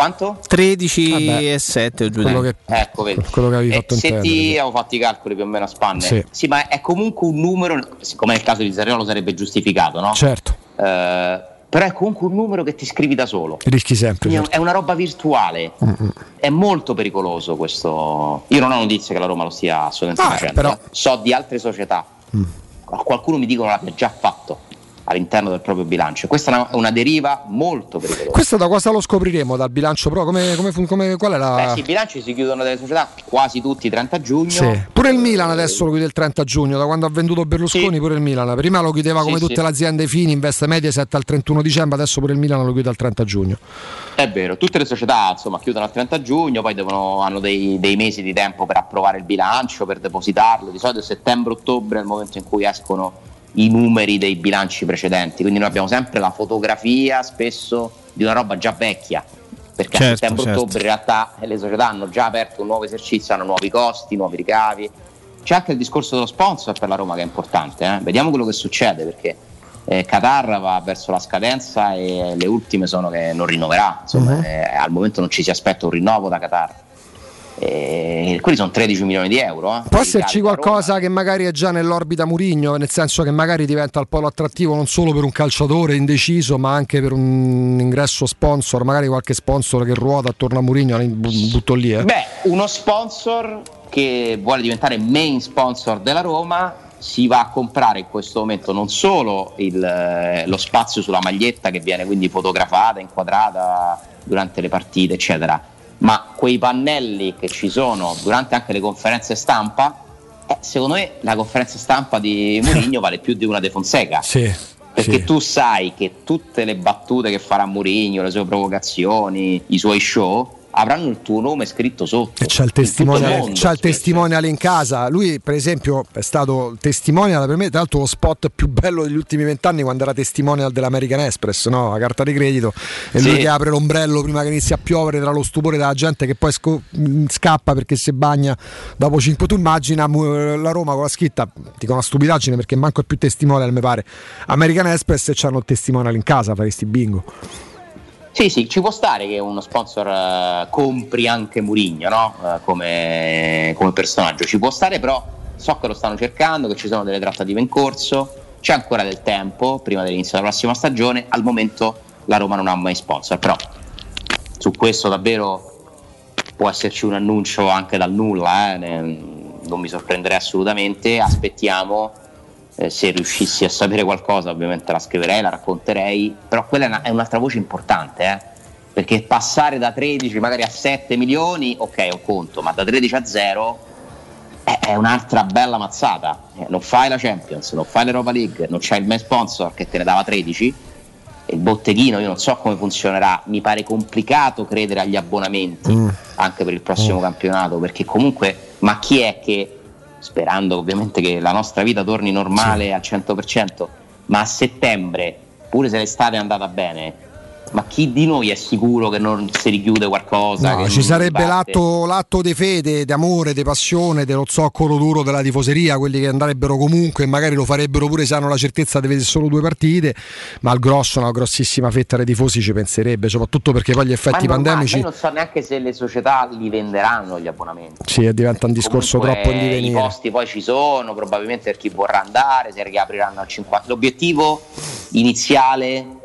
Quanto? 13 Vabbè. e 7 o giù Quello che, Ecco, vedi. quello che avevi Eh, fatto se intendere. ti avevo fatto i calcoli più o meno a spanne, Sì. ma è comunque un numero, siccome nel caso di Zerriolo sarebbe giustificato, no? Certo, Eh, però è comunque un numero che ti scrivi da solo. rischi sempre. Certo. è una roba virtuale, Mm-mm. è molto pericoloso questo. Io non ho notizie che la Roma lo stia assolutamente Ah, facendo. però- eh. So di altre società, Mm. qualcuno mi dicono l'abbia già fatto all'interno del proprio bilancio. Questa è una, una deriva molto pericolosa. Questo da cosa lo scopriremo? Dal bilancio pro? Come, come, come- qual è la. Beh, sì, i bilanci si chiudono delle società quasi tutti 30 giugno. Sì. Pure il Milan adesso lo chiude il 30 giugno, da quando ha venduto Berlusconi pure il Milan. Prima lo chiudeva come Sì, tutte sì. le aziende fini, investe Mediaset al 31 dicembre, adesso pure il Milan lo chiude al 30 giugno. È vero, tutte le società insomma, chiudono al 30 giugno, poi devono- hanno dei, dei mesi di tempo per approvare il bilancio, per depositarlo. Di solito settembre-ottobre è il momento in cui escono i numeri dei bilanci precedenti. Quindi noi abbiamo sempre la fotografia spesso di una roba già vecchia. Perché a Certo, settembre-ottobre certo. in realtà le società hanno già aperto un nuovo esercizio, hanno nuovi costi, nuovi ricavi. C'è anche il discorso dello sponsor per la Roma che è importante. eh. Vediamo quello che succede perché eh, Qatar va verso la scadenza e le ultime sono che non rinnoverà. Insomma, Mhm. eh, al momento non ci si aspetta un rinnovo da Qatar. E quelli sono 13 milioni di euro. eh, Può esserci qualcosa che magari è già nell'orbita Murigno, nel senso che magari diventa il polo attrattivo non solo per un calciatore indeciso, ma anche per un ingresso sponsor, magari qualche sponsor che ruota attorno a Murigno, butto lì. Eh. Beh, uno sponsor che vuole diventare main sponsor della Roma si va a comprare in questo momento non solo il, eh, lo spazio sulla maglietta che viene quindi fotografata, inquadrata durante le partite, eccetera, ma quei pannelli che ci sono durante anche le conferenze stampa, eh, secondo me la conferenza stampa di Mourinho vale più di una De Fonseca. Sì. Perché sì. tu sai che tutte le battute che farà Mourinho, le sue provocazioni, i suoi show avranno il tuo nome scritto sotto. E c'ha il testimonial, mondo. c'ha il testimonial in casa. Lui, per esempio, è stato testimonial per me, tra l'altro, lo spot più bello degli ultimi vent'anni quando era testimonial dell'American Express, no? la carta di credito. E lui Sì. che apre l'ombrello prima che inizi a piovere tra lo stupore della gente che poi sco- mh, scappa perché si bagna dopo 5. Tu immagina la Roma con la scritta, dico una stupidaggine perché manco è più testimonial, mi pare. American Express e c'hanno il testimonial in casa, faresti bingo. Sì, sì, ci può stare che uno sponsor eh, compri anche Murigno no? Eh, come, come personaggio. Ci può stare, però so che lo stanno cercando, che ci sono delle trattative in corso, c'è ancora del tempo prima dell'inizio della prossima stagione. Al momento la Roma non ha mai sponsor, però su questo davvero può esserci un annuncio anche dal nulla, eh, non mi sorprenderei assolutamente. Aspettiamo. Eh, se riuscissi a sapere qualcosa, ovviamente la scriverei, la racconterei, però quella è, una- è un'altra voce importante, eh, perché passare da 13 magari a 7 milioni, ok, è un conto, ma da 13 a 0 è, è un'altra bella mazzata. Eh, non fai la Champions, non fai l'Europa League, non c'hai il main sponsor che te ne dava 13. e Il botteghino, io non so come funzionerà, mi pare complicato credere agli abbonamenti Mm. anche per il prossimo campionato, perché comunque, ma chi è che, sperando ovviamente che la nostra vita torni normale al 100%, ma a settembre, pure se l'estate è andata bene, ma chi di noi è sicuro che non si richiude qualcosa? No, ci non sarebbe l'atto, l'atto di fede, di amore, di passione, dello zoccolo duro della tifoseria, quelli che andrebbero comunque e magari lo farebbero pure se hanno la certezza di vedere solo due partite, ma al grosso, una grossissima fetta dei tifosi ci penserebbe, soprattutto perché poi gli Ma effetti normale, pandemici Io non so neanche se le società li venderanno gli abbonamenti. sì, diventa un discorso Comunque, troppo in I posti poi ci sono, probabilmente per chi vorrà andare, se riapriranno al 50%. L'obiettivo iniziale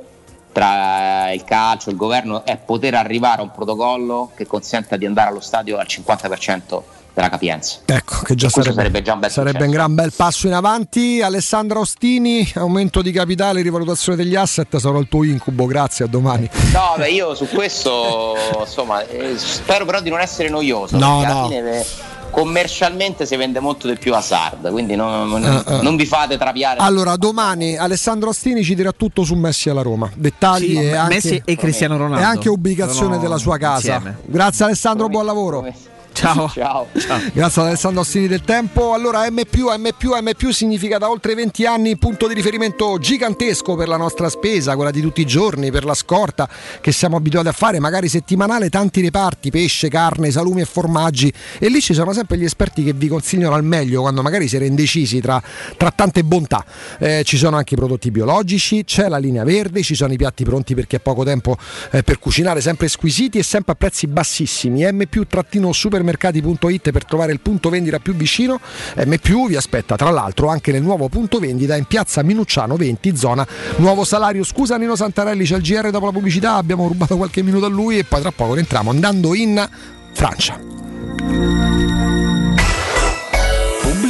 tra il calcio e il governo è poter arrivare a un protocollo che consenta di andare allo stadio al 50% della capienza. Ecco, che già sarebbe, sarebbe già un bel sarebbe un gran bel passo in avanti. Alessandra Ostini, aumento di capitale, rivalutazione degli asset, sarà il tuo incubo, grazie, a domani. No, beh, io su questo insomma, eh, spero però di non essere noioso. No, no. alla fine eh, commercialmente si vende molto di più Hazard, quindi non, non- Eh, eh. non vi fate trapiare. Allora, domani Alessandro Ostini ci dirà tutto su Messi alla Roma. Dettagli Sì, e, anche, Messi e Cristiano Ronaldo. e anche ubicazione Sono della sua casa. insieme. Grazie Alessandro, buon lavoro. Ciao. Ciao. Grazie ad Alessandro Ostini del Tempo. Allora M, M, M significa da oltre 20 anni punto di riferimento gigantesco per la nostra spesa, quella di tutti i giorni, per la scorta che siamo abituati a fare, magari settimanale, tanti reparti, pesce, carne, salumi e formaggi. E lì ci sono sempre gli esperti che vi consigliano al meglio quando magari siete indecisi tra, tra tante bontà. Eh, ci sono anche i prodotti biologici, c'è la linea verde, ci sono i piatti pronti perché ha poco tempo eh, per cucinare, sempre squisiti e sempre a prezzi bassissimi. M supermercati.it per trovare il punto vendita più vicino. M vi aspetta tra l'altro anche nel nuovo punto vendita in piazza Minucciano 20, zona Nuovo Salario. Scusa Nino Santarelli, c'è il GR dopo la pubblicità, abbiamo rubato qualche minuto a lui e poi tra poco rientriamo andando in Francia.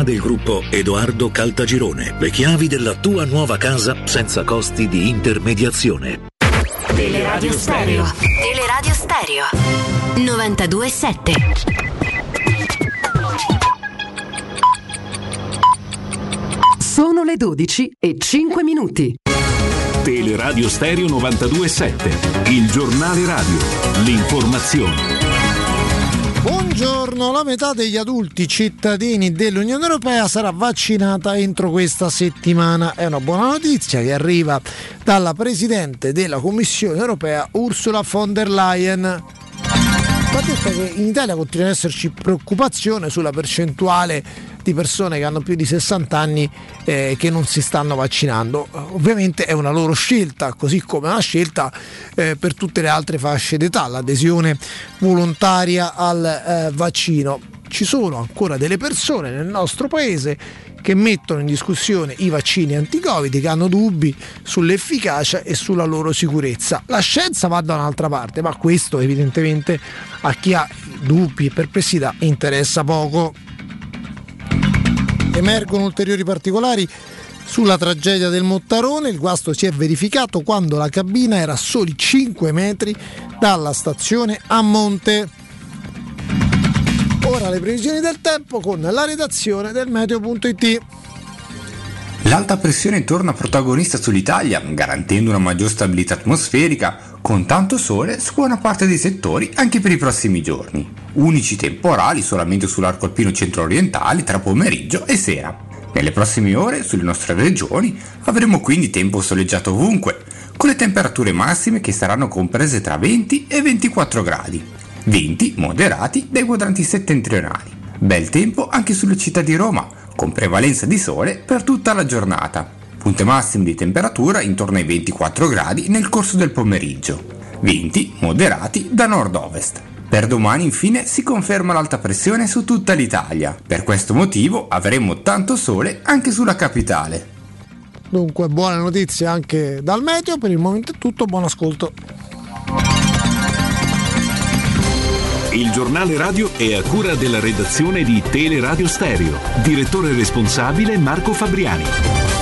del gruppo Edoardo Caltagirone. Le chiavi della tua nuova casa senza costi di intermediazione. Teleradio Stereo. Teleradio Stereo. 927. Sono le 12 e 5 minuti. Teleradio Stereo 927, il giornale radio, l'informazione. Buongiorno, la metà degli adulti cittadini dell'Unione Europea sarà vaccinata entro questa settimana. È una buona notizia che arriva dalla Presidente della Commissione Europea Ursula von der Leyen. Va detto che in Italia continua ad esserci preoccupazione sulla percentuale di persone che hanno più di 60 anni eh, che non si stanno vaccinando. Ovviamente è una loro scelta, così come una scelta eh, per tutte le altre fasce d'età, l'adesione volontaria al eh, vaccino. Ci sono ancora delle persone nel nostro paese che mettono in discussione i vaccini anti-Covid, che hanno dubbi sull'efficacia e sulla loro sicurezza. La scienza va da un'altra parte, ma questo evidentemente a chi ha dubbi e perplessità interessa poco. Emergono ulteriori particolari sulla tragedia del Mottarone. Il guasto si è verificato quando la cabina era a soli 5 metri dalla stazione a monte. Ora le previsioni del tempo con la redazione del meteo.it. L'alta pressione torna protagonista sull'Italia, garantendo una maggior stabilità atmosferica, con tanto sole su buona parte dei settori anche per i prossimi giorni. Unici temporali solamente sull'arco alpino centro-orientale tra pomeriggio e sera. Nelle prossime ore sulle nostre regioni avremo quindi tempo soleggiato ovunque, con le temperature massime che saranno comprese tra 20 e 24 gradi. Venti moderati dai quadranti settentrionali. Bel tempo anche sulle città di Roma, con prevalenza di sole per tutta la giornata. Punte massime di temperatura intorno ai 24 gradi nel corso del pomeriggio. Venti moderati da nord-ovest. Per domani infine si conferma l'alta pressione su tutta l'Italia. Per questo motivo avremo tanto sole anche sulla capitale. Dunque buone notizie anche dal meteo, per il momento è tutto, buon ascolto. Il giornale radio è a cura della redazione di Teleradio Stereo. Direttore responsabile Marco Fabriani.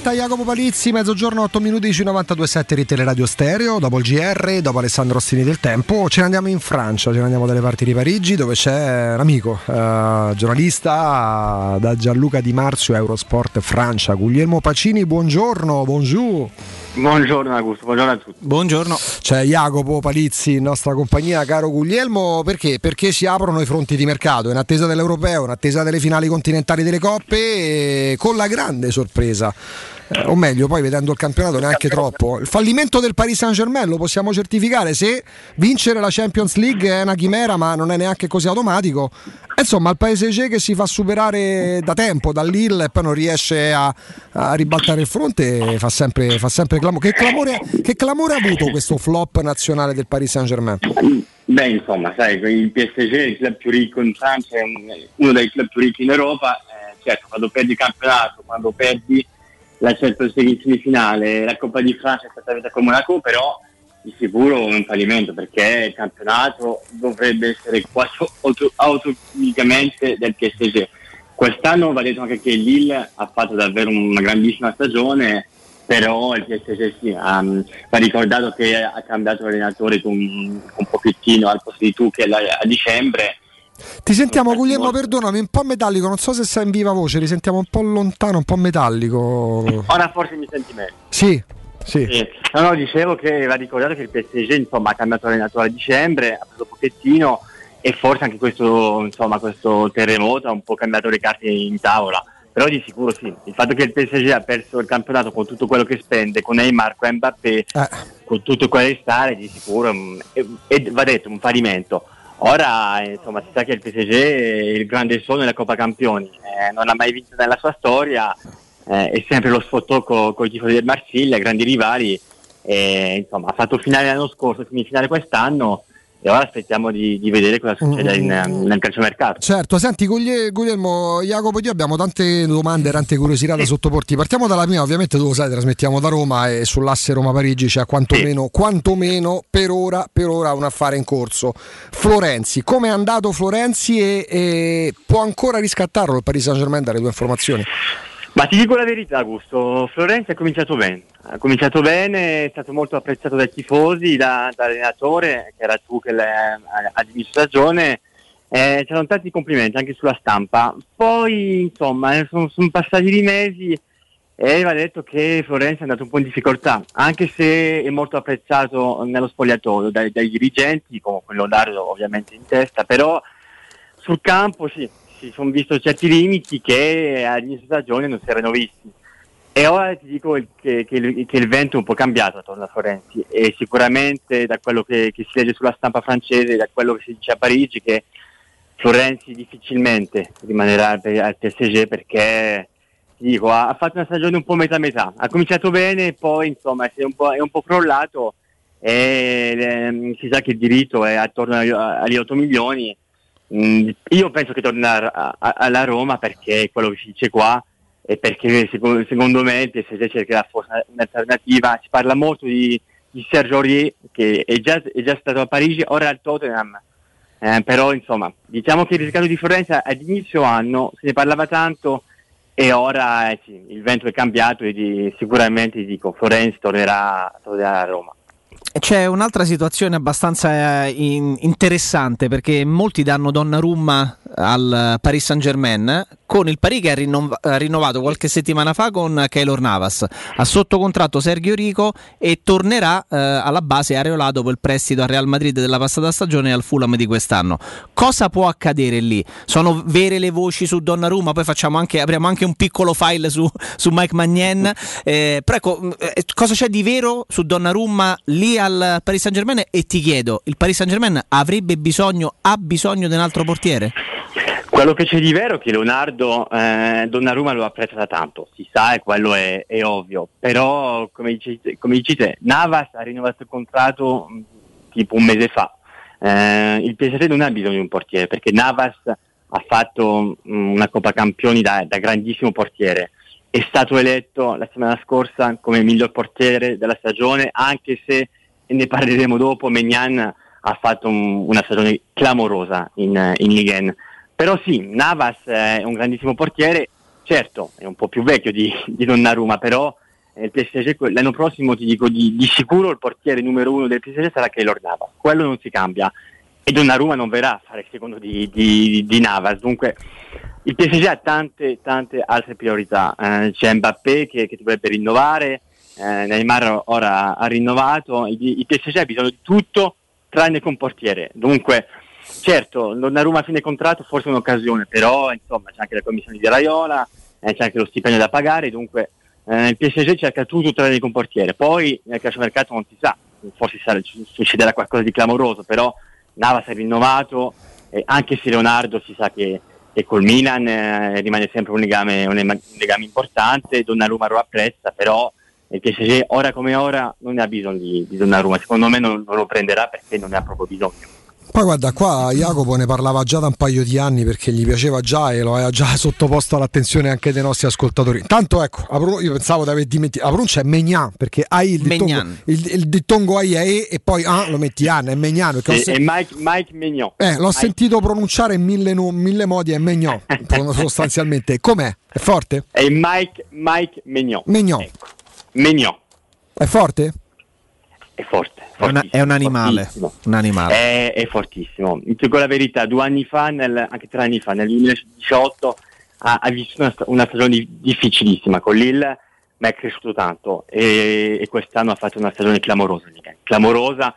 Diretta Jacopo Palizzi, mezzogiorno 8 minuti 92.7 di Teleradio Stereo, dopo il GR, dopo Alessandro Rossini del Tempo, ce ne andiamo in Francia, ce ne andiamo dalle parti di Parigi dove c'è un amico, eh, giornalista da Gianluca Di Marzio, Eurosport Francia, Guglielmo Pacini, buongiorno, bonjour. Buongiorno Augusto, buongiorno a tutti. Buongiorno. C'è Jacopo Palizzi in nostra compagnia, caro Guglielmo, perché? Perché si aprono i fronti di mercato in attesa dell'Europeo, in attesa delle finali continentali delle coppe, e con la grande sorpresa. Eh, o meglio, poi vedendo il campionato neanche troppo. Il fallimento del Paris Saint-Germain lo possiamo certificare se vincere la Champions League è una chimera, ma non è neanche così automatico. Insomma, il PSG che si fa superare da tempo dall'Ill e poi non riesce a, a ribaltare il fronte fa sempre, fa sempre clamore. Che clamore, che clamore ha avuto questo flop nazionale del Paris Saint-Germain? Beh, insomma, sai, il PSG è il club più ricco in Francia, è un- uno dei club più ricchi in Europa. eh, certo, quando perdi il campionato, quando perdi la Champions League in semifinale, la Coppa di Francia è stata vinta con Monaco, però di sicuro è un fallimento perché il campionato dovrebbe essere quasi auto- automaticamente del PSG. Quest'anno va detto anche che il Lille ha fatto davvero una grandissima stagione, però il PSG sì, um, va ricordato che ha cambiato allenatore con, con un pochettino al posto di Tuchel a dicembre. Ti sentiamo Guglielmo, perdonami, un po' metallico, non so se sei in viva voce, ti sentiamo un po' lontano, un po' metallico. Ora forse mi senti meglio. Sì, sì. Sì. No, no, dicevo che va ricordato che il PSG insomma, ha cambiato allenatore a dicembre, ha preso Pochettino e forse anche questo, insomma, questo terremoto ha un po' cambiato le carte in tavola. Però di sicuro sì, il fatto che il PSG ha perso il campionato con tutto quello che spende, con Neymar, con Mbappé, con tutto quello che stare, di sicuro mm, è, è- va detto un fallimento. Ora insomma, si sa che il PSG è il grande sogno della Coppa Campioni, eh, non ha mai vinto nella sua storia, eh, è sempre lo sfottò con i tifosi del Marsiglia, grandi rivali, e, insomma, ha fatto finale l'anno scorso, semifinale quest'anno e ora aspettiamo di, di vedere cosa succede in, nel calciomercato. Certo, senti Guglie- Guglielmo, Jacopo, io abbiamo tante domande, tante curiosità da sottoporti. Partiamo dalla mia, ovviamente tu lo sai, trasmettiamo da Roma e sull'asse Roma-Parigi c'è quantomeno, quantomeno per, ora, per ora un affare in corso. Florenzi, come è andato Florenzi e, e può ancora riscattarlo il Paris Saint Germain dalle tue informazioni? Ma ti dico la verità, Augusto, Florenzi ha cominciato bene, ha cominciato bene, è stato molto apprezzato dai tifosi, da, dall'allenatore, che era Tuchel eh, a inizio stagione, eh, c'erano tanti complimenti anche sulla stampa. Poi, insomma, eh, sono, sono passati i mesi e va detto che Florenzi è andato un po' in difficoltà, anche se è molto apprezzato nello spogliatoio dai, dai dirigenti, come quello Dario ovviamente in testa, però sul campo sì, si sono visti certi limiti che all'inizio stagione non si erano visti. E ora ti dico che, che il, che il vento è un po' cambiato attorno a Florenzi e sicuramente da quello che, che si legge sulla stampa francese, da quello che si dice a Parigi, che Florenzi difficilmente rimanerà al, al PSG perché dico, ha, ha fatto una stagione un po' metà-metà. Ha cominciato bene, poi insomma è un po', è un po' crollato e ehm, si sa che il diritto è attorno agli 8 milioni. Mm, io penso che tornerà alla Roma perché è quello che si dice qua e perché secondo, me il PSG cercherà forse un'alternativa. Si parla molto di, di Sergio Aurier che è già, è già stato a Parigi, ora al Tottenham. Eh, però insomma, diciamo che il riscatto di Florenza ad inizio anno se ne parlava tanto e ora eh, sì, il vento è cambiato e di- sicuramente dico Florenzi tornerà, tornerà a Roma. C'è un'altra situazione abbastanza eh, in- interessante perché molti danno Donnarumma al Paris Saint Germain con il Paris che ha, rinnov- ha rinnovato qualche settimana fa con Keylor Navas. Ha sotto contratto Sergio Rico e tornerà eh, alla base Areola dopo il prestito al Real Madrid della passata stagione e al Fulham di quest'anno. Cosa può accadere lì? sono vere le voci su Donnarumma? Poi anche, apriamo anche un piccolo file su, su Mike Magnen eh, però ecco, eh, cosa c'è di vero su Donnarumma lì al Paris Saint Germain e ti chiedo il Paris Saint Germain avrebbe bisogno ha bisogno di un altro portiere? Quello che c'è di vero è che Leonardo eh, Donnarumma lo apprezza da tanto, si sa e quello è, è ovvio, però come dici, come dici te, Navas ha rinnovato il contratto mh, tipo un mese fa, Eh, il PSG non ha bisogno di un portiere perché Navas ha fatto mh, una Coppa Campioni da, da grandissimo portiere, è stato eletto la settimana scorsa come miglior portiere della stagione, anche se ne parleremo dopo, Megnan ha fatto un- una stagione clamorosa in, in Ligue 1. Però sì, Navas è un grandissimo portiere, certo è un po' più vecchio di, di Donnarumma, però eh, il PSG l'anno prossimo ti dico di, di sicuro il portiere numero uno del PSG sarà Keylor Navas, quello non si cambia. E Donnarumma non verrà a fare il secondo di, di- di Navas, dunque il PSG ha tante, tante altre priorità, Eh, c'è Mbappé che, che dovrebbe rinnovare, eh, Neymar ora ha rinnovato, il, PSG ha bisogno di tutto tranne un portiere, dunque certo Donnarumma a fine contratto forse è un'occasione, però insomma c'è anche la commissione di Raiola, eh, c'è anche lo stipendio da pagare, dunque eh, il PSG cerca tutto tranne un portiere, poi nel calciomercato non si sa, forse sarà- succederà qualcosa di clamoroso, però Navas è rinnovato, eh, anche se Leonardo si sa che, che col Milan eh, rimane sempre un legame, un legame importante, Donnarumma lo apprezza, però il PSG ora come ora non ne ha bisogno di, di Donnarumma, secondo me non, non lo prenderà perché non ne ha proprio bisogno. Poi guarda, qua Jacopo ne parlava già da un paio di anni perché gli piaceva già e lo aveva già sottoposto all'attenzione anche dei nostri ascoltatori. Intanto ecco, io pensavo di aver dimenticato, la pronuncia è Megnan perché hai il dittongo, il, il dittongo hai è e e poi ah, lo metti an, è Megnan. Perché E, sen- e Mike, Mike Mignon. eh, l'ho Mike- sentito pronunciare in mille, mille modi, è Megnan sostanzialmente. Com'è? È forte? È Mike, Mike Mignon. Megnan. Mignon. È forte? È forte. È, una- è un animale. fortissimo. Un animale. È, è fortissimo. Ti dico la verità, due anni fa, nel- anche tre anni fa, nel 2018, ha, ha vissuto una, una stagione di- difficilissima con Lille, ma è cresciuto tanto e, e quest'anno ha fatto una stagione clamorosa. Clamorosa.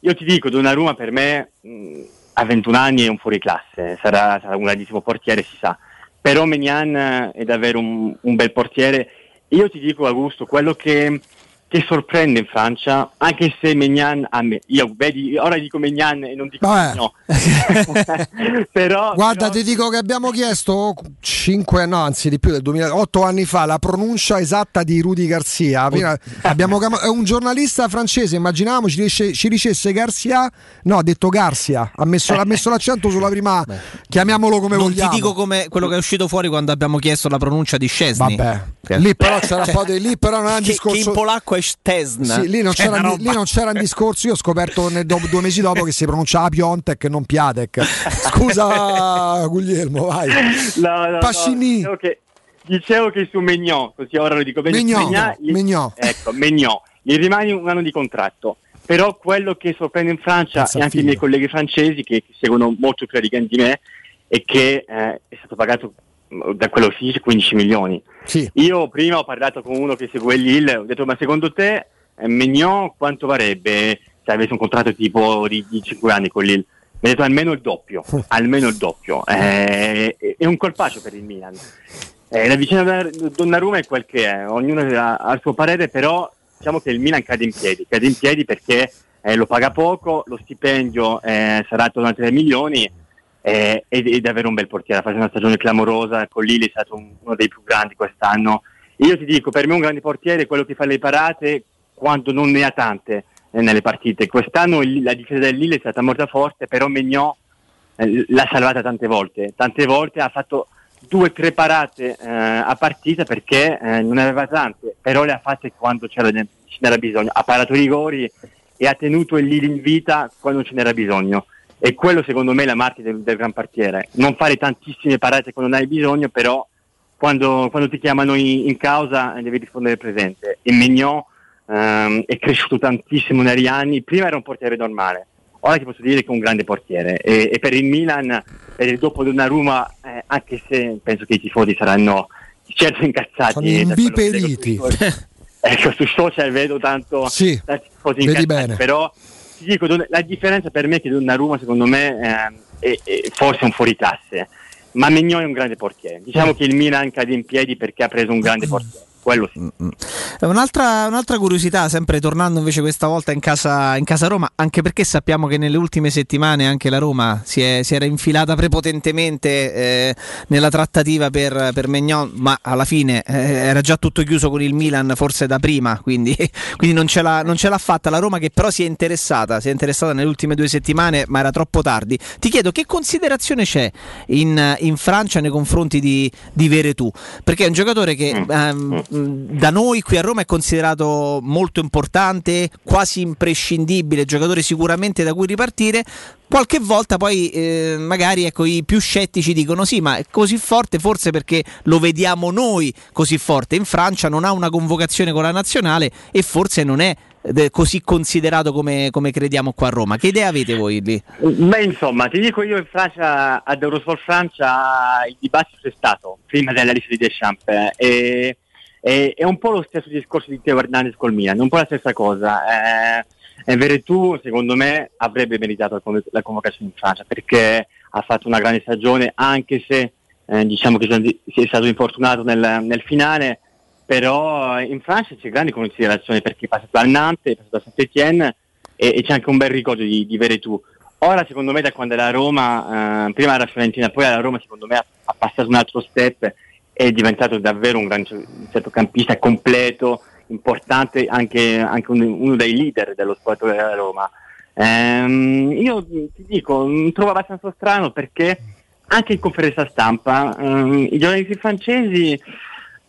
Io ti dico, Donnarumma per me mh, a 21 anni è un fuoriclasse, sarà, sarà un grandissimo portiere, si sa. Però Mignan è davvero un, un bel portiere. Io ti dico, Augusto, quello che, che sorprende in Francia, anche se Mignan a me, io vedi, ora dico Mignan e non dico Vabbè. no. però Guarda, ti dico che abbiamo chiesto 5, no, anzi di più del 2008 anni fa la pronuncia esatta di Rudy Garcia. Prima abbiamo un giornalista francese, immaginavamo ci, dice- ci dicesse Garcia, no, ha detto Garcia, ha messo, ha messo l'accento sulla prima, chiamiamolo come non vogliamo. ti dico come quello che è uscito fuori quando abbiamo chiesto la pronuncia di Scesni. Vabbè. Lì però c'era un po' di lì però non è un che, discorso che in polacco è Stesn. Sì, lì, non Cioè, c'era, lì roba- non c'era un discorso. Io ho scoperto ne- dopo- due mesi dopo che si pronunciava Piontek e non Piatek. Scusa, Guglielmo, vai. No, no, Pascini. no, dicevo, che, dicevo che su Mignon, così ora lo dico bene, gli- Mignon. ecco, Mignon, gli rimane un anno di contratto. Però quello che sorprende in Francia Pensa e anche i miei colleghi francesi che, che seguono molto più di me è che eh, è stato pagato da quello che si dice 15 milioni. Sì. Io prima ho parlato con uno che segue Lille, ho detto ma secondo te eh, Mignon quanto varrebbe se avesse un contratto tipo di, di 5 anni con Lille? Mi ha detto almeno il doppio, almeno il doppio. Eh, è, un colpaccio per il Milan. Eh, la vicenda da Donnarumma è quel che è, ognuno ha, ha il suo parere, però diciamo che il Milan cade in piedi, cade in piedi perché eh, lo paga poco, lo stipendio eh, sarà attorno a 3 milioni eh, ed è davvero un bel portiere, ha fatto una stagione clamorosa, con Lille è stato un- uno dei più grandi quest'anno. Io ti dico, per me un grande portiere è quello che fa le parate quando non ne ha tante eh, nelle partite. Quest'anno il- la difesa del Lille è stata molto forte, però Mignon eh, l'ha salvata tante volte, tante volte ha fatto due o tre parate eh, a partita perché eh, non aveva tante, però le ha fatte quando ce n'era bisogno, ha parato i rigori e ha tenuto il Lille in vita quando ce n'era bisogno. E quello secondo me è la marca del, del gran partiere, non fare tantissime parate quando non hai bisogno, però quando, quando ti chiamano in, in causa eh, devi rispondere presente. E Mignon ehm, è cresciuto tantissimo negli anni, prima era un portiere normale, ora ti posso dire che è un grande portiere e, e per il Milan, per il dopo Donnarumma, eh, anche se penso che i tifosi saranno certo incazzati. Sono social. Ecco, su social vedo tanto Sì, tanti tifosi incazzati, bene. però ti dico, la differenza per me è che Donnarumma secondo me ehm, è, è forse un fuoriclasse, ma Mignon è un grande portiere. Diciamo che il Milan cade in piedi perché ha preso un grande portiere, sì. Eh, Un'altra, un'altra curiosità, sempre tornando invece questa volta in casa, in casa Roma, anche perché sappiamo che nelle ultime settimane anche la Roma si, è- si era infilata prepotentemente eh, nella trattativa per, per Maignan, ma alla fine eh, era già tutto chiuso con il Milan forse da prima, quindi, quindi non, ce l'ha, non ce l'ha fatta la Roma che però si è interessata, si è interessata nelle ultime due settimane, ma era troppo tardi. Ti chiedo che considerazione c'è in, in Francia nei confronti di, di Veretù? Perché è un giocatore che ehm, da noi qui a Roma è considerato molto importante, quasi imprescindibile, giocatore sicuramente da cui ripartire. Qualche volta poi eh, magari ecco, i più scettici dicono sì, ma è così forte forse perché lo vediamo noi così forte. In Francia non ha una convocazione con la nazionale e forse non è eh, così considerato come, come crediamo qua a Roma. Che idea avete voi lì? Beh, insomma, ti dico io in Francia, ad Eurosport Francia, il dibattito c'è stato prima della lista di Deschamps eh, e- è un po' lo stesso discorso di Teo Hernandez col Milan, un po' la stessa cosa. Eh, e Veretù, secondo me, avrebbe meritato la conv- la convocazione in Francia perché ha fatto una grande stagione, anche se eh, diciamo che si è stato infortunato nel, nel finale, però in Francia c'è grande considerazione perché è passato al Nantes, è passato a Saint-Etienne e, e c'è anche un bel ricordo di, di Veretù. Ora secondo me da quando è la Roma, eh, prima era Fiorentina, poi alla Roma secondo me ha, ha passato un altro step, è diventato davvero un gran centrocampista completo, importante, anche, anche un- uno dei leader dello sport della Roma. Ehm, io ti dico, mm, trovo abbastanza strano perché anche in conferenza stampa ehm, i giornalisti francesi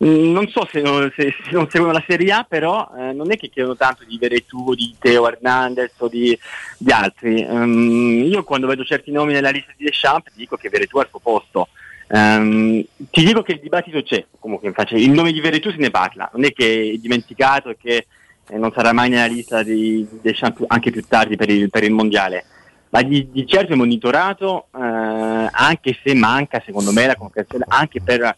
mm, non so se non, se- se non seguono la Serie A, però eh, non è che chiedono tanto di Veretù, di Teo Hernandez o di, di altri. Ehm, io quando vedo certi nomi nella lista di Deschamps dico che Veretù è al suo posto. Ehm, ti dico che il dibattito c'è, comunque il nome di Veretù se ne parla, non è che è dimenticato e che eh, non sarà mai nella lista di di anche più tardi per il, per il mondiale. Ma di, di certo è monitorato, eh, anche se manca secondo me la convocazione anche per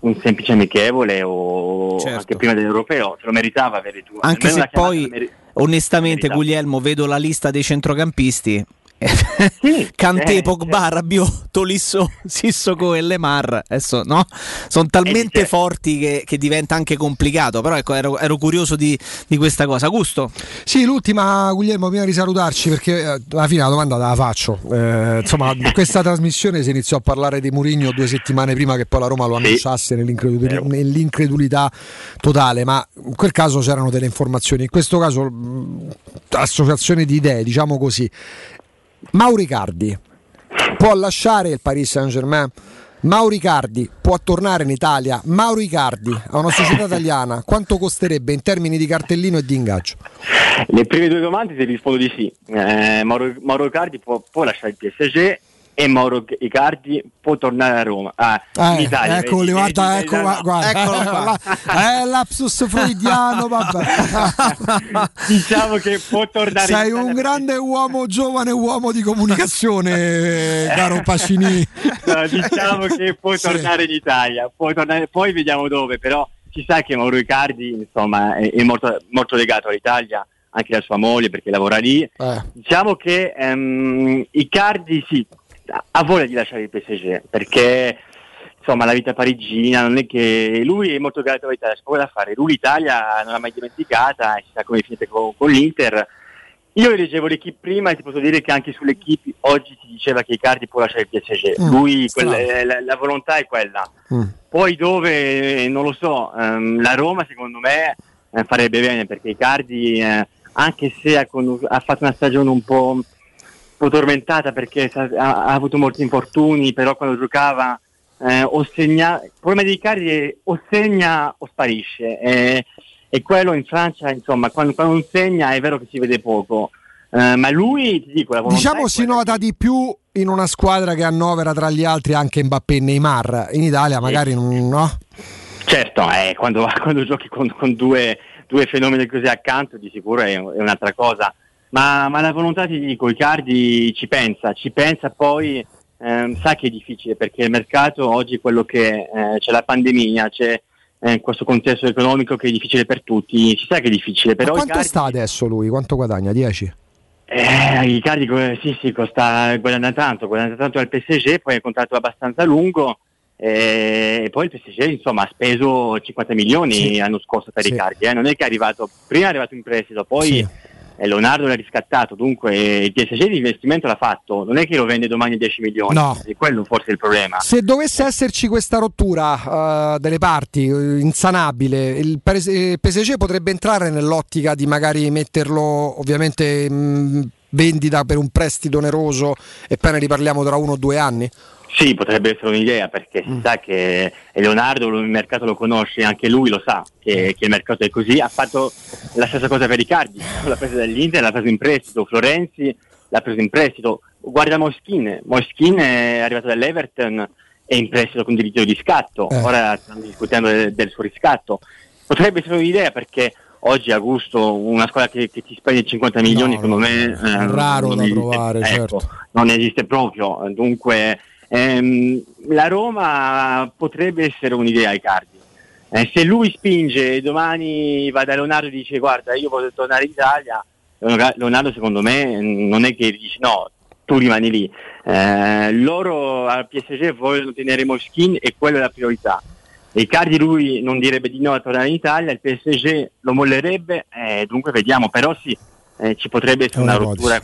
un semplice amichevole o Certo. anche prima dell'europeo, se lo meritava Veretù. Anche se poi, meri- onestamente, Guglielmo, vedo la lista dei centrocampisti. Kanté, eh, Pogba, Rabiot, Tolisso, Sissoko e Lemar adesso no? sono talmente forti che, che diventa anche complicato però ecco ero, ero curioso di, di questa cosa Gusto Sì, l'ultima, Guglielmo, prima di salutarci, perché eh, alla fine la domanda la faccio. Eh, insomma, in questa trasmissione si iniziò a parlare di Murigno due settimane prima che poi la Roma lo annunciasse nell'incredul- nell'incredulità totale, ma in quel caso c'erano delle informazioni. In questo caso, mh, associazione di idee, diciamo così. Mauricardi può lasciare il Paris Saint-Germain? Mauricardi può tornare in Italia? Mauricardi a una società italiana quanto costerebbe in termini di cartellino e di ingaggio? Le prime due domande ti rispondo di sì. Eh, Mauro, può, può lasciare il PSG e Mauro Icardi può tornare a Roma. Ah, in Eh, Italia. eccoli, vedi, guarda, vedi, ecco, vedi, gua- guarda, Eccolo qua. è lapsus freudiano, vabbè. diciamo che può tornare Sei un grande uomo, giovane uomo di comunicazione, caro Pacini. No, diciamo che può Sì. tornare in Italia, può tornare- poi vediamo dove, però si sa che Mauro Icardi insomma, è, è molto, molto legato all'Italia, anche da sua moglie perché lavora lì. Eh. Diciamo che ehm, Icardi sì, ha voglia di lasciare il PSG perché insomma la vita parigina non è che lui è molto legato all'Italia, c'è poco da fare, lui l'Italia non l'ha mai dimenticata, si sa come è finita con, con l'Inter. Io leggevo l'equipe prima e ti posso dire che anche sull'equipe oggi si diceva che Icardi può lasciare il PSG. Mm, Lui, quella- eh, la, la volontà è quella. Poi dove, eh, non lo so, ehm, la Roma secondo me eh, farebbe bene perché Icardi, eh, anche se ha, con- ha fatto una stagione un po', po' tormentata perché ha, ha avuto molti infortuni, però quando giocava eh, o segna, il problema di Icardi è o segna o sparisce. eh, e quello in Francia, insomma, quando, quando non segna è vero che si vede poco. eh, ma lui, ti dico, la Diciamo si nota di più in una squadra che annovera tra gli altri anche Mbappé e Neymar. In Italia magari non, no? Certo, eh, quando, quando giochi con, con due, due fenomeni così accanto di sicuro è, è un'altra cosa. Ma, ma la volontà, ti dico, Icardi ci pensa, ci pensa poi, ehm, sa che è difficile perché il mercato oggi è quello che eh, c'è la pandemia, c'è eh, questo contesto economico che è difficile per tutti, si sa che è difficile, però Ma quanto Icardi, sta adesso lui? Quanto guadagna? 10? eh, Icardi sì, sì, costa, guadagna tanto, guadagna tanto al PSG, poi è un contratto abbastanza lungo eh, e poi il PSG insomma ha speso 50 milioni Sì. l'anno scorso per Sì. Icardi, eh, non è che è arrivato, prima è arrivato in prestito, poi Sì. Eh, Leonardo l'ha riscattato, dunque eh, il PSG l'investimento l'ha fatto, non è che lo vende domani a 10 milioni, No. e quello forse è il problema. Se dovesse esserci questa rottura eh, delle parti eh, insanabile, il eh, PSG potrebbe entrare nell'ottica di magari metterlo ovviamente in vendita per un prestito oneroso e poi ne riparliamo tra uno o due anni? Sì, potrebbe essere un'idea perché Mm. si sa che Leonardo il mercato lo conosce, anche lui lo sa che, che il mercato è così. Ha fatto la stessa cosa per Riccardi, l'ha presa dall'Inter, l'ha preso in prestito, Florenzi l'ha preso in prestito. Guarda Moschin, Moschin è arrivato dall'Everton è in prestito con diritto di scatto, Eh. ora stanno discutendo del, del suo riscatto. Potrebbe essere un'idea perché oggi a gusto una squadra che, che ti spende 50 milioni secondo me eh, raro da esiste. trovare, Ecco, certo. non esiste proprio. Dunque, ehm, la Roma potrebbe essere un'idea ai Cardi. Eh, se lui spinge e domani va da Leonardo e dice guarda io voglio tornare in Italia, Leonardo secondo me non è che dice no, tu rimani lì. Eh, loro al PSG vogliono tenere Moschin e quella è la priorità. E Icardi lui non direbbe di no a tornare in Italia, il PSG lo mollerebbe, eh, dunque vediamo, però sì, eh, ci potrebbe essere una una rottura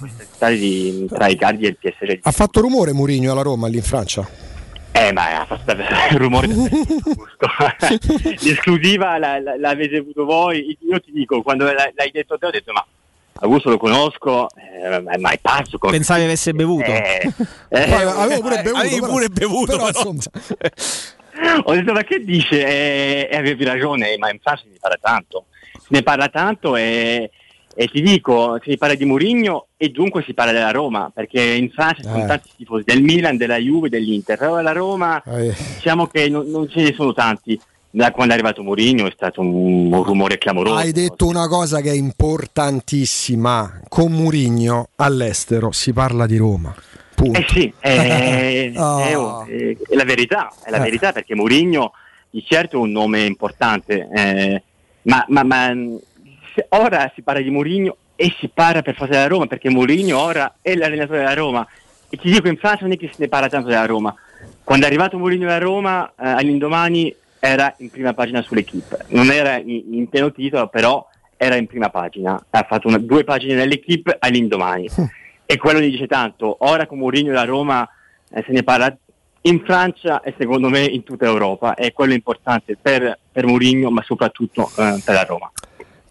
di- tra Icardi e il PSG. Ha fatto rumore Mourinho alla Roma lì in Francia? Eh, ma ha fatto il rumore. L'esclusiva la- la- l'avete avuto voi. Io ti dico, quando l'hai detto te, ho detto, ma Augusto lo conosco, eh, ma è pazzo. come- Pensavi avesse bevuto? Eh, eh, avevo pure bevuto. Però- pure bevuto, però, però. insomma, Ho detto ma che dice? E, e avevi ragione, ma in Francia si parla tanto. Ne parla tanto e, e ti dico, si parla di Mourinho e dunque si parla della Roma, perché in Francia ci sono Eh. tanti tifosi del Milan, della Juve, dell'Inter, però la Roma eh, diciamo che non, non ce ne sono tanti. Da quando è arrivato Mourinho è stato un, un rumore clamoroso. Hai detto una cosa che è importantissima. Con Murigno all'estero si parla di Roma. Punto. Eh sì, è, Oh. è- è- è la verità, è la Eh. verità perché Mourinho di certo è un nome importante, eh, ma, ma- ma, ora si parla di Mourinho e si parla per forza della Roma perché Mourinho ora è l'allenatore della Roma e ti dico in Francia non è che se ne parla tanto della Roma. Quando è arrivato Mourinho alla Roma eh, all'indomani era in prima pagina sull'equipe, non era in, in pieno titolo però era in prima pagina, ha fatto una- due pagine nell'equipe all'indomani e quello gli dice tanto. Ora con Mourinho la Roma eh, se ne parla in Francia e secondo me in tutta Europa e quello è importante per, per Mourinho ma soprattutto eh, per la Roma.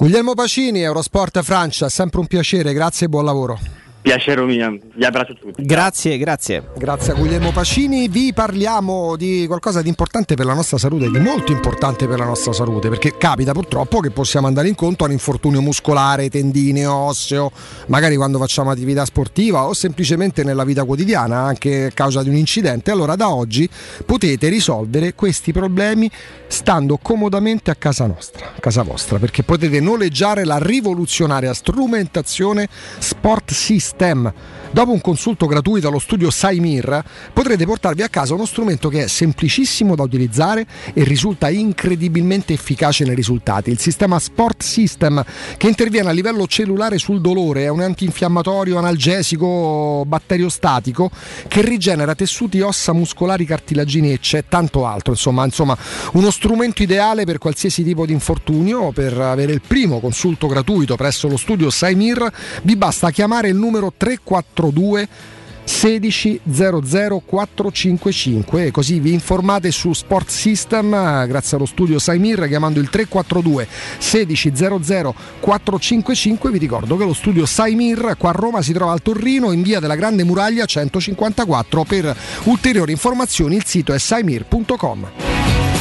Guglielmo Pacini, Eurosport Francia, sempre un piacere, grazie e buon lavoro. Piacere mio, vi abbraccio tutti. Grazie, grazie. Grazie a Guglielmo Pacini, vi parliamo di qualcosa di importante per la nostra salute, di molto importante per la nostra salute, perché capita purtroppo che possiamo andare incontro a un infortunio muscolare, tendineo, osseo, magari quando facciamo attività sportiva o semplicemente nella vita quotidiana, anche a causa di un incidente. Allora da oggi potete risolvere questi problemi stando comodamente a casa nostra, a casa vostra, perché potete noleggiare la rivoluzionaria strumentazione Sport System. STEM. Dopo un consulto gratuito allo studio Saimir potrete portarvi a casa uno strumento che è semplicissimo da utilizzare e risulta incredibilmente efficace nei risultati. Il sistema Sport System che interviene a livello cellulare sul dolore, è un antinfiammatorio, analgesico, batteriostatico che rigenera tessuti, ossa muscolari, cartilagini e c'è tanto altro. Insomma, insomma, uno strumento ideale per qualsiasi tipo di infortunio. Per avere il primo consulto gratuito presso lo studio Saimir vi basta chiamare il numero 342 16 00 455 e così vi informate su Sport System grazie allo studio Saimir chiamando il 342 16 00 455 vi ricordo che lo studio Saimir qua a Roma si trova al Torrino in via della Grande Muraglia 154 per ulteriori informazioni il sito è saimir.com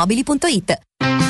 Ciao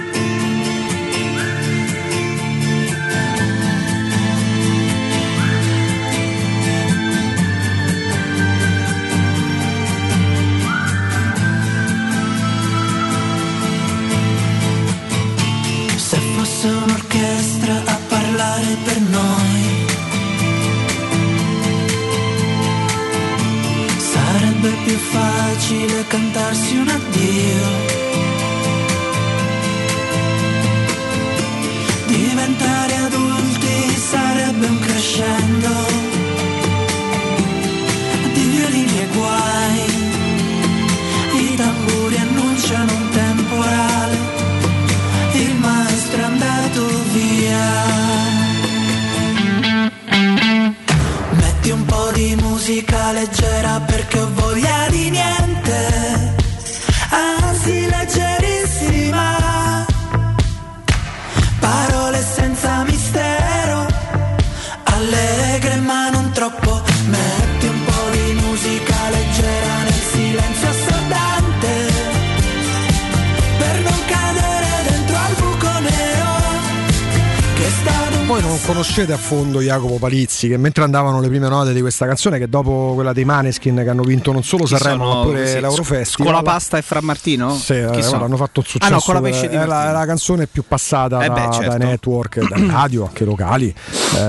Facile cantarsi un addio. Diventare adulti sarebbe un crescendo di violini e guai. Musica leggera perché ho voglia di niente, conoscete a fondo Jacopo Palizzi che mentre andavano le prime note di questa canzone che dopo quella dei Maneskin che hanno vinto non solo Chi Sanremo sono? ma pure Sì, l'Eurofestival Con la pasta e Fra Martino? Sì, eh, hanno fatto un Ah no, successo. con la pesce di è la, la canzone più passata Eh da, beh, certo. dai network, dai radio, anche locali, eh,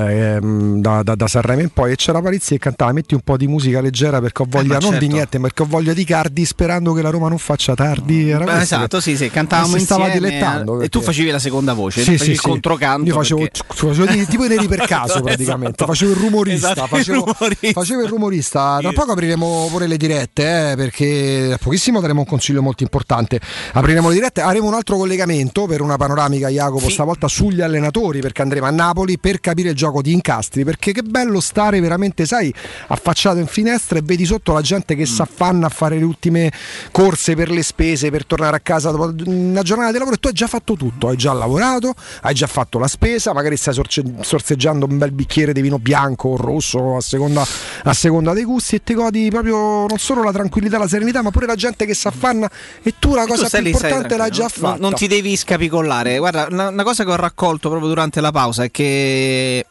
ehm, da, da- da Sanremo in poi. E c'era Palizzi che cantava: Metti un po' di musica leggera perché ho voglia ma non di certo. niente, ma perché ho voglia di Cardi, sperando che la Roma non faccia tardi. Era Beh, esatto, sì, sì, cantavamo si stava insieme dilettando. e tu perché- facevi la seconda voce, Sì, sì, il sì. controcanto. Io facevo, perché- facevo di- tipo i neri per caso praticamente. Esatto. Facevo il rumorista. Esatto, il facevo, rumorista. facevo il rumorista. Tra poco apriremo pure le dirette eh, perché a pochissimo daremo un consiglio molto importante. Apriremo le dirette, avremo un altro collegamento per una panoramica, Jacopo, stavolta sugli allenatori perché andremo a Napoli per capire il gioco di incastri. Perché che bello stare veramente, sai, affacciato in finestra e vedi sotto la gente che si affanna a fare le ultime corse per le spese, per tornare a casa dopo una giornata di lavoro e tu hai già fatto tutto, hai già lavorato, hai già fatto la spesa, magari stai sorce- sorseggiando un bel bicchiere di vino bianco o rosso a seconda a seconda dei gusti e ti godi proprio non solo la tranquillità, la serenità, ma pure la gente che si affanna e tu la E tu cosa stai più importante l'hai già fatta. non- Non ti devi scapicollare. Guarda, una, una cosa che ho raccolto proprio durante la pausa è che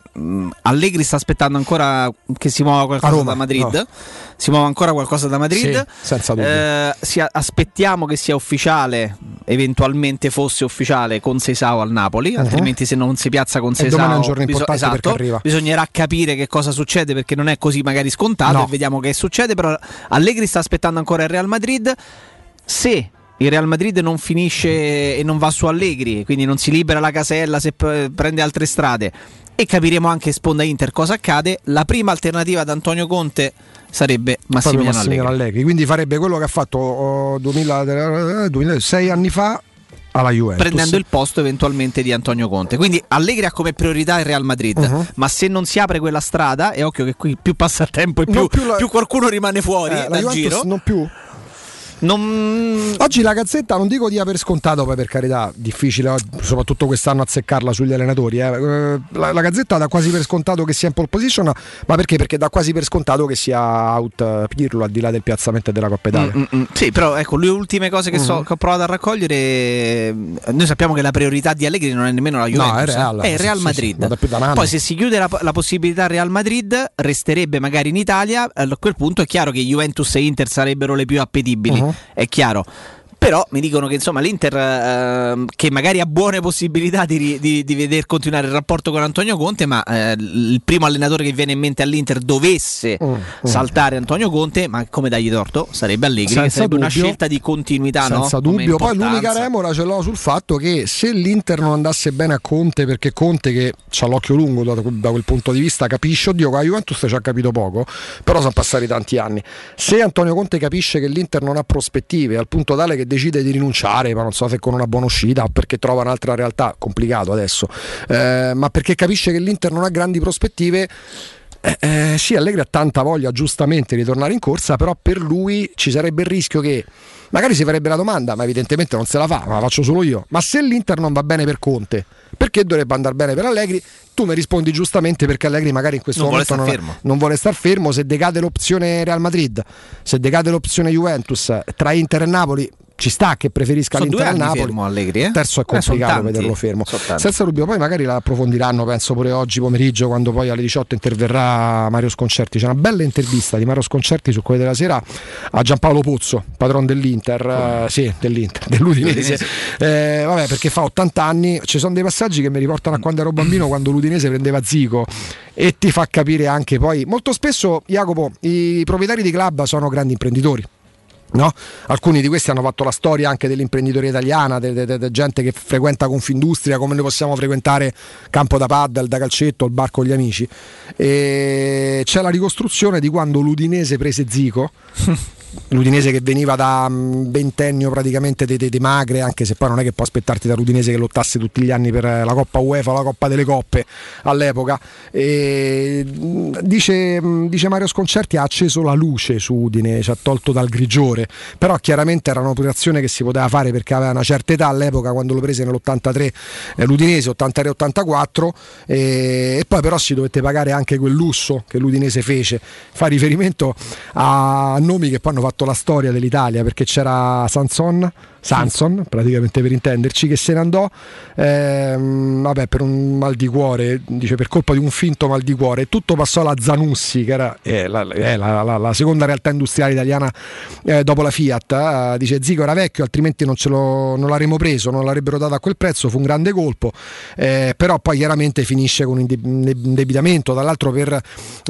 Allegri sta aspettando ancora che si muova qualcosa Roma, da Madrid. no. Si muova ancora qualcosa da Madrid. Sì, senza dubbio. Eh, si- aspettiamo che sia ufficiale, eventualmente fosse ufficiale con Seisao al Napoli, altrimenti se non si piazza con Seisao importante esatto, bisognerà capire che cosa succede perché non è così magari scontato No. e vediamo che succede, però Allegri sta aspettando ancora il Real Madrid. Se il Real Madrid non finisce e non va su Allegri, quindi non si libera la casella se prende altre strade e capiremo anche sponda Inter cosa accade, la prima alternativa ad Antonio Conte sarebbe Massimiliano Massimiliano Allegri. Allegri. Quindi farebbe quello che ha fatto oh, 2000, eh, 2006 anni fa alla Juventus. prendendo il posto eventualmente di Antonio Conte. Quindi Allegri ha come priorità il Real Madrid, Uh-huh. ma se non si apre quella strada, è occhio che qui più passa il tempo e più, più la- più qualcuno rimane fuori Eh, dal giro. non più. Non... Oggi la Gazzetta non dico dia per scontato, poi per carità, difficile soprattutto quest'anno azzeccarla sugli allenatori. eh. Eh, La, la Gazzetta dà quasi per scontato che sia in pole position, ma perché? Perché dà quasi per scontato che sia out eh, Pirlo al di là del piazzamento della Coppa Italia. Mm, mm, mm. Sì, però ecco, le ultime cose che, so- Mhm. che ho provato a raccogliere, eh, noi sappiamo che la priorità di Allegri non è nemmeno la Juventus, è Real. eh, è il Real Sì, sì, Madrid. un anno. Poi se si chiude la, la possibilità Real Madrid, resterebbe magari in Italia, eh, a quel punto è chiaro che Juventus e Inter sarebbero le più appetibili, Mhm. È chiaro. Però mi dicono che insomma l'Inter, ehm, che magari ha buone possibilità di, di, di veder continuare il rapporto con Antonio Conte, ma eh, il primo allenatore che viene in mente all'Inter dovesse Mm, saltare Antonio Conte, ma come dagli torto? Sarebbe Allegri, Senza sarebbe una dubbio. scelta di continuità, no? Senza Come dubbio. Poi l'unica remora ce l'ho sul fatto che se l'Inter non andasse bene a Conte, perché Conte che ha l'occhio lungo da, da quel punto di vista, capisce, oddio, con la Juventus ci ha capito poco, però sono passati tanti anni. Se Antonio Conte capisce che l'Inter non ha prospettive al punto tale che decide di rinunciare, ma non so se con una buona uscita o perché trova un'altra realtà, complicato adesso, eh, ma perché capisce che l'Inter non ha grandi prospettive. Eh, eh, sì, Allegri ha tanta voglia giustamente di tornare in corsa, però per lui ci sarebbe il rischio che magari si farebbe la domanda, ma evidentemente non se la fa, ma la faccio solo io. Ma se l'Inter non va bene per Conte, perché dovrebbe andare bene per Allegri? Tu mi rispondi giustamente perché Allegri magari in questo Non vuole momento star non, non vuole star fermo. Se decade l'opzione Real Madrid, se decade l'opzione Juventus, tra Inter e Napoli ci sta che preferisca Sono l'Inter al Napoli. fermo Allegri, eh? Terzo è Eh, complicato tanti. vederlo fermo. Senza dubbio, poi magari la approfondiranno, penso pure oggi pomeriggio, quando poi alle 18 interverrà Mario Sconcerti. C'è una bella intervista di Mario Sconcerti su Corriere della Sera a Giampaolo Pozzo, padrone dell'Inter, eh, sì, dell'Inter, dell'Udinese. Eh, vabbè, perché fa 80 anni, ci sono dei passaggi che mi riportano a quando ero bambino, quando l'Udinese prendeva Zico e ti fa capire anche poi, molto spesso, Jacopo, i proprietari di club sono grandi imprenditori. No? Alcuni di questi hanno fatto la storia anche dell'imprenditoria italiana, di gente che frequenta Confindustria, come noi possiamo frequentare campo da paddle, da calcetto, il bar con gli amici. E c'è la ricostruzione di quando l'Udinese prese Zico. L'Udinese che veniva da un ventennio praticamente di, di- di magre, anche se poi non è che può aspettarti dall'Udinese che lottasse tutti gli anni per la Coppa UEFA, la Coppa delle Coppe all'epoca. E, mh, dice, mh, dice Mario Sconcerti ha acceso la luce su Udine, ci ha tolto dal grigiore, però chiaramente era un'operazione che si poteva fare perché aveva una certa età all'epoca quando lo prese nell'83 eh, l'Udinese, 83-84 e, e poi però si dovette pagare anche quel lusso che l'Udinese fece. Fa riferimento a nomi che poi hanno fatto la storia dell'Italia perché c'era Sanson, Sanson praticamente per intenderci, che se ne andò ehm, vabbè, per un mal di cuore, dice per colpa di un finto mal di cuore, tutto passò alla Zanussi, che era eh, la, eh, la- la- la seconda realtà industriale italiana eh, dopo la Fiat. eh, dice Zico era vecchio, altrimenti non, lo, non l'avremmo preso, non l'avrebbero dato a quel prezzo, fu un grande colpo, eh, però poi chiaramente finisce con un inde- un indebitamento. Tra l'altro per,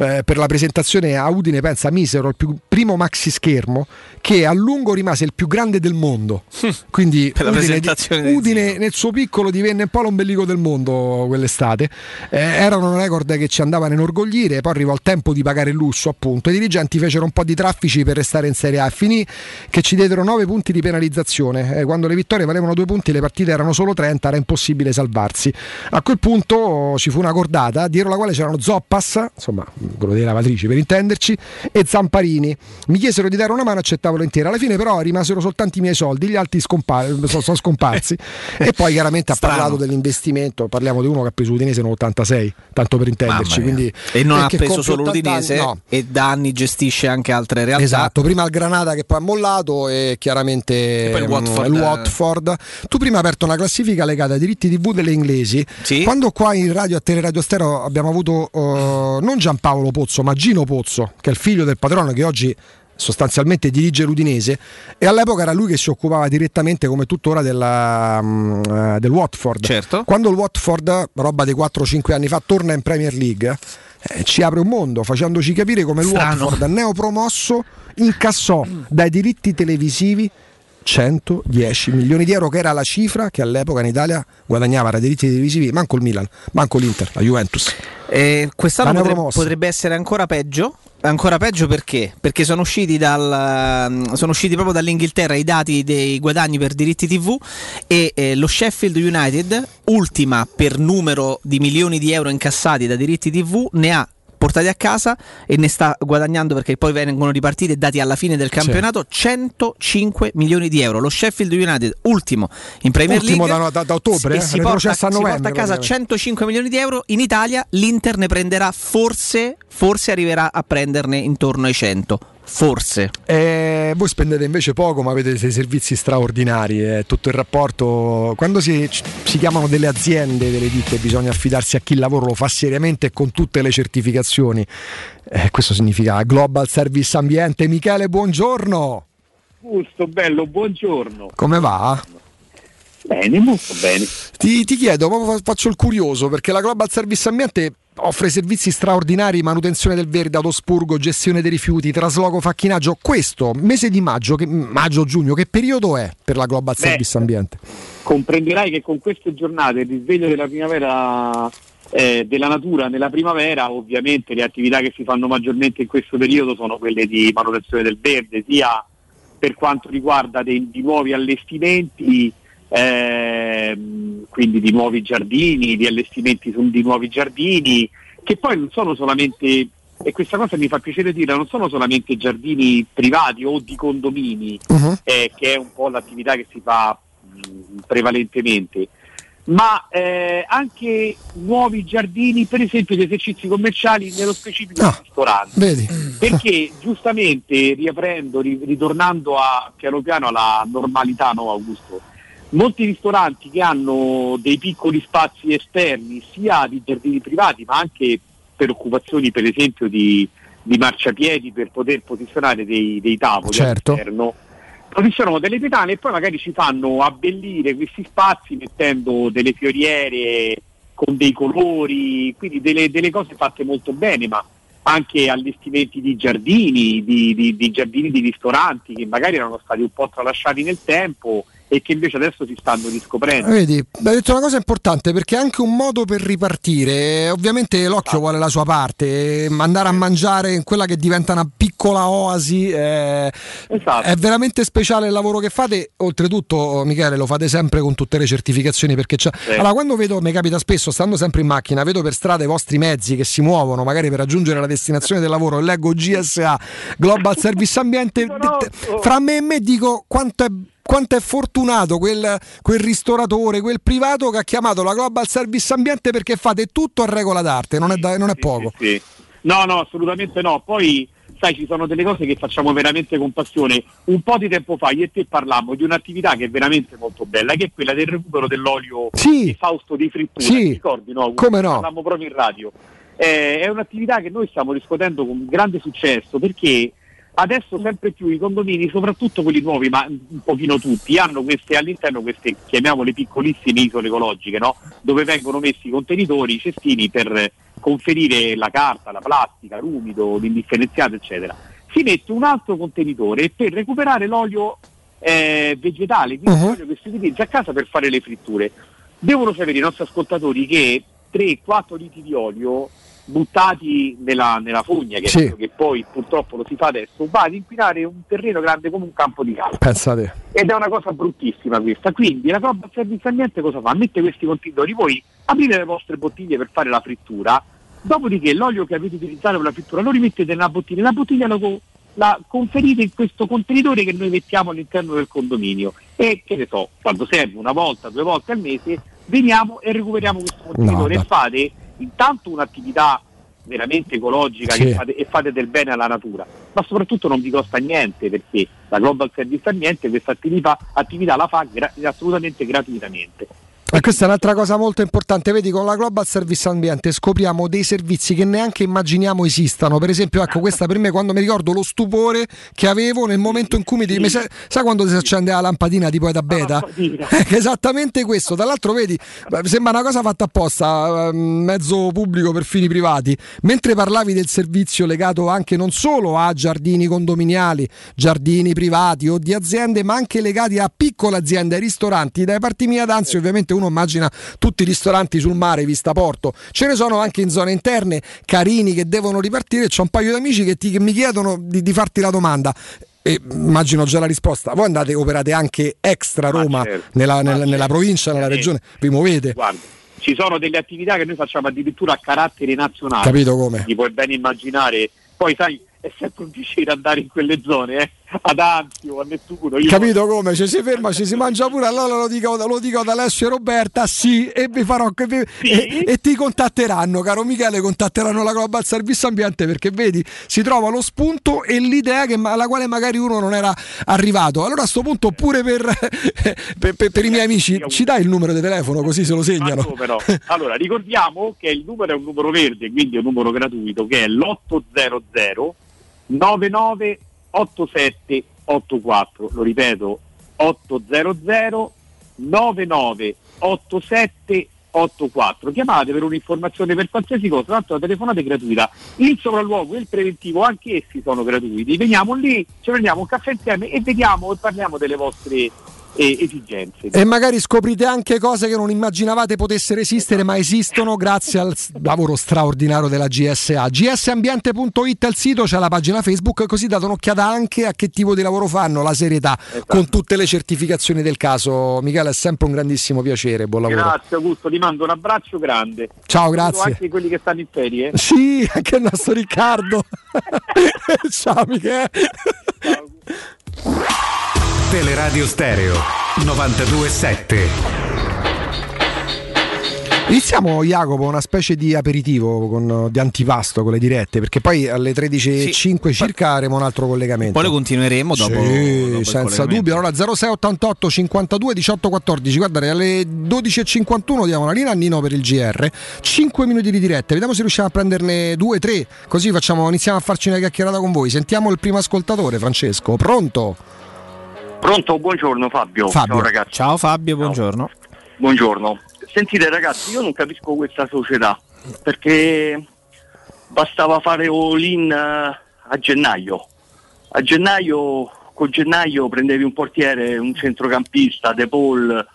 eh, per la presentazione a Udine, pensa, misero il più- primo maxi schermo che a lungo rimase il più grande del mondo. Quindi Udine, Udine nel suo piccolo divenne un po' l'ombelico del mondo quell'estate. Eh, erano record che ci andavano a inorgoglire, poi arrivò il tempo di pagare il lusso, appunto. I dirigenti fecero un po' di traffici per restare in Serie A e finì che ci diedero 9 punti di penalizzazione. Eh, quando le vittorie valevano 2 punti, le partite erano solo 30, era impossibile salvarsi. A quel punto ci fu una cordata, dietro la quale c'erano Zoppas, insomma, quello dei lavatrici per intenderci, e Zamparini. Mi chiesero di dare una mano, accettavo volentieri. Alla fine, però, rimasero soltanto i miei soldi, gli altri molti scompar- sono, sono scomparsi. e poi chiaramente ha Strano. parlato dell'investimento, parliamo di uno che ha preso Udinese nell'86, tanto per intenderci. Quindi, e non ha preso solo 80 anni- l'Udinese no. e da anni gestisce anche altre realtà. Esatto, prima il Granada che poi ha mollato e chiaramente E poi il mm, Watford, il. Watford. Tu prima hai aperto una classifica legata ai diritti TV delle inglesi. Quando qua in radio a Teleradio Stereo abbiamo avuto eh, non Giampaolo Pozzo, ma Gino Pozzo, che è il figlio del padrone che oggi sostanzialmente dirige l'Udinese e all'epoca era lui che si occupava direttamente come tuttora della, eh, del Watford. Certo. Quando il Watford, roba dei 4-5 anni fa, torna in Premier League, eh, ci apre un mondo facendoci capire come il Strano. Watford, neopromosso, incassò dai diritti televisivi 110 milioni di euro, che era la cifra che all'epoca in Italia guadagnava dai diritti televisivi, manco il Milan, manco l'Inter, la Juventus. Eh, quest'anno potrebbe, potrebbe essere ancora peggio. Ancora peggio perché? Perché sono usciti, dal, sono usciti proprio dall'Inghilterra i dati dei guadagni per diritti TV e eh, lo Sheffield United, ultima per numero di milioni di euro incassati da diritti TV, ne ha portati a casa e ne sta guadagnando perché poi vengono ripartiti e dati alla fine del campionato 105 milioni di euro. Lo Sheffield United ultimo in Premier Ultimo League da- da- da ottobre, e eh, si, porta, si porta novembre, a casa praticamente. 105 milioni di euro. In Italia l'Inter ne prenderà forse, forse arriverà a prenderne intorno ai 100. Forse. Eh, voi spendete invece poco, ma avete dei servizi straordinari. eh, tutto il rapporto. Quando si, si chiamano delle aziende, delle ditte, bisogna affidarsi a chi il lavoro lo fa seriamente e con tutte le certificazioni. Eh, questo significa Global Service Ambiente. Michele, buongiorno. Gusto, bello, buongiorno. Come va? Bene, molto bene. Ti, ti chiedo, faccio il curioso perché la Global Service Ambiente offre servizi straordinari, manutenzione del verde, autospurgo, gestione dei rifiuti, trasloco, facchinaggio. Questo mese di maggio, che, maggio-giugno, che periodo è per la Global Beh, Service Ambiente? Comprenderai che con queste giornate, il risveglio della primavera, eh, della natura nella primavera, ovviamente le attività che si fanno maggiormente in questo periodo sono quelle di manutenzione del verde, sia per quanto riguarda dei, di nuovi allestimenti, ehm, quindi di nuovi giardini, di allestimenti su- di nuovi giardini, che poi non sono solamente, e questa cosa mi fa piacere dire, non sono solamente giardini privati o di condomini, eh, che è un po' l'attività che si fa mh, prevalentemente, ma eh, anche nuovi giardini, per esempio di esercizi commerciali, nello specifico di ristoranti. Vedi? Perché giustamente riaprendo, ri- ritornando a, piano piano alla normalità, no Augusto? Molti ristoranti che hanno dei piccoli spazi esterni, sia di giardini privati, ma anche per occupazioni, per esempio, di, di marciapiedi per poter posizionare dei, dei tavoli Certo. all'interno, posizionano delle pedane e poi magari ci fanno abbellire questi spazi mettendo delle fioriere con dei colori, quindi delle, delle cose fatte molto bene, ma anche allestimenti di giardini, di, di- di giardini di ristoranti che magari erano stati un po' tralasciati nel tempo e che invece adesso si stanno riscoprendo. Vedi, hai detto una cosa importante perché è anche un modo per ripartire. Ovviamente l'occhio vuole la sua parte, eh, andare a mangiare in quella che diventa una piccola oasi. eh, È veramente speciale il lavoro che fate. Oltretutto, Michele, lo fate sempre con tutte le certificazioni. Perché c'è... Allora, quando vedo, mi capita spesso, stando sempre in macchina, vedo per strada i vostri mezzi che si muovono, magari per raggiungere la destinazione del lavoro, e leggo GSA Global Service Ambiente. Fra me e me dico quanto è quanto è fortunato quel, quel ristoratore, quel privato che ha chiamato la Global Service Ambiente perché fate tutto a regola d'arte, non è, da- non è poco. Sì. No, no, assolutamente no. Poi, sai, ci sono delle cose che facciamo veramente con passione. Un po' di tempo fa io e te parlammo di un'attività che è veramente molto bella, che è quella del recupero dell'olio di Fausto di frittura. Sì. Ti ricordi, no? Come no? Parlammo proprio in radio. Eh, è un'attività che noi stiamo riscuotendo con grande successo perché adesso sempre più i condomini, soprattutto quelli nuovi, ma un pochino tutti, hanno queste all'interno queste, chiamiamole piccolissime isole ecologiche, no? dove vengono messi i contenitori, i cestini per conferire la carta, la plastica, l'umido, l'indifferenziato, eccetera. Si mette un altro contenitore per recuperare l'olio eh, vegetale, quindi l'olio che si utilizza a casa per fare le fritture. Devono sapere i nostri ascoltatori che 3-4 litri di olio buttati nella, nella fogna, che, Sì. che poi purtroppo lo si fa adesso, va ad inquinare un terreno grande come un campo di calcio. Pensate. Ed è una cosa bruttissima questa. Quindi la Global Service Ambiente cosa fa? Mette questi contenitori, voi aprite le vostre bottiglie per fare la frittura, dopodiché l'olio che avete utilizzato per la frittura lo rimettete nella bottiglia, la bottiglia lo, la conferite in questo contenitore che noi mettiamo all'interno del condominio e che ne so, quando serve una volta, due volte al mese, veniamo e recuperiamo questo contenitore No, e fate intanto un'attività veramente ecologica Sì. fate- e fate del bene alla natura, ma soprattutto non vi costa niente perché la Global Service Ambiente questa attività, attività la fa gra- assolutamente gratuitamente. E questa è un'altra cosa molto importante, vedi con la Global Service Ambiente scopriamo dei servizi che neanche immaginiamo esistano, per esempio ecco questa per me quando mi ricordo lo stupore che avevo nel momento in cui mi, mi sai, sai quando si accende la lampadina tipo da beta? Esattamente questo, tra l'altro vedi, sembra una cosa fatta apposta, eh, mezzo pubblico per fini privati, mentre parlavi del servizio legato anche non solo a giardini condominiali, giardini privati o di aziende, ma anche legati a piccole aziende, ai ristoranti, dai parti mia d'ansia ovviamente uno immagina tutti i ristoranti sul mare, vista porto, ce ne sono anche in zone interne, carini che devono ripartire, c'è un paio di amici che, ti- che mi chiedono di, di farti la domanda. E immagino già la risposta. Voi andate, operate anche extra Roma, certo. nella, nella- nella certo. provincia, nella regione, vi muovete. Guarda, ci sono delle attività che noi facciamo addirittura a carattere nazionale. Capito come? Ti puoi ben immaginare. Poi sai, è sempre un piacere andare in quelle zone, eh? ad Anzio, a Nettuno. Io Capito come? Ci si ferma, ci si mangia pure, allora lo dico, lo dico ad Alessio e Roberta, sì, e vi farò e, e ti contatteranno, caro Michele, contatteranno la Global Service Ambiente perché vedi, si trova lo spunto e l'idea che, alla quale magari uno non era arrivato. Allora a sto punto pure per, per- per- per i miei amici ci dai il numero di telefono così se lo segnano. Allora, ricordiamo che il numero è un numero verde, quindi è un numero gratuito, che è l'800 998784. Lo ripeto, 800 998784. Chiamate per un'informazione per qualsiasi cosa, tanto la telefonata è gratuita. Il sopralluogo e il preventivo anche essi sono gratuiti. Veniamo lì, ci prendiamo un caffè insieme e vediamo e parliamo delle vostre eh, esigenze. E magari scoprite anche cose che non immaginavate potessero esistere, ma esistono grazie al lavoro straordinario della GSA. gsambiente.it è il sito, c'è la pagina Facebook, così date un'occhiata anche a che tipo di lavoro fanno, la serietà, con tutte le certificazioni del caso. Michele, è sempre un grandissimo piacere, buon lavoro. Grazie Augusto, ti mando un abbraccio grande. Ciao, grazie. Anche quelli che stanno in ferie. Sì, anche il nostro Riccardo. Ciao Michele. Teleradio Stereo 927. Iniziamo Jacopo una specie di aperitivo con- di antipasto con le dirette, perché poi alle 13.05 circa avremo un altro collegamento. Poi lo continueremo dopo. Sì, dopo senza dubbio. Allora 0688 52 18 14. Guardate, alle 12.51 diamo una linea a Nino per il GR. 5 minuti di diretta. Vediamo se riusciamo a prenderne 2 3. Così facciamo, iniziamo a farci una chiacchierata con voi. Sentiamo il primo ascoltatore, Francesco. Pronto? Pronto, buongiorno Fabio. Fabio. Ciao ragazzi. Ciao Fabio, buongiorno. Buongiorno. Sentite ragazzi, io non capisco questa società perché bastava fare all-in eh, a gennaio. A gennaio, con gennaio prendevi un portiere, un centrocampista, De Paul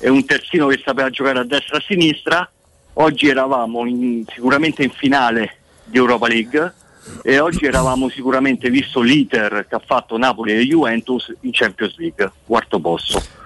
e un terzino che sapeva giocare a destra e a sinistra. Oggi eravamo in- sicuramente in finale di Europa League e oggi eravamo sicuramente, visto l'iter che ha fatto Napoli e Juventus, in Champions League, quarto posto.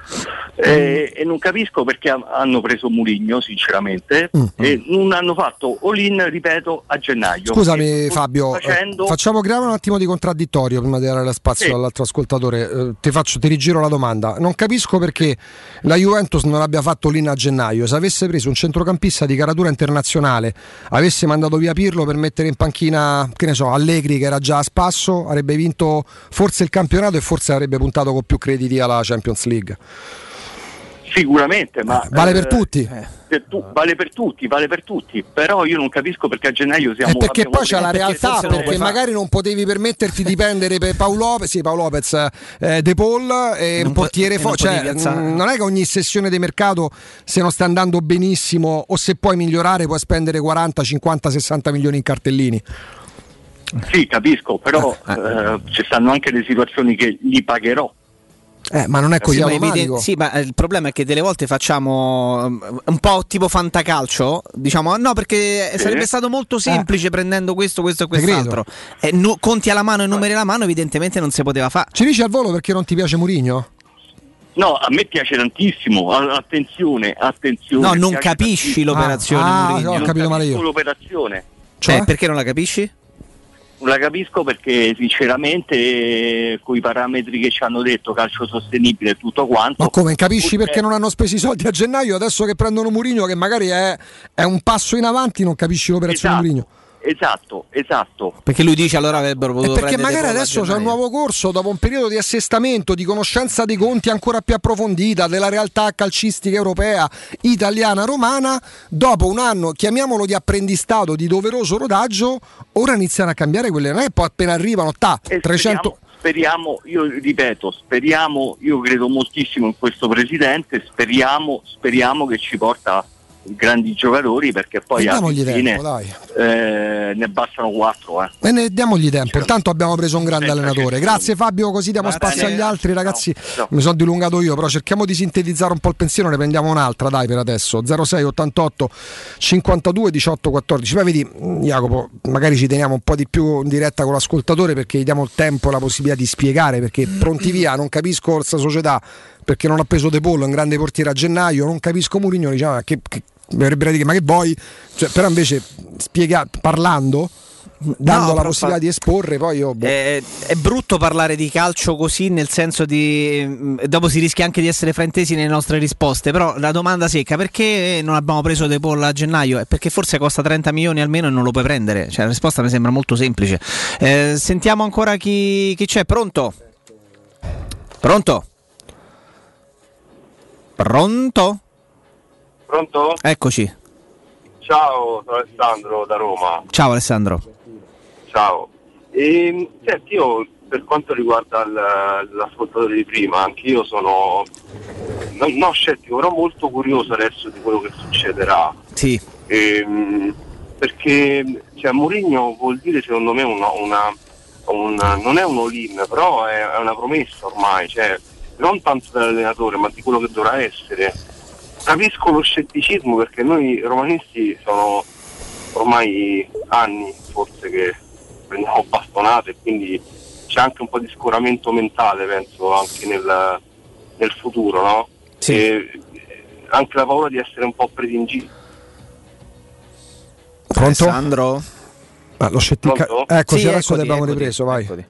E, e non capisco perché ha- hanno preso Murigno, sinceramente, e non hanno fatto all-in, ripeto, a gennaio. Scusami Fabio, eh, facendo- facciamo creare un attimo di contraddittorio prima di dare spazio Sì. all'altro ascoltatore. Eh, ti, faccio, ti rigiro la domanda. Non capisco perché la Juventus non abbia fatto l'in a gennaio. Se avesse preso un centrocampista di caratura internazionale, avesse mandato via Pirlo per mettere in panchina, che ne so, Allegri che era già a spasso, avrebbe vinto forse il campionato e forse avrebbe puntato con più crediti alla Champions League. Sicuramente, ma Vale per eh, tutti. per tu- vale per tutti, vale per tutti. Però io non capisco perché a gennaio siamo Eh, perché poi c'è la realtà, perché magari non potevi permetterti di prendere per Paolo Lopez, sì, Paolo Lopez, eh, De Paul e un po- portiere non fuori. Cioè, mh, non è che ogni sessione di mercato, se non sta andando benissimo o se puoi migliorare, puoi spendere 40, 50, 60 milioni in cartellini. Sì, capisco, però eh, ci stanno anche le situazioni che li pagherò. Eh, ma non è così Sì ma, automatico. eviden- sì, ma eh, il problema è che delle volte facciamo um, un po' tipo fantacalcio, diciamo "Ah, no perché Sì. sarebbe stato molto semplice prendendo questo, questo e quest'altro. E nu- conti alla mano e numeri alla mano evidentemente non si poteva fare. Ci dici al volo perché non ti piace Murigno? No, a me piace tantissimo. Attenzione, attenzione. No, non capisci tantissimo. l'operazione Ah, Mourinho. ho Non capito male capisco io. l'operazione. Cioè? Eh, perché non la capisci? La capisco perché sinceramente eh, con i parametri che ci hanno detto, calcio sostenibile e tutto quanto. Ma come capisci perché non hanno speso i soldi a gennaio? Adesso che prendono Murigno, che magari è, è un passo in avanti, non capisci l'operazione Esatto, Murigno. Esatto, esatto. Perché lui dice allora avrebbero potuto Perché prendere magari adesso c'è un nuovo corso dopo un periodo di assestamento, di conoscenza dei conti ancora più approfondita della realtà calcistica europea, italiana, romana. Dopo un anno, chiamiamolo di apprendistato, di doveroso rodaggio, ora iniziano a cambiare quelle. Non è poi appena arrivano, ta, E 300. Speriamo, speriamo, io ripeto, speriamo, io credo moltissimo in questo presidente, speriamo, speriamo che ci porta grandi giocatori perché poi E alla fine tempo, dai. eh, ne bastano quattro. Eh. E ne diamogli tempo. Intanto abbiamo preso un grande allenatore. Grazie Fabio, così diamo spazio agli altri ragazzi. Ciao. Mi sono dilungato io, però cerchiamo di sintetizzare un po' il pensiero, ne prendiamo un'altra, dai, per adesso. 06 88 52 18 14. Poi vedi, Jacopo, magari ci teniamo un po' di più in diretta con l'ascoltatore perché gli diamo il tempo e la possibilità di spiegare perché pronti via, non capisco questa società perché non ha preso De Paul, un grande portiere a gennaio, non capisco Mourinho, diciamo, che, che da dire ma che vuoi? Cioè, però invece spiega, parlando dando la però possibilità di esporre, poi io boh. È, è brutto parlare di calcio così, nel senso di. mm, Dopo si rischia anche di essere fraintesi nelle nostre risposte. Però la domanda secca: perché non abbiamo preso De Paul a gennaio? È perché forse costa 30 milioni almeno e non lo puoi prendere. Cioè, la risposta mi sembra molto semplice. Eh, sentiamo ancora chi, chi c'è. Pronto? Pronto? Pronto? Pronto? Eccoci. Ciao, sono Alessandro da Roma. Ciao Alessandro. Ciao. E, senti, io per quanto riguarda l'ascoltatore di prima, anch'io sono non, non scettico, però molto curioso adesso di quello che succederà. Sì. Ehm, perché cioè, Mourinho vuol dire secondo me una, una- una- non è un all-in, però è, è una promessa ormai, cioè, non tanto dell'allenatore ma di quello che dovrà essere. Capisco lo scetticismo perché noi romanisti sono ormai anni forse che prendiamo bastonate e quindi c'è anche un po' di scoramento mentale penso anche nel, nel futuro, no? E anche la paura di essere un po' presi in giro. Pronto? Alessandro? Ah, lo scettica-? Eccoci, Sì, adesso ti eccoti, abbiamo eccoti, ripreso, vai.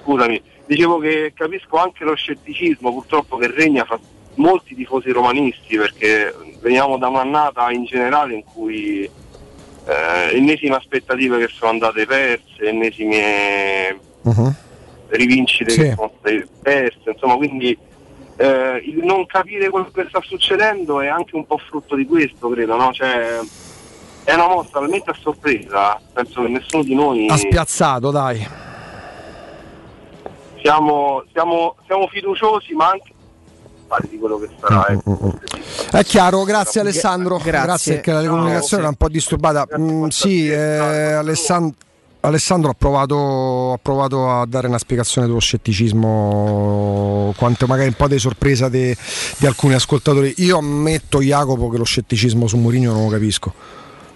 Scusami, dicevo che capisco anche lo scetticismo purtroppo che regna fra molti tifosi romanisti perché veniamo da un'annata in generale in cui eh, ennesime aspettative che sono andate perse, ennesime rivincite Sì. che sono state perse, insomma quindi eh, il non capire quello che sta succedendo è anche un po' frutto di questo, credo, no? Cioè, è una mossa talmente a sorpresa, penso che nessuno di noi Ha spiazzato, dai. siamo, siamo, siamo fiduciosi ma anche di quello che sarà. ecco. È chiaro, grazie Alessandro. Grazie. Grazie, perché la comunicazione era un po' disturbata. Mm, sì, eh, Alessandro. Alessandro ha provato, ha provato a dare una spiegazione dello scetticismo, quanto magari un po' di sorpresa di alcuni ascoltatori. Io ammetto, Jacopo, che lo scetticismo su Mourinho non lo capisco.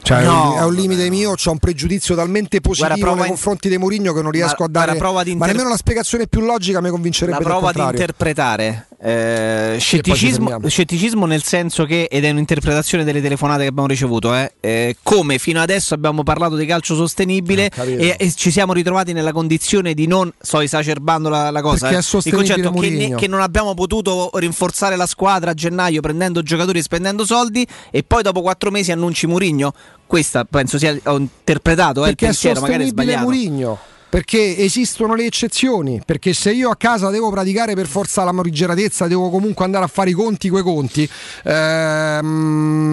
Cioè, è un- No, è un limite mio, ho un pregiudizio talmente positivo Guarda, nei in- confronti di Mourinho che non riesco Ma- a dare. guarda, prova di ma inter- nemmeno la spiegazione più logica mi convincerebbe La prova di interpretare eh, scetticismo, scetticismo nel senso che, ed è un'interpretazione delle telefonate che abbiamo ricevuto, eh, eh, come fino adesso abbiamo parlato di calcio sostenibile capito. e, e ci siamo ritrovati nella condizione di non, sto esacerbando la, la cosa, eh, il concetto che, Mourinho. che non abbiamo potuto rinforzare la squadra a gennaio prendendo giocatori e spendendo soldi e poi dopo quattro mesi annunci Murigno. Questa penso sia ho interpretato eh, il perché è pensiero, magari sbagliato. Murigno perché esistono le eccezioni perché se io a casa devo praticare per forza la morigeratezza devo comunque andare a fare i conti quei conti. Ehm,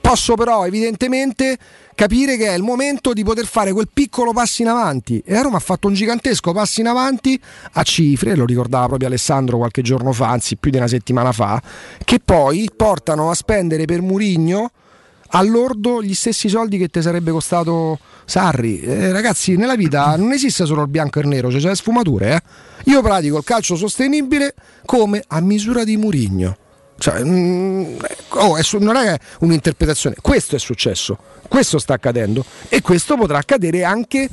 posso però evidentemente capire che è il momento di poter fare quel piccolo passo in avanti. E a Roma ha fatto un gigantesco passo in avanti a cifre, lo ricordava proprio Alessandro qualche giorno fa, anzi più di una settimana fa, che poi portano a spendere per Murigno all'ordo gli stessi soldi che ti sarebbe costato Sarri. Eh, ragazzi, nella vita non esiste solo il bianco e il nero, c'è cioè sfumature. eh. Io pratico il calcio sostenibile come a misura di Murigno. Cioè, mm, oh, è su- non è un'interpretazione, questo è successo, questo sta accadendo e questo potrà accadere anche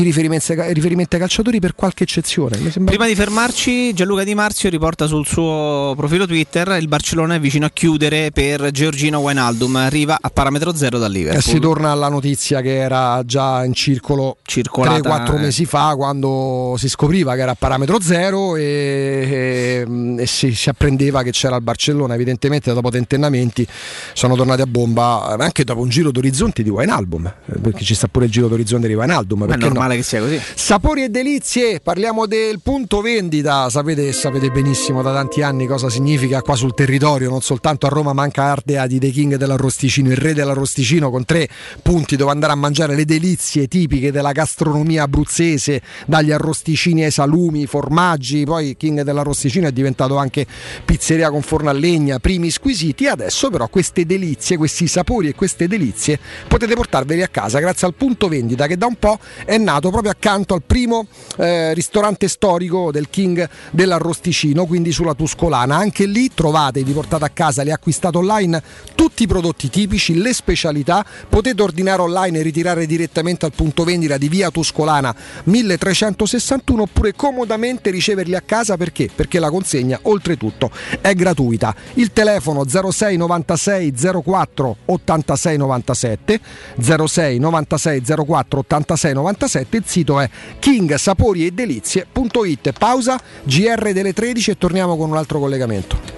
i riferimenti, riferimenti ai calciatori per qualche eccezione. Sembra... Prima di fermarci, Gianluca Di Marzio riporta sul suo profilo Twitter il Barcellona è vicino a chiudere per Giorgino Wijnaldum, arriva a parametro zero dal Liverpool. E si torna alla notizia che era già in circolo Circolata, 3-4 eh. mesi fa quando si scopriva che era a parametro zero e, e- e si, si apprendeva che c'era il Barcellona. Evidentemente dopo tentennamenti sono tornati a bomba eh, anche dopo un giro d'orizzonte di Wijnaldum, eh, perché ci sta pure il giro d'orizzonte di Wijnaldum. Perché no? Normale che sia così. Sapori e delizie, parliamo del punto vendita, sapete, sapete benissimo da tanti anni cosa significa qua sul territorio, non soltanto a Roma ma anche a Ardea di The King dell'Arrosticino, il re dell'Arrosticino con tre punti dove andare a mangiare le delizie tipiche della gastronomia abruzzese, dagli arrosticini ai salumi, formaggi, poi King dell'Arrosticino è diventato anche pizzeria con forno a legna, primi squisiti, adesso però queste delizie, questi sapori e queste delizie potete portarveli a casa grazie al punto vendita che da un po' è nato proprio accanto al primo eh, ristorante storico del King dell'Arrosticino, quindi sulla Tuscolana. Anche lì trovate, vi portate a casa, li acquistate online, tutti i prodotti tipici, le specialità, potete ordinare online e ritirare direttamente al punto vendita di via Tuscolana 1361 oppure comodamente riceverli a casa perché? Perché la consegna oltretutto è gratuita. Il telefono 06 96 04 86 97 06 96 04 86 97 il sito è kingsaporiedelizie.it pausa GR delle 13 e torniamo con un altro collegamento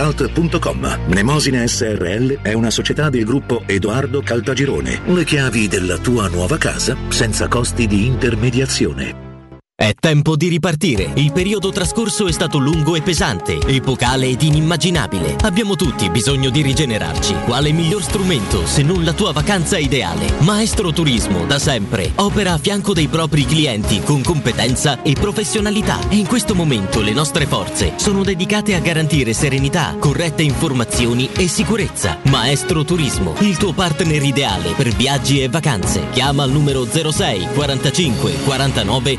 www.keicalt.com. Mnemosine SRL è una società del gruppo Edoardo Caltagirone. Le chiavi della tua nuova casa senza costi di intermediazione. È tempo di ripartire. Il periodo trascorso è stato lungo e pesante, epocale ed inimmaginabile. Abbiamo tutti bisogno di rigenerarci. Quale miglior strumento se non la tua vacanza ideale? Maestro Turismo, da sempre, opera a fianco dei propri clienti con competenza e professionalità. E in questo momento le nostre forze sono dedicate a garantire serenità, corrette informazioni e sicurezza. Maestro Turismo, il tuo partner ideale per viaggi e vacanze. Chiama al numero 06 45 49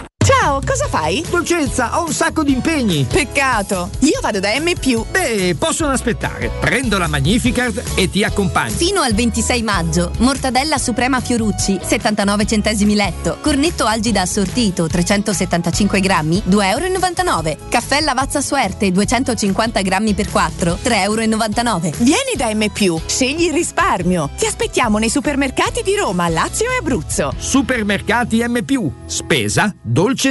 Ciao, cosa fai? Dolcezza, ho un sacco di impegni. Peccato. Io vado da M. Beh, possono aspettare. Prendo la Magnificard e ti accompagno. Fino al 26 maggio, mortadella suprema Fiorucci, 79 centesimi letto. Cornetto algida assortito, 375 grammi, 2,99 euro. Caffè Lavazza Suerte, 250 grammi per 4, 3,99 euro. Vieni da M. Scegli il risparmio. Ti aspettiamo nei supermercati di Roma, Lazio e Abruzzo. Supermercati M. Spesa, dolce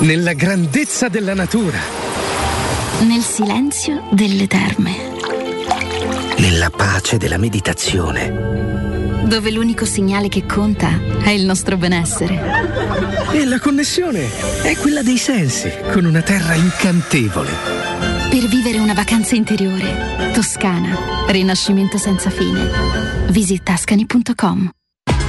Nella grandezza della natura. Nel silenzio delle terme. Nella pace della meditazione. Dove l'unico segnale che conta è il nostro benessere. E la connessione è quella dei sensi, con una terra incantevole. Per vivere una vacanza interiore. Toscana. Rinascimento senza fine. Visita ascani.com.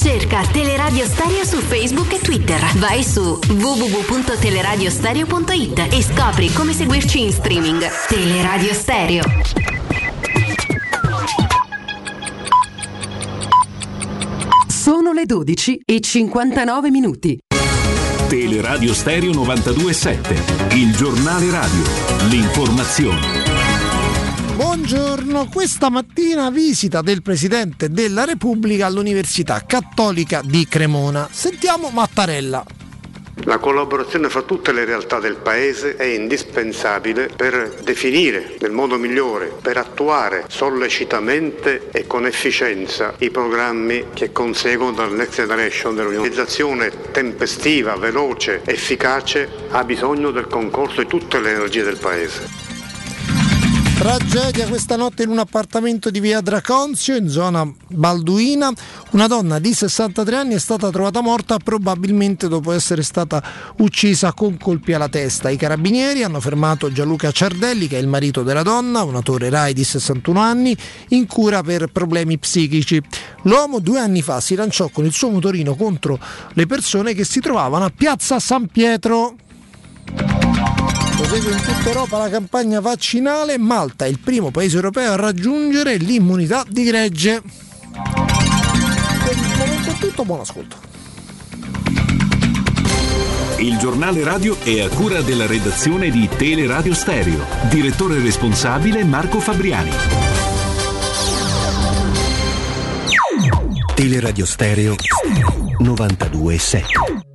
Cerca Teleradio Stereo su Facebook e Twitter. Vai su www.teleradiostereo.it e scopri come seguirci in streaming. Teleradio Stereo. Sono le 12 e 59 minuti. Teleradio Stereo 927, il giornale radio, l'informazione. Buongiorno, questa mattina visita del Presidente della Repubblica all'Università Cattolica di Cremona. Sentiamo Mattarella. La collaborazione fra tutte le realtà del Paese è indispensabile per definire nel modo migliore, per attuare sollecitamente e con efficienza i programmi che conseguono dal Next Generation dell'Unione. L'organizzazione tempestiva, veloce, efficace ha bisogno del concorso di tutte le energie del Paese. Tragedia questa notte in un appartamento di via Draconzio, in zona Balduina. Una donna di 63 anni è stata trovata morta probabilmente dopo essere stata uccisa con colpi alla testa. I carabinieri hanno fermato Gianluca Ciardelli, che è il marito della donna, un attore Rai di 61 anni, in cura per problemi psichici. L'uomo due anni fa si lanciò con il suo motorino contro le persone che si trovavano a Piazza San Pietro. Prosegue in tutta Europa la campagna vaccinale. Malta è il primo paese europeo a raggiungere l'immunità di gregge. Per il momento è tutto, buon ascolto. Il giornale radio è a cura della redazione di Teleradio Stereo. Direttore responsabile Marco Fabriani. Teleradio Stereo 927.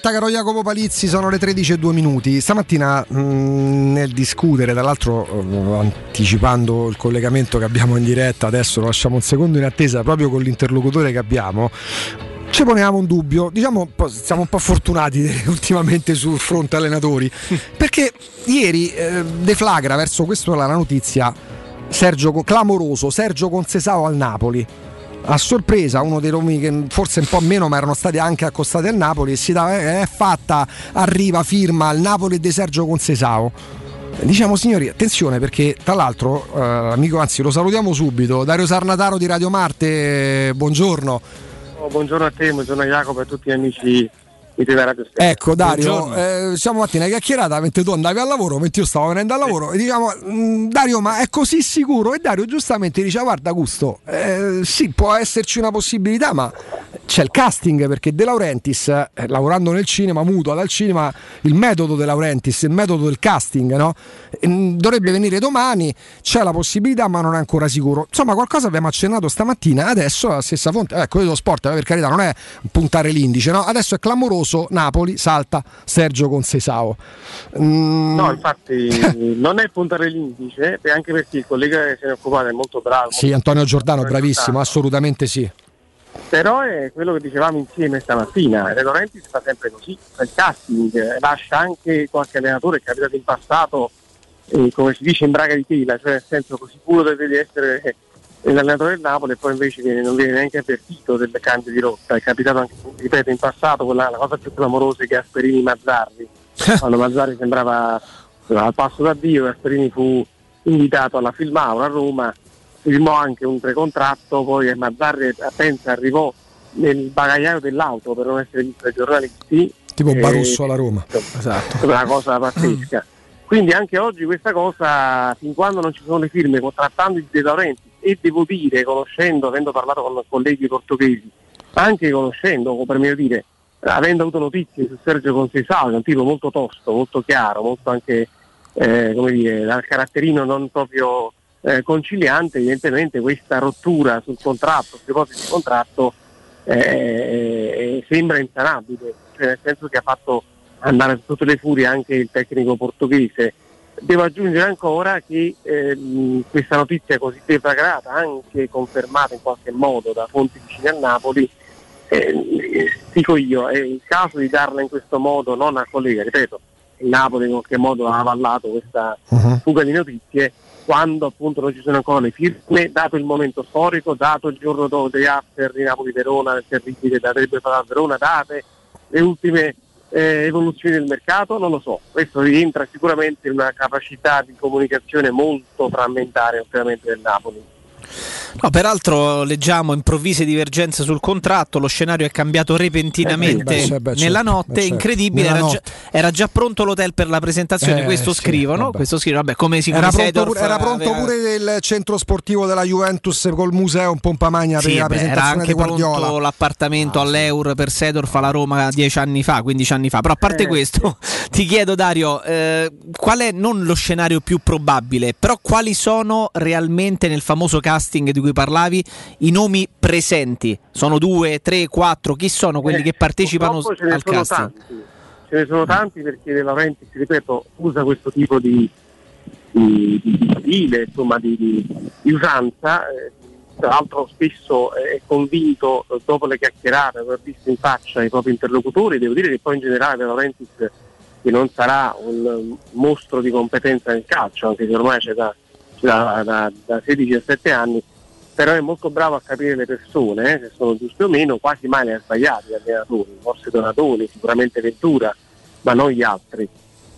Diretta, caro Jacopo Palizzi, sono le 13 e 2 minuti. Stamattina mh, nel discutere, tra l'altro eh, anticipando il collegamento che abbiamo in diretta, adesso lo lasciamo un secondo in attesa proprio con l'interlocutore che abbiamo. Ci ponevamo un dubbio, diciamo siamo un po' fortunati ultimamente sul fronte allenatori, perché ieri eh, deflagra verso questo la notizia Sergio, clamoroso Sergio Consesao al Napoli a sorpresa uno dei nomi che forse un po' meno ma erano stati anche accostati al Napoli e si dà, è fatta arriva firma al Napoli di Sergio Consesao Diciamo signori, attenzione perché tra l'altro, eh, amico, anzi lo salutiamo subito, Dario Sarnataro di Radio Marte, buongiorno. Oh, buongiorno a te, buongiorno a Jacopo e a tutti gli amici di TV Radio. Ecco Dario, eh, siamo mattina chiacchierata mentre tu andavi al lavoro, mentre io stavo venendo al lavoro e diciamo "Mm, Dario ma è così sicuro? E Dario giustamente dice guarda Gusto, eh, sì può esserci una possibilità ma c'è il casting perché De Laurentiis eh, lavorando nel cinema, muto dal cinema, il metodo De Laurentiis, il metodo del casting no? Mm, dovrebbe venire domani, c'è la possibilità ma non è ancora sicuro. Insomma qualcosa abbiamo accennato stamattina, adesso la stessa fonte, ecco io lo sport per carità non è puntare l'indice, no? adesso è clamoroso Napoli salta Sergio Consesao. Mm, No, infatti non è puntare l'indice, e anche perché il collega che se ne è occupato è molto bravo. Sì, Antonio Giordano, bravissimo, assolutamente sì. Però è quello che dicevamo insieme stamattina, De Laurentiis fa sempre così, fa il casting, eh, lascia anche qualche allenatore che è capitato in passato, eh, come si dice in braga di tela, cioè nel senso così sicuro deve di essere eh, l'allenatore del Napoli e poi invece viene- non viene neanche avvertito del cambio di rotta. È capitato anche, ripeto, in passato quella la cosa più clamorosa che Asperini Mazzarri, quando Mazzarri sembrava al passo d'addio, Asperini fu invitato alla Filmaura a Roma, firmò anche un precontratto, poi Mazzarri pensa arrivò nel bagagliaio dell'auto per non essere visto dai giornalisti. Tipo Eh, Barusso alla Roma. Esatto. È una cosa pazzesca. Quindi anche oggi questa cosa, fin quando non ci sono le firme contrattando i De Laurentiis, e devo dire, conoscendo, avendo parlato con colleghi portoghesi, anche conoscendo, per meglio dire, avendo avuto notizie su Sergio Concesao, un tipo molto tosto, molto chiaro, molto anche, eh, come dire, dal caratterino non proprio eh, conciliante, evidentemente questa rottura sul contratto, queste cose di contratto, eh, sembra insanabile, cioè nel senso che ha fatto andare tutte le furie anche il tecnico portoghese. Devo aggiungere ancora che ehm, questa notizia così deflagrata, anche confermata in qualche modo da fonti vicine a Napoli, eh, dico io, è il caso di darla in questo modo non al collega, ripeto, il Napoli in qualche modo ha avallato questa fuga di notizie quando appunto non ci sono ancora le firme, dato il momento storico, dato il giorno dopo dei after di Napoli-Verona, il terribile da Verona, date le ultime eh, evoluzioni del mercato, non lo so, questo rientra sicuramente in una capacità di comunicazione molto frammentaria ovviamente del Napoli. No, peraltro leggiamo improvvise divergenze sul contratto, lo scenario è cambiato repentinamente Eh, beh, beh, certo, nella beh, notte, certo. incredibile, Nella era, notte. Già, era già pronto l'hotel per la presentazione, Eh, questo sì, scrivono, vabbè. questo scrivono, vabbè, come si Era pronto, pure, era pronto pure il centro sportivo della Juventus col museo un Pompa Magna per Sì, la beh, era presentazione anche di Guardiola. pronto l'appartamento all'Eur per Sedorf alla Roma dieci anni fa, 15 anni fa. Però a parte Eh, questo, ti chiedo Dario, eh, qual è non lo scenario più probabile, però quali sono realmente nel famoso casting di cui parlavi i nomi presenti? Sono due, tre, quattro? Chi sono quelli che partecipano ce ne al sono casting? tanti. Ce ne sono tanti perché De Laurentiis, ripeto, usa questo tipo di, di, di- di stile, insomma, di, usanza. eh, tra l'altro spesso è convinto, eh, dopo le chiacchierate, aver visto in faccia i propri interlocutori, devo dire che poi in generale De Laurentiis che non sarà un mostro di competenza nel calcio, anche se ormai c'è da, da, da, da 16-17 anni, però è molto bravo a capire le persone, eh, se sono giuste o meno, quasi mai le ha sbagliate gli allenatori, forse Donatoni, sicuramente Ventura, ma non gli altri,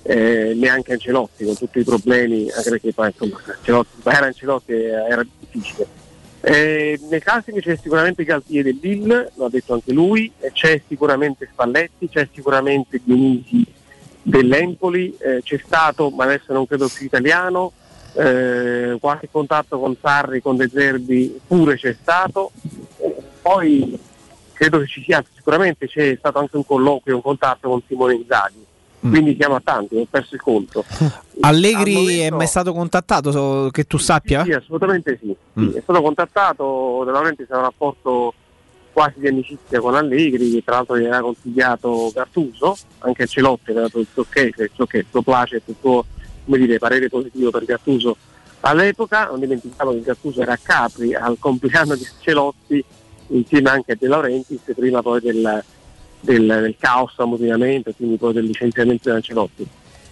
eh, neanche Ancelotti con tutti i problemi, anche perché poi insomma Ancelotti, sbagliare Ancelotti era era difficile. Eh, nel casting c'è sicuramente Galtier del Lille, lo ha detto anche lui, c'è sicuramente Spalletti, c'è sicuramente Dionisi dell'Empoli, eh, c'è stato, ma adesso non credo più italiano, eh, qualche contatto con Sarri, con De Zerbi pure c'è stato, poi credo che ci sia, sicuramente c'è stato anche un colloquio, un contatto con Simone Inzaghi, quindi siamo a tanti, ho perso il conto. Allegri Al momento- è mai stato contattato, so- che tu sappia? Sì, assolutamente sì. Mm. Sì, È stato contattato, veramente c'è un rapporto quasi di amicizia con Allegri, che tra l'altro gli aveva consigliato Gattuso, anche Celotti aveva dato il suo ok, il suo, ok, suo placet, il suo come dire, parere positivo per Gattuso all'epoca, non dimentichiamo che Gattuso era a Capri al compleanno di Celotti insieme anche a De Laurentiis prima poi del, del, del caos amotinamento, quindi poi del licenziamento di Ancelotti.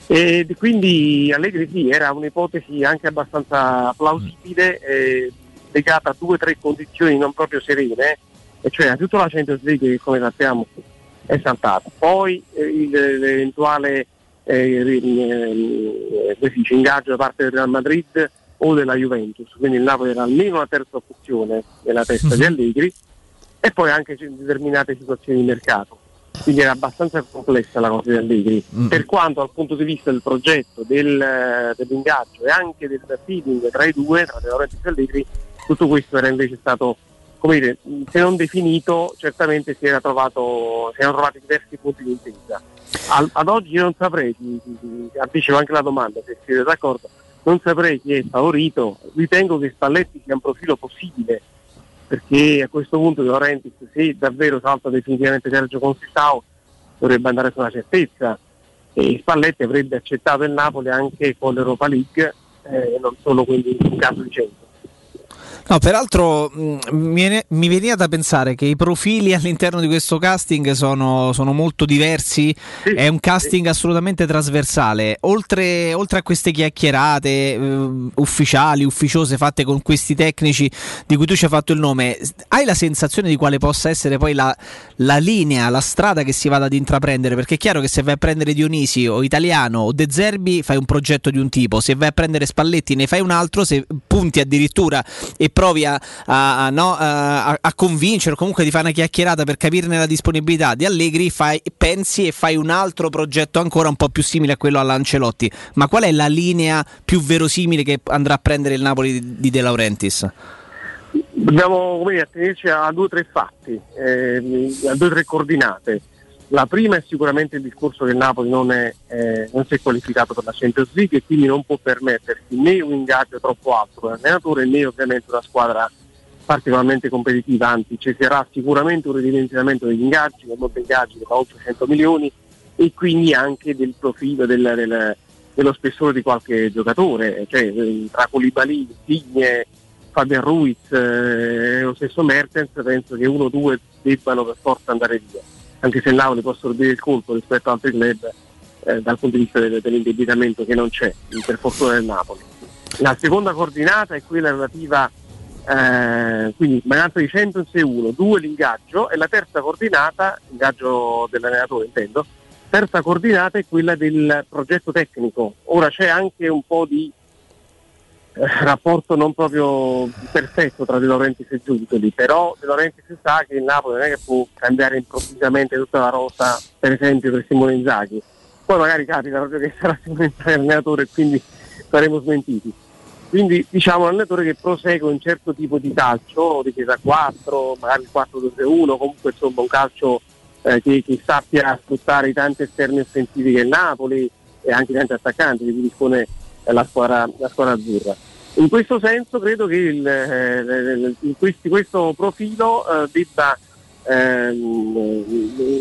E di- quindi Allegri sì, era un'ipotesi anche abbastanza plausibile, eh, legata a due o tre condizioni non proprio serene, e cioè innanzitutto la Champions League che come sappiamo è saltata, poi eh, l'eventuale eh, ingaggio da parte del Real Madrid o della Juventus, quindi il Napoli era almeno la terza opzione nella testa di Allegri e poi anche in determinate situazioni di mercato. Quindi era abbastanza complessa la cosa di Allegri, Mm. per quanto dal punto di vista del progetto, del, dell'ingaggio e anche del feeling tra i due, tra De Laurentiis e Allegri, tutto questo era invece stato, come dire, se non definito, certamente si, era trovato, si erano trovati diversi punti di intesa. Al- ad oggi non saprei, ti, ti, ti anticipo anche la domanda, se siete d'accordo, non saprei chi è favorito, ritengo che Spalletti sia un profilo possibile, perché a questo punto De Laurentiis, se davvero salta definitivamente Sergio Conceição, dovrebbe andare su una certezza e Spalletti avrebbe accettato il Napoli anche con l'Europa League eh, non solo quindi in caso di centro. No, peraltro mh, mi, veniva da pensare che i profili all'interno di questo casting sono, sono molto diversi, è un casting assolutamente trasversale. Oltre, oltre a queste chiacchierate eh, ufficiali, ufficiose fatte con questi tecnici di cui tu ci hai fatto il nome, hai la sensazione di quale possa essere poi la, la linea, la strada che si vada ad intraprendere? Perché è chiaro che se vai a prendere Dionisi o Italiano o De Zerbi fai un progetto di un tipo, se vai a prendere Spalletti ne fai un altro, se punti addirittura e provi a, a- a- no, a- a- a convincere o comunque di fare una chiacchierata per capirne la disponibilità di Allegri, fai- pensi e fai un altro progetto ancora un po' più simile a quello all'Ancelotti. Ma qual è la linea più verosimile che andrà a prendere il Napoli di, De Laurentiis? Dobbiamo attenerci a due o tre fatti, eh, a due o tre coordinate. La prima è sicuramente il discorso che il Napoli non, è, eh, non si è qualificato per la Champions League e quindi non può permettersi né un ingaggio troppo alto per l'allenatore né ovviamente una squadra particolarmente competitiva, anzi ci sarà sicuramente un ridimensionamento degli ingaggi, con molti ingaggi che va oltre 100 milioni e quindi anche del profilo del- del- dello spessore di qualche giocatore, cioè eh, tra Koulibaly, Signe, Fabian Ruiz eh, lo stesso Mertens penso che uno o due debbano per forza andare via, anche se il Napoli può sorbire il colpo rispetto ad altri club eh, dal punto di vista del- dell'indebitamento che non c'è, per fortuna del Napoli. La seconda coordinata è quella relativa eh, quindi mancanza di Champions è uno, due l'ingaggio e la terza coordinata, l'ingaggio dell'allenatore intendo, terza coordinata è quella del progetto tecnico. Ora c'è anche un po' di rapporto non proprio perfetto tra De Laurentiis e Giuntoli, però De Laurentiis sa che il Napoli non è che può cambiare improvvisamente tutta la rosa, per esempio per Simone Inzaghi. Poi magari capita proprio che sarà Simone Inzaghi allenatore e quindi saremo smentiti. Quindi diciamo un allenatore che prosegue un certo tipo di calcio, difesa 4, magari il 4-2-1, comunque insomma un calcio eh, che, che sappia sfruttare i tanti esterni offensivi che il Napoli e anche i tanti attaccanti cui dispone eh, la squadra, la squadra azzurra. In questo senso credo che il, eh, in questi- questo profilo eh, debba ehm,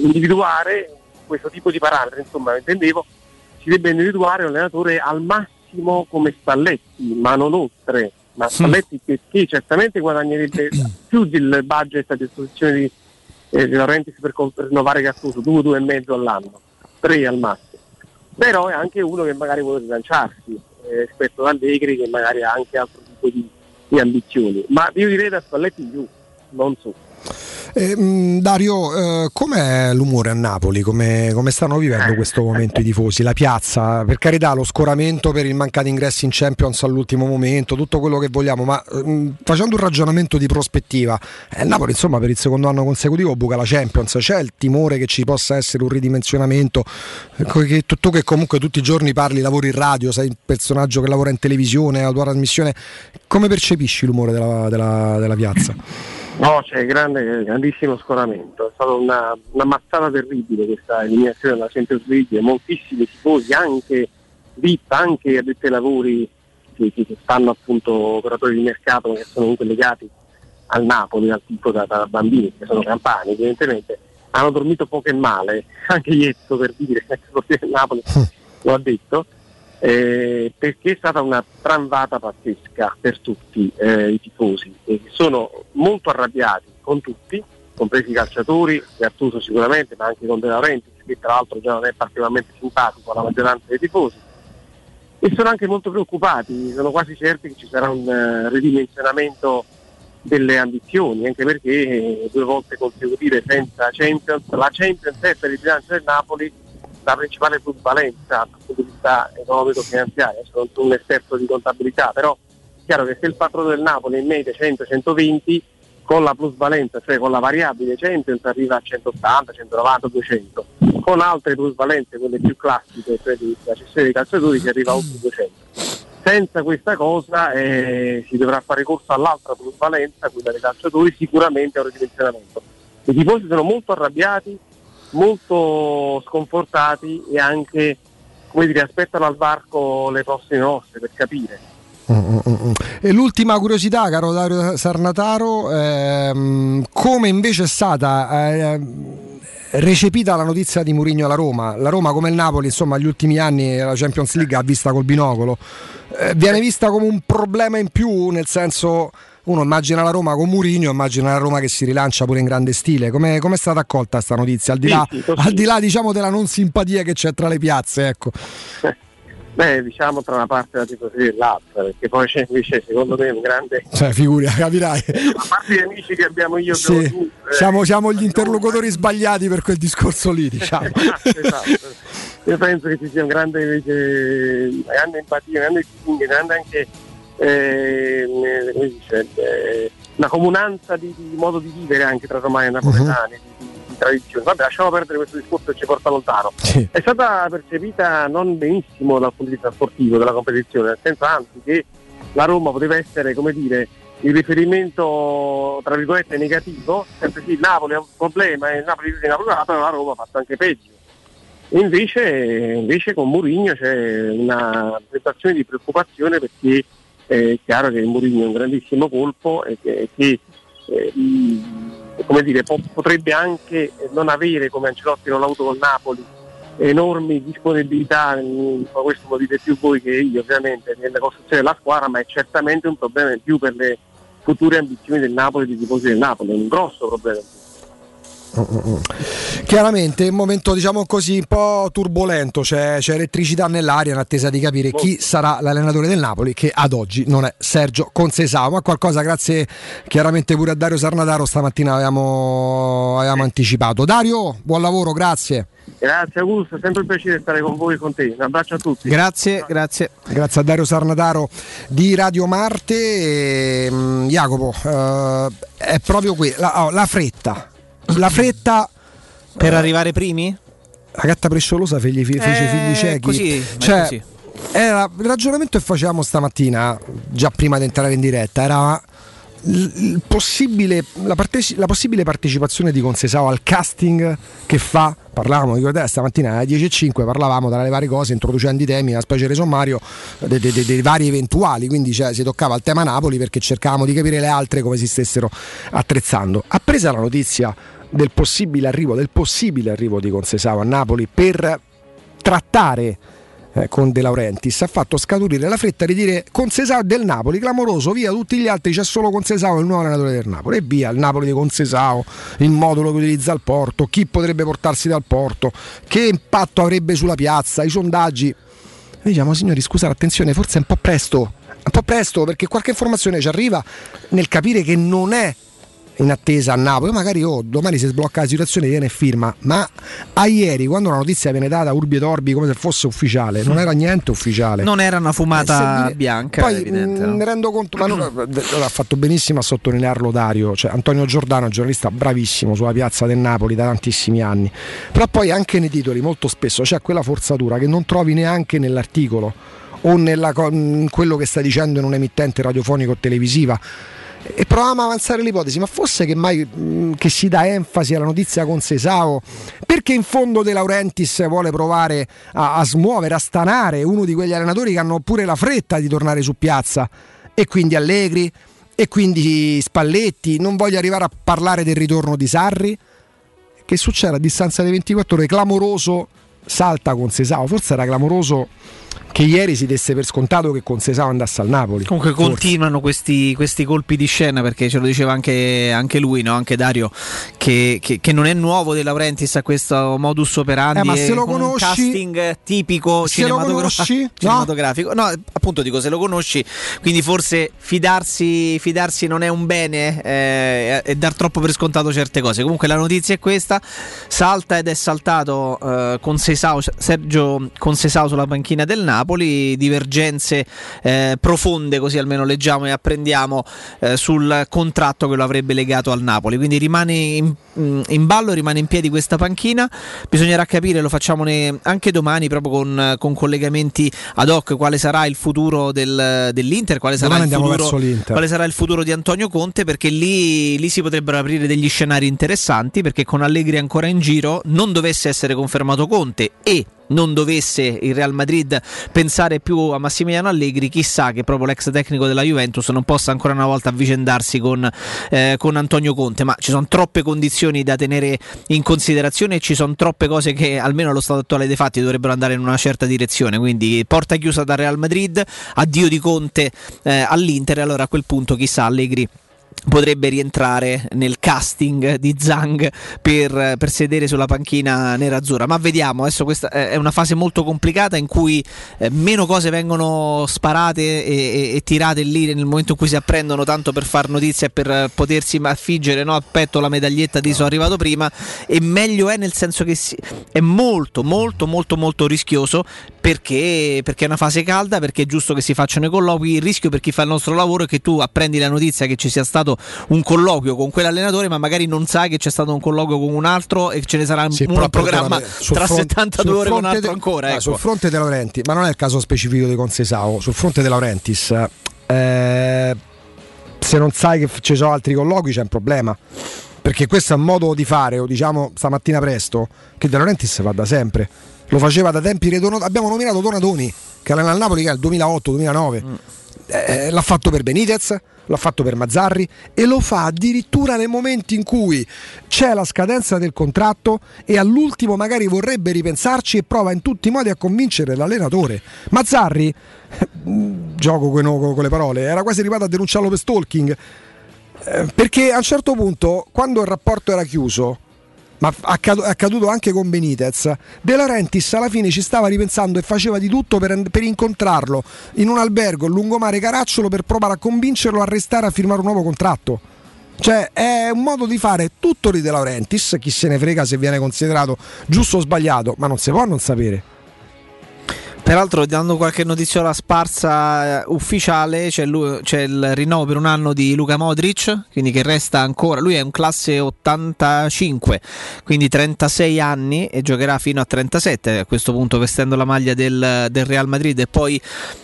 individuare questo tipo di parametri, insomma intendevo, si debba individuare un allenatore al massimo come Spalletti, ma non oltre. Ma Spalletti che, che certamente guadagnerebbe più del budget a disposizione di, eh, di Laurentiis per, rinnovare Gattuso, due, due e mezzo all'anno, tre al massimo. Però è anche uno che magari vuole rilanciarsi eh, rispetto ad Allegri che magari ha anche altro tipo di, di ambizioni. Ma io direi da Spalletti in giù, non so. Eh, mh, Dario, eh, com'è l'umore a Napoli? Come, come stanno vivendo questo momento i tifosi? La piazza, per carità, lo scoramento per il mancato ingresso in Champions all'ultimo momento, tutto quello che vogliamo, ma mh, facendo un ragionamento di prospettiva, eh, Napoli insomma per il secondo anno consecutivo buca la Champions, c'è il timore che ci possa essere un ridimensionamento, eh, che tu, tu che comunque tutti i giorni parli, lavori in radio, sei un personaggio che lavora in televisione, la tua trasmissione, come percepisci l'umore della, della- della piazza? No, c'è grande, grandissimo scoramento, è stata una, una mazzata terribile questa eliminazione della Champions League, moltissimi tifosi, anche VIP, anche addetti ai lavori che, che, fanno appunto operatori di mercato che sono comunque legati al Napoli, al tipo da, da bambini, che sono campani evidentemente, hanno dormito poco e male, anche Iezzo per dire, del Napoli lo ha detto, eh, perché è stata una tramvata pazzesca per tutti eh, i tifosi, e sono molto arrabbiati con tutti, compresi i calciatori, Gattuso sicuramente, ma anche con De Laurentiis, che tra l'altro già non è particolarmente simpatico alla maggioranza dei tifosi, e sono anche molto preoccupati, sono quasi certi che ci sarà un eh, ridimensionamento delle ambizioni, anche perché eh, due volte consecutive senza Champions, la Champions è per il bilancio del Napoli la principale plusvalenza dal punto di vista economico-finanziario, sono un esperto di contabilità, però è chiaro che se il patrono del Napoli in media 100-120, con la plusvalenza, cioè con la variabile 100 si arriva a 180, 190, 200, con altre plusvalenze, quelle più classiche, cioè di la cessione dei calciatori, si arriva a oltre 200. Senza questa cosa eh, si dovrà fare ricorso all'altra plusvalenza, quella dei calciatori, sicuramente a un ridimensionamento. I tifosi sono molto arrabbiati, molto sconfortati e anche come dire, aspettano al varco le prossime mosse per capire. Mm, mm, mm. E l'ultima curiosità, caro Dario Sarnataro, ehm, come invece è stata eh, recepita la notizia di Murigno alla Roma? La Roma, come il Napoli, insomma, negli ultimi anni la Champions League ha vista col binocolo. Eh, viene vista come un problema in più, nel senso uno immagina la Roma con Murigno, immagina la Roma che si rilancia pure in grande stile. Come è stata accolta questa notizia? Al di là, Sì, sì, al di là, diciamo, della non simpatia che c'è tra le piazze, ecco. Beh, diciamo tra una parte della tifoseria e l'altra, perché poi c'è invece secondo me un grande Cioè, figuri, capirai. a parte gli amici che abbiamo io Sì, tu, eh, siamo, siamo gli interlocutori sbagliati per quel discorso lì, diciamo. esatto, esatto. Io penso che ci sia un grande, invece, grande empatia, grande feeling, grande anche eh, come si dice, eh, una comunanza di, di modo di vivere anche tra romani e napoletani, di, di- di tradizioni. Vabbè, lasciamo perdere questo discorso che ci porta lontano. È stata percepita non benissimo dal punto di vista sportivo della competizione, nel senso anzi che la Roma poteva essere, come dire, il riferimento tra virgolette negativo, sempre sì, il Napoli ha un problema, e il Napoli è Napoli, però la Roma ha fatto anche peggio. Invece, invece con Mourinho c'è una sensazione di preoccupazione perché è chiaro che Mourinho è un grandissimo colpo e che, che, eh, come dire, po- potrebbe anche non avere, come Ancelotti non ha avuto col Napoli, enormi disponibilità, mh, ma questo lo dite più voi che io ovviamente, nella costruzione della squadra, ma è certamente un problema in più per le future ambizioni del Napoli e dei tifosi del Napoli, è un grosso problema in più. Chiaramente è un momento diciamo così un po' turbolento, c'è, c'è elettricità nell'aria in attesa di capire chi sarà l'allenatore del Napoli che ad oggi non è Sergio Consesao, ma qualcosa grazie chiaramente pure a Dario Sarnataro stamattina avevamo, avevamo anticipato. Dario, buon lavoro, grazie. Grazie Augusto, è sempre un piacere stare con voi e con te. Un abbraccio a tutti. Grazie, grazie. Grazie a Dario Sarnataro di Radio Marte. E, mm, Jacopo, eh, è proprio qui, la, oh, la fretta. La fretta Per arrivare primi? La gatta presciolosa fe- gli fi- fece Eh, figli ciechi. così, cioè, così. era il ragionamento che facevamo stamattina, già prima di entrare in diretta, era possibile- la, parteci- la possibile partecipazione di Consesao al casting che fa. Parlavamo, ricordate, stamattina alle 10.05 parlavamo tra le varie cose, introducendo i temi, una specie di sommario dei, dei- dei- dei vari eventuali, quindi cioè, si toccava il tema Napoli perché cercavamo di capire le altre come si stessero attrezzando. Appresa la notizia del possibile arrivo, del possibile arrivo di Consesao a Napoli per trattare eh, con De Laurentiis ha fatto scaturire la fretta di dire Consesao del Napoli, clamoroso, via tutti gli altri, c'è solo Consesao il nuovo allenatore del Napoli e via il Napoli di Consesao, il modulo che utilizza il Porto, chi potrebbe portarsi dal Porto, che impatto avrebbe sulla piazza, i sondaggi. Noi diciamo signori scusate attenzione, forse è un po' presto, un po' presto perché qualche informazione ci arriva nel capire che non è in attesa a Napoli, magari oh, domani si sblocca la situazione viene e firma, ma a ieri quando la notizia viene data a Urbi e Torbi come se fosse ufficiale, non era niente ufficiale. Non era una fumata Eh, bianca, Poi evidente, mh, no? mi rendo conto, ma non- ha fatto benissimo a sottolinearlo Dario, cioè Antonio Giordano, un giornalista bravissimo sulla piazza del Napoli da tantissimi anni, però poi anche nei titoli molto spesso c'è quella forzatura che non trovi neanche nell'articolo o nella in quello che sta dicendo in un emittente radiofonico o televisiva. E provavamo a avanzare l'ipotesi, ma forse che mai mh, che si dà enfasi alla notizia con Sesao, perché in fondo De Laurentiis vuole provare a, a smuovere, a stanare uno di quegli allenatori che hanno pure la fretta di tornare su piazza, e quindi Allegri, e quindi Spalletti, non voglio arrivare a parlare del ritorno di Sarri, che succede? A distanza di 24 ore, clamoroso, salta con Sesao, forse era clamoroso che ieri si desse per scontato che con Sesao andasse al Napoli. Comunque Forse. continuano questi, questi colpi di scena perché ce lo diceva anche, anche lui, no? anche Dario, che, che- che non è nuovo De Laurentiis a questo modus operandi. Eh, ma se lo con un conosci- casting tipico cinematogra- conosci, no? cinematografico. No? appunto dico se lo conosci, quindi forse fidarsi, fidarsi non è un bene eh, e dar troppo per scontato certe cose. Comunque la notizia è questa: salta ed è saltato eh, con Sesao, Sergio Consesao sulla panchina del Napoli, divergenze eh, profonde, così almeno leggiamo e apprendiamo eh, sul contratto che lo avrebbe legato al Napoli. Quindi rimane in, mm, in ballo, rimane in piedi questa panchina. Bisognerà capire, lo facciamo ne- anche domani, proprio con, con collegamenti ad hoc, quale sarà il futuro del- dell'Inter, quale sarà, futuro, quale sarà il futuro di Antonio Conte, perché lì, lì si potrebbero aprire degli scenari interessanti, perché con Allegri ancora in giro non dovesse essere confermato Conte e non dovesse il Real Madrid pensare più a Massimiliano Allegri, chissà che proprio l'ex tecnico della Juventus non possa ancora una volta avvicendarsi con, eh, con Antonio Conte, ma ci sono troppe condizioni da tenere in considerazione e ci sono troppe cose che almeno allo stato attuale dei fatti dovrebbero andare in una certa direzione, quindi porta chiusa dal Real Madrid, addio di Conte eh, all'Inter. Allora a quel punto chissà Allegri potrebbe rientrare nel casting di Zhang per, per sedere sulla panchina nerazzurra. Ma vediamo adesso questa è una fase molto complicata in cui eh, meno cose vengono sparate e, e- e tirate lì nel momento in cui si apprendono tanto per far notizia e per potersi affiggere no, a petto la medaglietta di sono arrivato prima e meglio è nel senso che si- è molto molto molto molto rischioso perché, perché è una fase calda perché è giusto che si facciano i colloqui il rischio per chi fa il nostro lavoro è che tu apprendi la notizia che ci sia stato un colloquio con quell'allenatore ma magari non sai che c'è stato un colloquio con un altro e ce ne sarà Sì, a programma tra front- 72 sul ore con un fronte altro de- ancora ecco. Sul fronte De Laurenti, ma non è il caso specifico di Consesao, sul fronte De Laurentiis, eh, se non sai che ci sono altri colloqui c'è un problema. Perché questo è un modo di fare, o diciamo stamattina presto, che De Laurentiis fa da sempre. Lo faceva da tempi Redono- Abbiamo nominato Donadoni, che allena al Napoli che è il 2008-2009. Eh, l'ha fatto per Benitez, l'ha fatto per Mazzarri e lo fa addirittura nei momenti in cui c'è la scadenza del contratto e all'ultimo magari vorrebbe ripensarci e prova in tutti i modi a convincere l'allenatore. Mazzarri, gioco con, con le parole, era quasi arrivato a denunciarlo per stalking. Eh, perché a un certo punto, quando il rapporto era chiuso, ma è accaduto anche con Benitez, De Laurentiis alla fine ci stava ripensando e faceva di tutto per, per incontrarlo in un albergo lungomare Caracciolo per provare a convincerlo a restare a firmare un nuovo contratto. Cioè è un modo di fare tutto di De Laurentiis, chi se ne frega se viene considerato giusto o sbagliato, ma non si può non sapere. Peraltro, dando qualche notiziola sparsa eh, ufficiale, c'è, lui- c'è il rinnovo per un anno di Luca Modric, quindi che resta ancora. Lui è un classe 85, quindi 36 anni e giocherà fino a 37. A questo punto, vestendo la maglia del, del Real Madrid. E poi,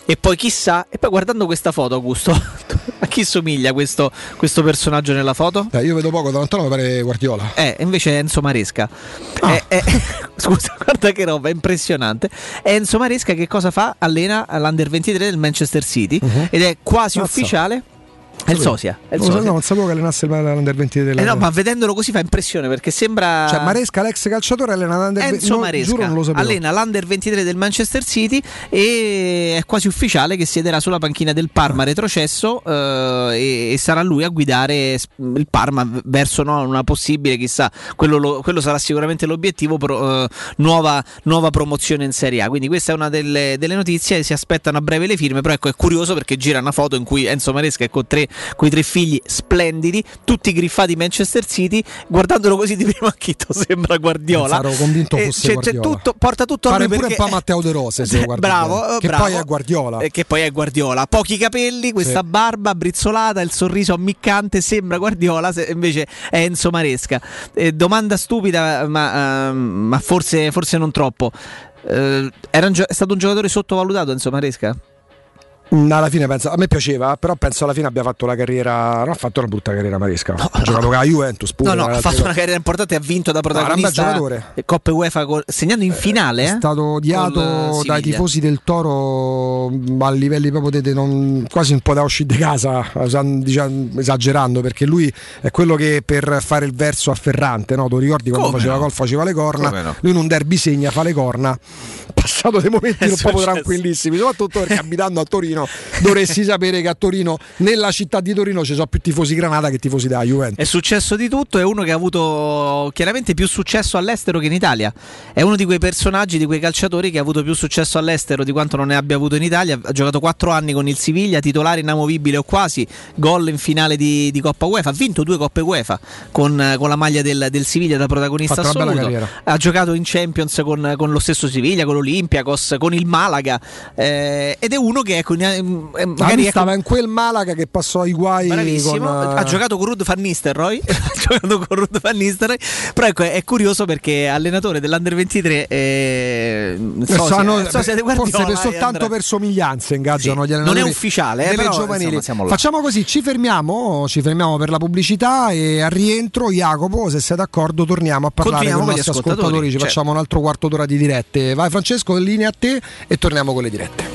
e poi chissà, e poi guardando questa foto, Augusto, a chi somiglia questo, questo personaggio nella foto? io vedo poco da lontano, mi pare Guardiola. Eh, invece è Enzo Maresca. Eh, eh, scusa, guarda che roba, è impressionante. Enzo Maresca che cosa fa? Allena l'Under 23 del Manchester City ed è quasi Mazza. ufficiale. È il sosia. È il Non, lo so, sosia. no, non sapevo che allenasse il l'Under 23 della Eh no, ma vedendolo così fa impressione perché sembra. Cioè Maresca, l'ex calciatore, allena l'Under Enzo no, Maresca Giuro non lo sapevo. allena l'Under 23 del Manchester City e è quasi ufficiale che siederà sulla panchina del Parma retrocesso eh, e, sarà lui a guidare s- il Parma verso no, una possibile, chissà, quello, lo- quello sarà sicuramente l'obiettivo, pro- eh, nuova, nuova promozione in Serie A. Quindi questa è una delle, delle notizie, si aspettano a breve le firme, però ecco è curioso perché gira una foto in cui Enzo Maresca è con tre, coi tre figli splendidi, tutti griffati Manchester City, guardandolo così di primo acchito sembra Guardiola. Ero convinto Eh, fosse c'è- c'è tutto- porta tutto a Pare lui pure perché- un po' Matteo De Rose, se lo guardi bravo, eh, che bravo. poi è Guardiola. Eh, che poi è Guardiola. Pochi capelli, questa Sì. barba brizzolata, il sorriso ammiccante, sembra Guardiola, se- invece è Enzo Maresca. Eh, domanda stupida, ma, ehm, ma forse, forse non troppo. Eh, era un gio- è stato un giocatore sottovalutato Enzo Maresca? Mm, Alla fine penso, a me piaceva, però penso alla fine abbia fatto la carriera. Non ha fatto una brutta carriera Maresca. ha giocato con la Juventus pure. no, no, ha le fatto una carriera importante e ha vinto da protagonista giocatore. eh, Coppe UEFA col- segnando in finale. È eh? stato Col, odiato eh, dai tifosi del Toro mm, a livelli proprio de- de- non- quasi un po' da uscire di casa, diciamo, esagerando, perché lui è quello che per fare il verso afferrante, no? tu ricordi quando Come faceva no? gol faceva le corna, Come no? lui in un derby segna, fa le corna, passato dei momenti un po' tranquillissimi, soprattutto perché abitando a Torino dovresti sapere che a Torino, nella città di Torino, ci sono più tifosi Granata che tifosi della Juventus. È successo di tutto, è uno che ha avuto chiaramente più successo all'estero che in Italia. È uno di quei personaggi, di quei calciatori che ha avuto più successo all'estero di quanto non ne abbia avuto in Italia. Ha giocato 4 anni con il Siviglia, titolare inamovibile o quasi, gol in finale di, di Coppa UEFA, ha vinto due Coppe UEFA con, con la maglia del, del Siviglia da protagonista assoluto. Ha giocato in Champions con, con lo stesso Siviglia, con l'Olympiacos, con il Malaga eh, ed è uno che ecco, in- eh, Ma magari ecco, stava in quel Malaga che passò ai guai Bravissimo, con, eh, ha giocato con Rud Van Nistelrooy, ha giocato con Rud Van Nistelrooy, però ecco, è curioso perché allenatore dell'Under 23 eh, sosia- Sanno- sosia di forse Guardiola per soltanto Andrea- per somiglianze ingaggiano Sì, gli non è allenatori ufficiale, eh, però, giovanili. insomma. Facciamo così, ci fermiamo, ci fermiamo per la pubblicità e al rientro Jacopo, se sei d'accordo, torniamo a parlare Continuiamo con i nostri ascoltatori, ascoltatori, ci certo. facciamo un altro quarto d'ora di dirette. Vai Francesco, linea a te e torniamo con le dirette.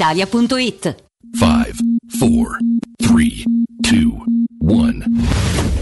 brispalitalia.it. 5, 4, 3, 2, 1.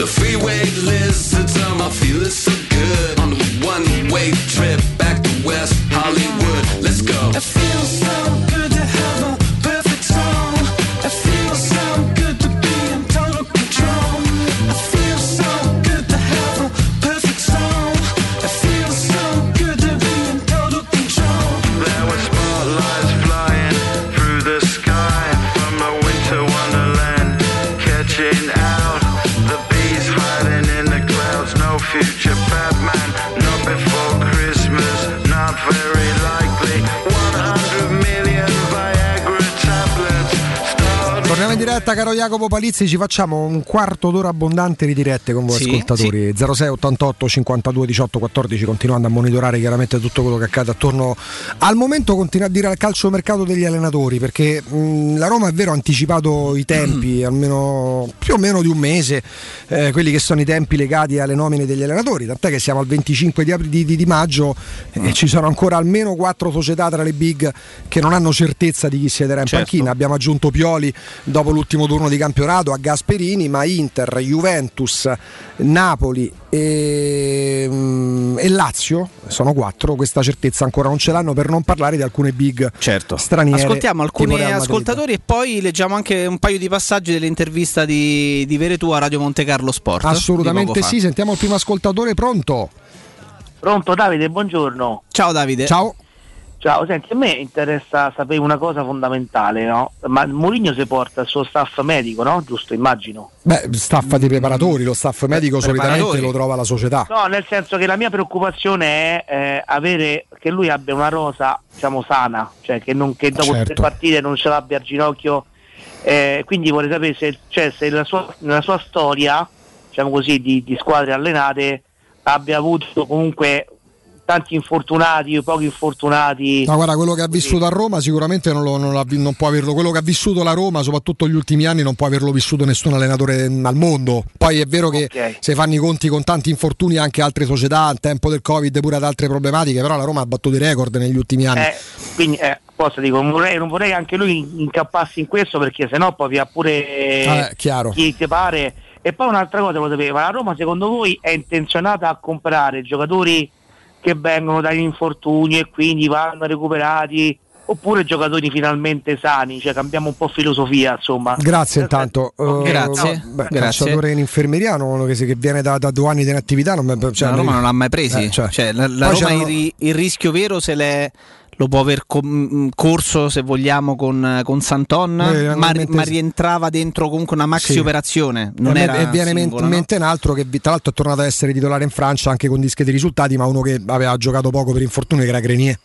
The freeway. Lizards are my feeling so good. On a one-way trip back diretta, caro Jacopo Palizzi. Ci facciamo un quarto d'ora abbondante di dirette con voi, Sì, ascoltatori. 06 88 52 18 14. Continuando a monitorare chiaramente tutto quello che accade attorno al momento. Continua a dire al calciomercato degli allenatori perché mh, la Roma è vero ha anticipato i tempi almeno più o meno di un mese, eh, quelli che sono i tempi legati alle nomine degli allenatori. Tant'è che siamo al 25 di, di- di- di maggio e ci sono ancora almeno quattro società tra le big che non hanno certezza di chi siederà in Certo. panchina. Abbiamo aggiunto Pioli dopo l'ultimo turno di campionato a Gasperini, ma Inter, Juventus, Napoli e, mm, e Lazio sono quattro. Questa certezza ancora non ce l'hanno per non parlare di alcune big Certo. straniere. Ascoltiamo alcuni ascoltatori e poi leggiamo anche un paio di passaggi dell'intervista di, di Veretù a Radio Monte Carlo Sport. Assolutamente sì. Sentiamo il primo ascoltatore pronto. Pronto Davide, buongiorno. Ciao Davide. Ciao. Ciao, senti, a me interessa sapere una cosa fondamentale, no? Ma Mourinho si porta il suo staff medico, no? Giusto, immagino. Beh, staff di preparatori, lo staff medico solitamente preparatori. lo trova la società. No, nel senso che la mia preoccupazione è eh, avere che lui abbia una rosa, diciamo, sana, cioè che, non, che dopo Certo. tre partite non ce l'abbia al ginocchio. Eh, quindi vorrei sapere se, cioè, se la sua, nella sua storia, diciamo così, di, di squadre allenate abbia avuto comunque tanti infortunati, pochi infortunati. No, guarda, quello che ha vissuto a Roma sicuramente non, lo- non l'ha- non può averlo. Quello che ha vissuto la Roma, soprattutto negli ultimi anni, non può averlo vissuto nessun allenatore al mondo. Poi è vero che Ok. se fanno i conti con tanti infortuni anche altre società, al tempo del Covid, pure ad altre problematiche, però la Roma ha battuto i record negli ultimi anni. Eh, quindi eh, posso dico, non vorrei, non vorrei che anche lui incappasse in questo perché sennò poi vi ha pure Eh, chiaro. chi ti pare. E poi un'altra cosa volevo sapere, ma la Roma secondo voi è intenzionata a comprare giocatori che vengono dagli infortuni e quindi vanno recuperati oppure giocatori finalmente sani, cioè cambiamo un po' filosofia insomma. Grazie intanto. Eh, Grazie. beh, Grazie. calciatore in infermeria uno che, che viene da, da due anni di inattività. Non, cioè, la Roma non l'ha mai presi. Eh, cioè. Cioè, la, la Roma il, il rischio vero se l'è lo può aver com- mh, corso se vogliamo con, con Santon, Noi ma, ma rientrava dentro comunque una maxi Sì. operazione. Non e, era e viene in singolo, no? mente un altro che tra l'altro è tornato ad essere titolare in Francia anche con dischi di risultati, ma uno che aveva giocato poco per infortunio che era Grenier.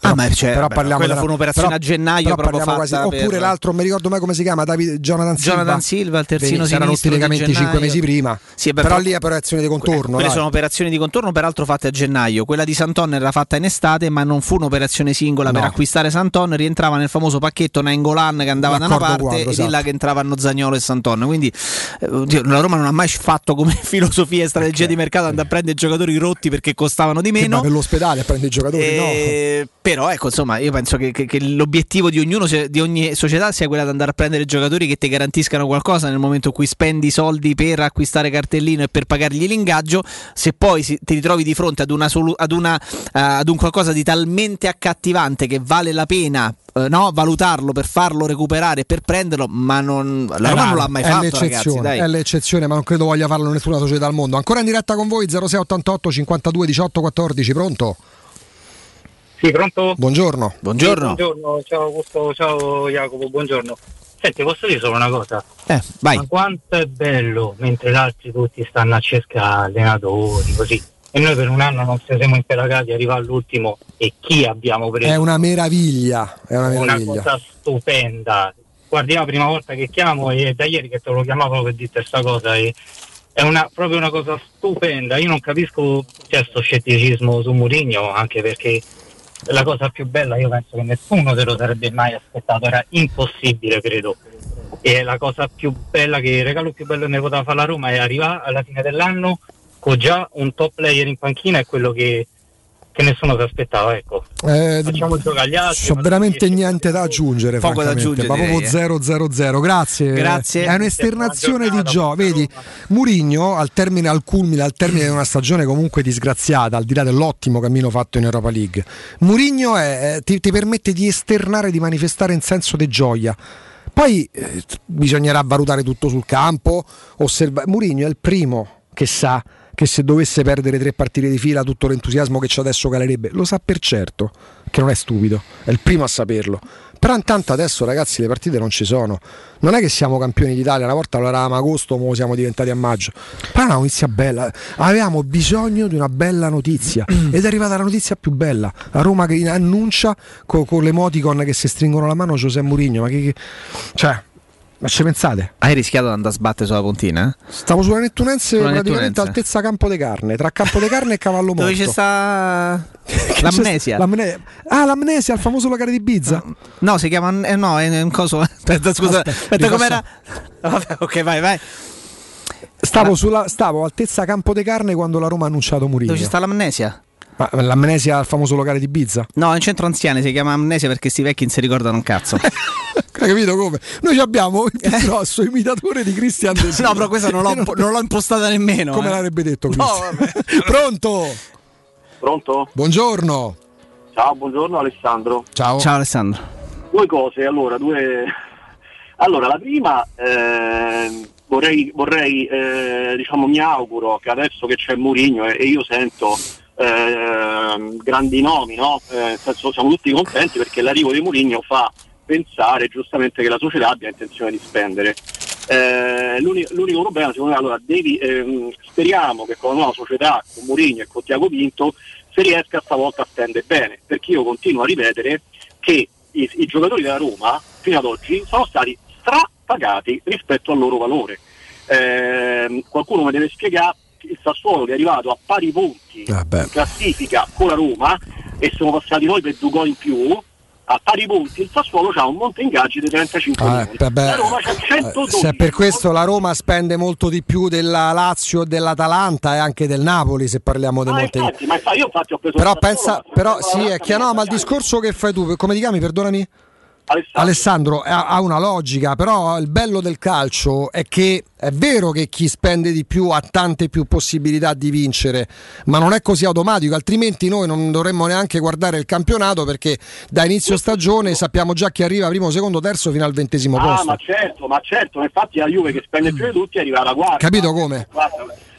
Ah, ma cioè, però parliamo quella della- fu un'operazione però- a gennaio però proprio fatta quasi- Oppure per- l'altro, non mi ricordo mai come si chiama, David, Jonathan Silva. Jonathan Silva, il terzino Vedi, si erano cinque gennaio. mesi prima. Sì, beh, però però- lì è operazione di contorno. Quelle dai. sono operazioni di contorno, peraltro fatte a gennaio. Quella di Santon era fatta in estate, ma non fu un'operazione singola per No. acquistare Santon. Rientrava nel famoso pacchetto Nainggolan che andava da una parte quadro, e di là esatto. che entravano Zagnolo e Santon. Quindi eh, la Roma non ha mai fatto come filosofia e strategia di mercato andare a prendere giocatori rotti perché costavano di meno. va per l'ospedale a prendere i giocatori, Eh, Però ecco, insomma, io penso che, che- che l'obiettivo di ognuno, di ogni società sia quella di andare a prendere giocatori che ti garantiscano qualcosa nel momento in cui spendi soldi per acquistare cartellino e per pagargli l'ingaggio. Se poi si- ti ritrovi di fronte ad, una solu- ad, una, eh, ad un qualcosa di talmente accattivante che vale la pena. eh, no, valutarlo per farlo recuperare per prenderlo, ma non, la. Roma non l'ha mai è fatto. l'eccezione, Ragazzi, è l'eccezione, ma non credo voglia farlo nessuna società al mondo. Ancora in diretta con voi 0688 52 18 14, pronto? Sì, pronto? Buongiorno. Sì, buongiorno, ciao Augusto, ciao Jacopo, buongiorno. Senti, posso dire solo una cosa? Eh, vai. Ma quanto è bello mentre gli altri tutti stanno a cercare allenatori, così. E noi per un anno non ci siamo impelagati a arrivare all'ultimo e chi abbiamo preso? È una meraviglia, è una una meraviglia. cosa stupenda. Guardi, la prima volta che chiamo e è da ieri che te lo chiamavo per dirti questa cosa e è una, proprio una cosa stupenda. Io non capisco questo scetticismo su Mourinho, anche perché la cosa più bella io penso che nessuno se lo sarebbe mai aspettato, era impossibile credo. E la cosa più bella, che il regalo più bello che ne poteva fare la Roma è arrivare alla fine dell'anno con già un top player in panchina, è quello che, che nessuno si aspettava, ecco. Eh, Facciamo giocare gli altri. C'ho veramente niente da aggiungere, Poco da aggiungere, ma proprio direi, 000. Grazie. Grazie. È un'esternazione di gioco. Vedi, Murigno al termine, al culmine, al termine di una stagione comunque disgraziata, al di là dell'ottimo cammino fatto in Europa League. Murigno è- ti, ti permette di esternare, di manifestare in senso di gioia. Poi eh, bisognerà valutare tutto sul campo. Osserva- Murigno è il primo che sa che se dovesse perdere tre partite di fila tutto l'entusiasmo che c'è adesso calerebbe. Lo sa per certo, che non è stupido, è il primo a saperlo. Però intanto adesso ragazzi le partite non ci sono. Non è che siamo campioni d'Italia, una volta lo eravamo a agosto, ora siamo diventati a maggio. Però è una notizia bella. Avevamo bisogno di una bella notizia ed è arrivata la notizia più bella. La Roma che annuncia co- con l'emoticon che si stringono la mano Giuseppe Mourinho. Ma che, che- Cioè, ma ci pensate? Hai rischiato di andare a sbattere sulla pontina? eh? Stavo sulla Nettunense Sulla praticamente Nettunense. altezza campo de carne, tra campo de carne e cavallo morto. Dove c'è sta l'amnesia? c'è- l'amne- ah, l'amnesia, il famoso locale di Ibiza. No, si chiama. eh, no, è un coso. Aspetta, scusa. Aspetta, Aspetta, com'era? Vabbè, ok, vai, vai. Stavo, sulla, stavo altezza campo de carne quando la Roma ha annunciato Murillo. Dove ci sta l'amnesia? Ma l'amnesia al famoso locale di Ibiza? No, è un centro anziani, si chiama amnesia perché sti vecchi non si ricordano un cazzo. Hai capito come? Noi ci abbiamo il più grosso imitatore di Christian De Sica. no, però questa non l'ho, non l'ho impostata nemmeno. Come eh. l'avrebbe detto No, Christian? Pronto? Pronto? Buongiorno. Ciao, buongiorno Alessandro. Ciao. Ciao Alessandro. Due cose, allora, due... Allora, la prima, eh, vorrei, vorrei eh, diciamo, mi auguro che adesso che c'è Mourinho e, e io sento eh, grandi nomi, no? Eh, nel senso, siamo tutti contenti perché l'arrivo di Mourinho fa pensare giustamente che la società abbia intenzione di spendere. Eh, l'uni- l'unico problema secondo me allora devi, ehm, speriamo che con la nuova società con Mourinho e con Tiago Pinto si riesca stavolta a spendere bene perché io continuo a ripetere che i, i giocatori della Roma fino ad oggi sono stati strapagati rispetto al loro valore Ehm, qualcuno mi deve spiegare il Sassuolo che è arrivato a pari punti Vabbè. in classifica con la Roma e siamo passati noi per due gol in più a pari punti il Sassuolo ha un monte ingaggi di 35 Ah, vabbè. la Roma c'ha Eh, 112 Se è per questo la Roma spende molto di più della Lazio dell'Atalanta e anche del Napoli se parliamo di Ah, molte infatti, ma io infatti ho preso Però Sassuolo, pensa, ma- però sì, è chiaro, no, ma il discorso che fai tu, come ti chiami, perdonami? Alessandro. Alessandro ha una logica, però il bello del calcio è che è vero che chi spende di più ha tante più possibilità di vincere, ma non è così automatico, altrimenti noi non dovremmo neanche guardare il campionato perché da inizio stagione sappiamo già chi arriva primo, secondo, terzo fino al ventesimo Ah, posto. ma certo, ma certo, infatti la Juve che spende più di tutti arriva alla quarta. Capito come? Guarda,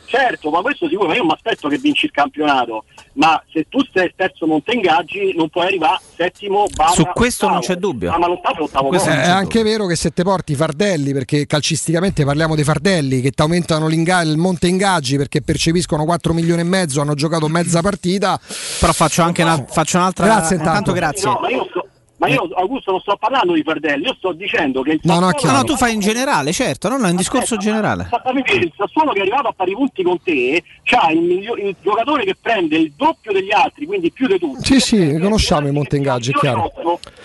certo, ma questo sicuro, ma io mi aspetto che vinci il campionato, ma se tu sei terzo monte ingaggi non puoi arrivare settimo barra Su questo non ottavo. c'è dubbio. Ah, ma l'ottavo è ottavo Questo è anche vero che se te porti i fardelli, perché calcisticamente parliamo dei fardelli che ti aumentano il monte ingaggi perché percepiscono 4 milioni e mezzo, hanno giocato mezza partita. Però faccio anche una- faccio un'altra. Grazie intanto. grazie. No, ma io, ma io, Augusto non sto parlando di Fardelli, io sto dicendo che il No, no, Sassuolo- chiaro. No, tu fai in generale, certo, no, no, è un discorso generale. Il Sassuolo che è arrivato a pari punti con te c'ha il, miglio- il giocatore che prende il doppio degli altri, quindi più di tutti. Sì, sì, conosciamo i monte ingaggi, è chiaro.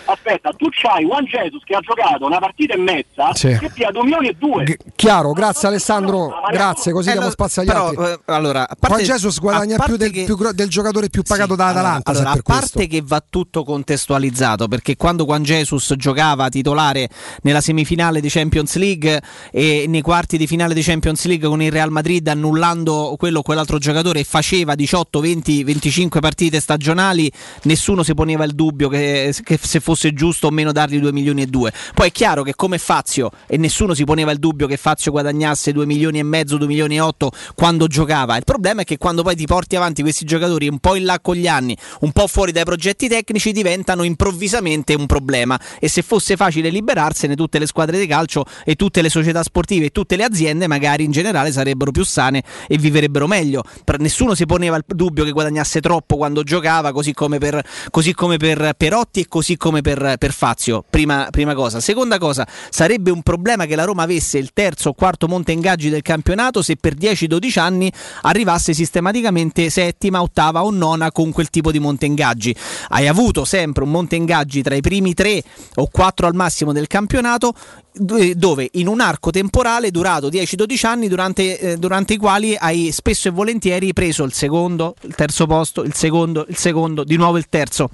Aspetta, tu c'hai Juan Jesus che ha giocato una partita e mezza Sì. che pia 2 milioni e 2. Chiaro, grazie Alessandro, grazie, così diamo spazio agli però, altri. eh, allora, a parte- Jesus guadagna parte più del, che- più del giocatore più pagato da Atalanta. Allora, se a per questo. parte che va tutto contestualizzato, perché quando Juan Jesus giocava titolare nella semifinale di Champions League e nei quarti di finale di Champions League con il Real Madrid annullando quello o quell'altro giocatore e faceva 18, 20, 25 partite stagionali, nessuno si poneva il dubbio che, che se fosse giusto o meno dargli 2 milioni e 2. Poi è chiaro che come Fazio, e nessuno si poneva il dubbio che Fazio guadagnasse 2 milioni e mezzo, 2 milioni e 8 quando giocava. Il problema è che quando poi ti porti avanti questi giocatori un po' in là con gli anni, un po' fuori dai progetti tecnici, diventano improvvisamente un problema. E se fosse facile liberarsene, tutte le squadre di calcio e tutte le società sportive e tutte le aziende, magari in generale sarebbero più sane e viverebbero meglio. Nessuno si poneva il dubbio che guadagnasse troppo quando giocava, così come per, così come per Perotti e così come per, per Fazio. Prima, prima cosa. Seconda cosa, sarebbe un problema che la Roma avesse il terzo o quarto monte ingaggi del campionato se per 10-12 anni arrivasse sistematicamente settima, ottava o nona con quel tipo di monte ingaggi. Hai avuto sempre un monte ingaggi tra i primi tre o quattro al massimo del campionato dove in un arco temporale durato 10-12 anni durante, eh, durante i quali hai spesso e volentieri preso il secondo, il terzo posto, il secondo, il secondo, di nuovo il terzo.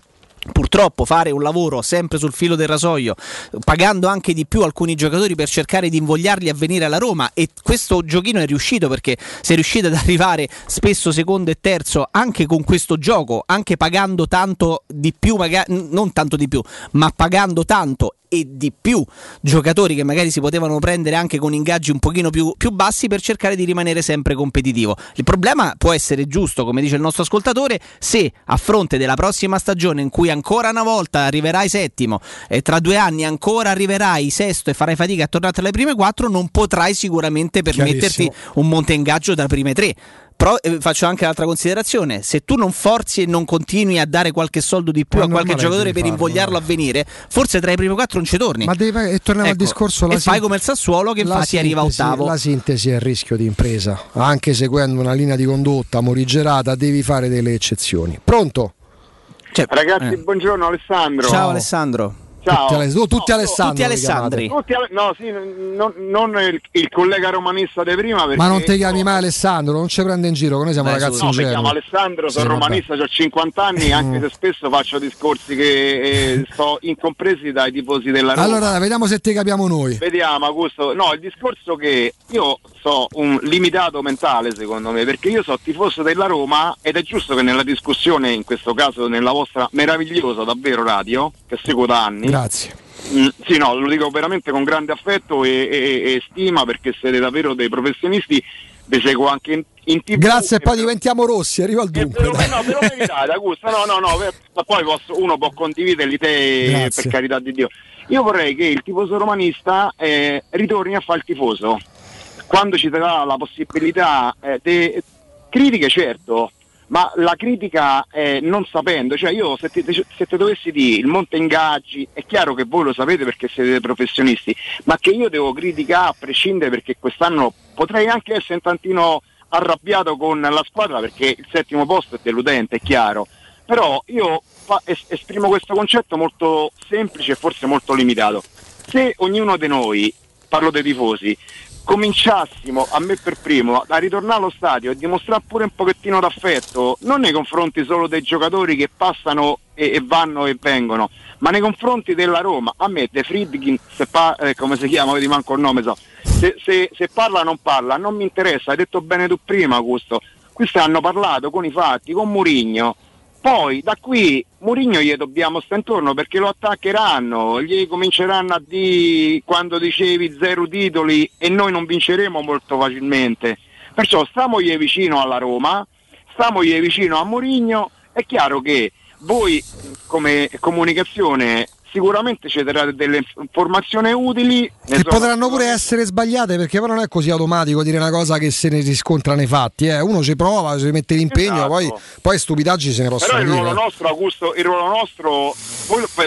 Purtroppo fare un lavoro sempre sul filo del rasoio, pagando anche di più alcuni giocatori per cercare di invogliarli a venire alla Roma e questo giochino è riuscito perché sei riuscito ad arrivare spesso secondo e terzo anche con questo gioco, anche pagando tanto di più, maga- non tanto di più, ma pagando tanto e di più giocatori che magari si potevano prendere anche con ingaggi un pochino più, più bassi per cercare di rimanere sempre competitivo. Il problema può essere giusto, come dice il nostro ascoltatore, se a fronte della prossima stagione in cui ancora una volta arriverai settimo e tra due anni ancora arriverai sesto e farai fatica a tornare tra le prime quattro, non potrai sicuramente permetterti un monte ingaggio tra prime tre. Però eh, faccio anche un'altra considerazione: se tu non forzi e non continui a dare qualche soldo di più Ma a qualche giocatore per farlo, invogliarlo a venire, forse tra i primi quattro non ci torni. Ma devi, e torniamo al Ecco, discorso la e fai sin- come il Sassuolo che infatti arriva sintesi- ottavo. La sintesi è il rischio di impresa, anche seguendo una linea di condotta morigerata, devi fare delle eccezioni. Pronto? Ragazzi, eh. buongiorno Alessandro. Ciao Alessandro. Ciao. Tutti, Ale- oh, tutti Alessandro tutti Alessandri. Tutti Ale- no, sì, non, non il, il collega romanista di prima perché Ma non ti chiami mai Alessandro, non ci prende in giro, che noi siamo Beh, ragazzi no, mi chiamo Alessandro, sono Sì, romanista, ho 50 anni, anche se spesso faccio discorsi che eh, sto incompresi dai tifosi della Roma. Allora, vediamo se ti capiamo noi. Vediamo Augusto, no, il discorso che io so un limitato mentale secondo me, perché io so tifoso della Roma ed è giusto che nella discussione, in questo caso nella vostra meravigliosa davvero radio, che seguo da anni, Grazie. Mm, sì, no, lo dico veramente con grande affetto e, e- e stima perché siete davvero dei professionisti, vi seguo anche in, in tv. Grazie, e poi ve- diventiamo rossi, arriva al dunque. lo- no, lo meritate, Augusto, no, no, no, ma poi posso- uno può condividere le idee Grazie. per carità di Dio. Io vorrei che il tifoso romanista eh, ritorni a fare il tifoso. Quando ci darà la possibilità eh, di critiche, certo, ma la critica eh, non sapendo, cioè io se ti, se ti dovessi dire il monte ingaggi, è chiaro che voi lo sapete perché siete professionisti, ma che io devo criticare a prescindere perché quest'anno potrei anche essere un tantino arrabbiato con la squadra perché il settimo posto è deludente, è chiaro, però io fa- es- esprimo questo concetto molto semplice e forse molto limitato. Se ognuno di noi, parlo dei tifosi, cominciassimo a me per primo a ritornare allo stadio e dimostrare pure un pochettino d'affetto, non nei confronti solo dei giocatori che passano e, e vanno e vengono, ma nei confronti della Roma. A me De Friedkin, se pa- eh, come si chiama, vedi manco il nome so, se, se- se parla non parla, non mi interessa, hai detto bene tu prima Augusto, questi hanno parlato con i fatti, con Murigno. Poi da qui Murigno gli dobbiamo stare intorno perché lo attaccheranno, gli cominceranno a dire quando dicevi zero titoli e noi non vinceremo molto facilmente. Perciò stamogli vicino alla Roma, stamogli vicino a Mourinho, è chiaro che voi come comunicazione sicuramente ci darete delle informazioni utili. Che potranno pure essere sbagliate perché poi non è così automatico dire una cosa che se ne riscontra nei fatti. eh. Uno ci prova, ci mette l'impegno, Esatto. poi, poi stupidagggi se ne Però possono il dire. ruolo nostro, Augusto, il ruolo nostro,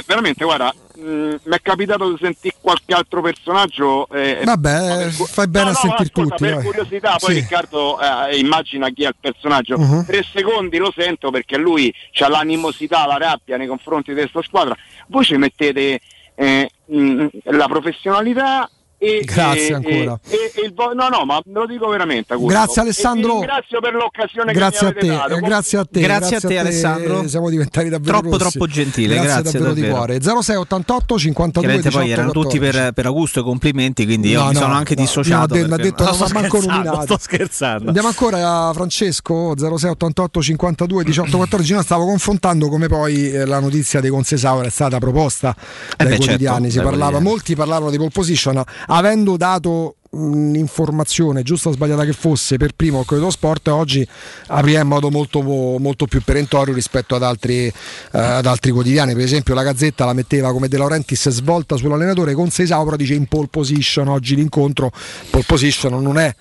veramente guarda, mi è capitato di sentire qualche altro personaggio. eh, Vabbè, fai bene No, a no, sentire ascolta, tutti. Per vai. curiosità, poi Sì. Riccardo eh, immagina chi è il personaggio. Mhm. Tre secondi lo sento perché lui ha l'animosità, la rabbia nei confronti di questa squadra. Voi ci mettete eh, mh, la professionalità. E, Grazie e- ancora. E, e il no, no, ma ve lo dico veramente. Augusto. Grazie, Alessandro. ringrazio per l'occasione Grazie a che mi te, avete dato. eh, grazie a te, Grazie a te, Alessandro. Siamo diventati davvero Troppo, rossi. troppo gentile, grazie, davvero di davvero. cuore. 0688 52 Chiaramente 18 poi erano tutti 14. per, per Augusto i complimenti, quindi io No, mi no, sono anche no, dissociato. no, ha de- ha perché- detto No, non sto manco nominato. Sto scherzando. Andiamo ancora a Francesco 0688 52 18 14. No, stavo confrontando come poi eh, la notizia dei Consesauer è stata proposta dai beh, quotidiani. certo, si dai parlava, quotidiani. molti parlavano di pole position, avendo dato un'informazione giusta o sbagliata che fosse per primo il Corridoio Sport oggi aprirà in modo molto, molto più perentorio rispetto ad altri, eh, ad altri quotidiani. Per esempio la Gazzetta la metteva come De Laurentiis svolta sull'allenatore con Seisao però dice in pole position. Oggi l'incontro pole position non è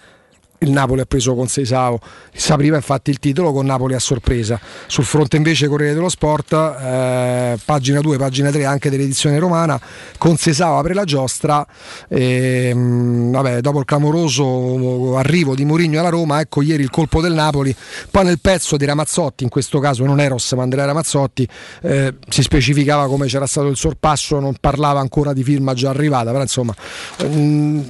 il Napoli ha preso con Seisao, si apriva infatti il titolo con Napoli a sorpresa. Sul fronte invece Corriere dello Sport, eh, pagina 2, pagina 3 anche dell'edizione romana, con Seisao apre la giostra, e, mh, vabbè, dopo il clamoroso arrivo di Mourinho alla Roma, ecco ieri il colpo del Napoli, poi nel pezzo di Ramazzotti, in questo caso non Eros ma Andrea Ramazzotti, eh, si specificava come c'era stato il sorpasso, non parlava ancora di firma già arrivata, però insomma... mh,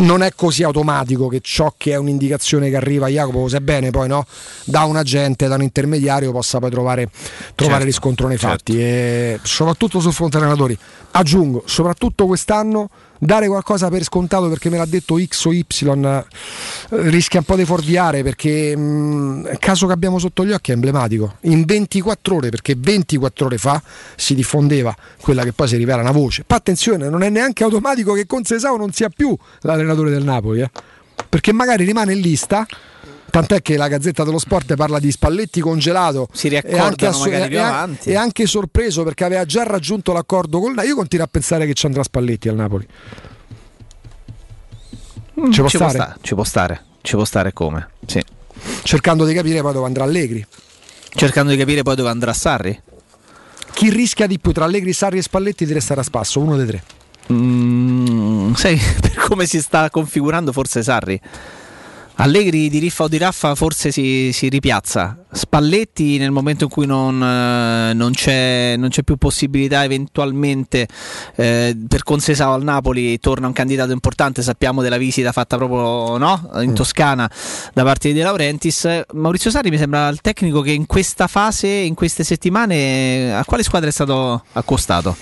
non è così automatico che ciò che è un'indicazione che arriva a Jacopo, sebbene poi no, da un agente, da un intermediario, possa poi trovare, trovare Certo, riscontro nei certo. fatti. E soprattutto sul fronte allenatori. Aggiungo, soprattutto quest'anno, dare qualcosa per scontato perché me l'ha detto X o Y eh, rischia un po' di fuorviare perché il caso che abbiamo sotto gli occhi è emblematico. In 24 ore, perché 24 ore fa si diffondeva quella che poi si rivela una voce. Ma attenzione, non è neanche automatico che con Sesao non sia più l'allenatore del Napoli, eh. perché magari rimane in lista. Tant'è che la Gazzetta dello Sport parla di Spalletti congelato Si e anche, magari e- più e- avanti. e anche sorpreso perché aveva già raggiunto l'accordo con il Io continuo a pensare che ci andrà Spalletti al Napoli. Mm, Ci può ci, può stare? sta- ci può stare, ci può stare come? Sì. Cercando di capire poi dove andrà Allegri. Cercando di capire poi dove andrà Sarri. Chi rischia di più tra Allegri, Sarri e Spalletti di restare a spasso? Uno dei tre. Mm, sai, per come si sta configurando, forse Sarri. Allegri di Riffa o di Raffa forse si, si ripiazza. Spalletti nel momento in cui non, eh, non c'è, non c'è più possibilità eventualmente eh, per Consesao al Napoli torna un candidato importante, sappiamo della visita fatta proprio no? in Mm. Toscana da parte di De Laurentiis. Maurizio Sarri mi sembra il tecnico che in questa fase, in queste settimane, a quale squadra è stato accostato?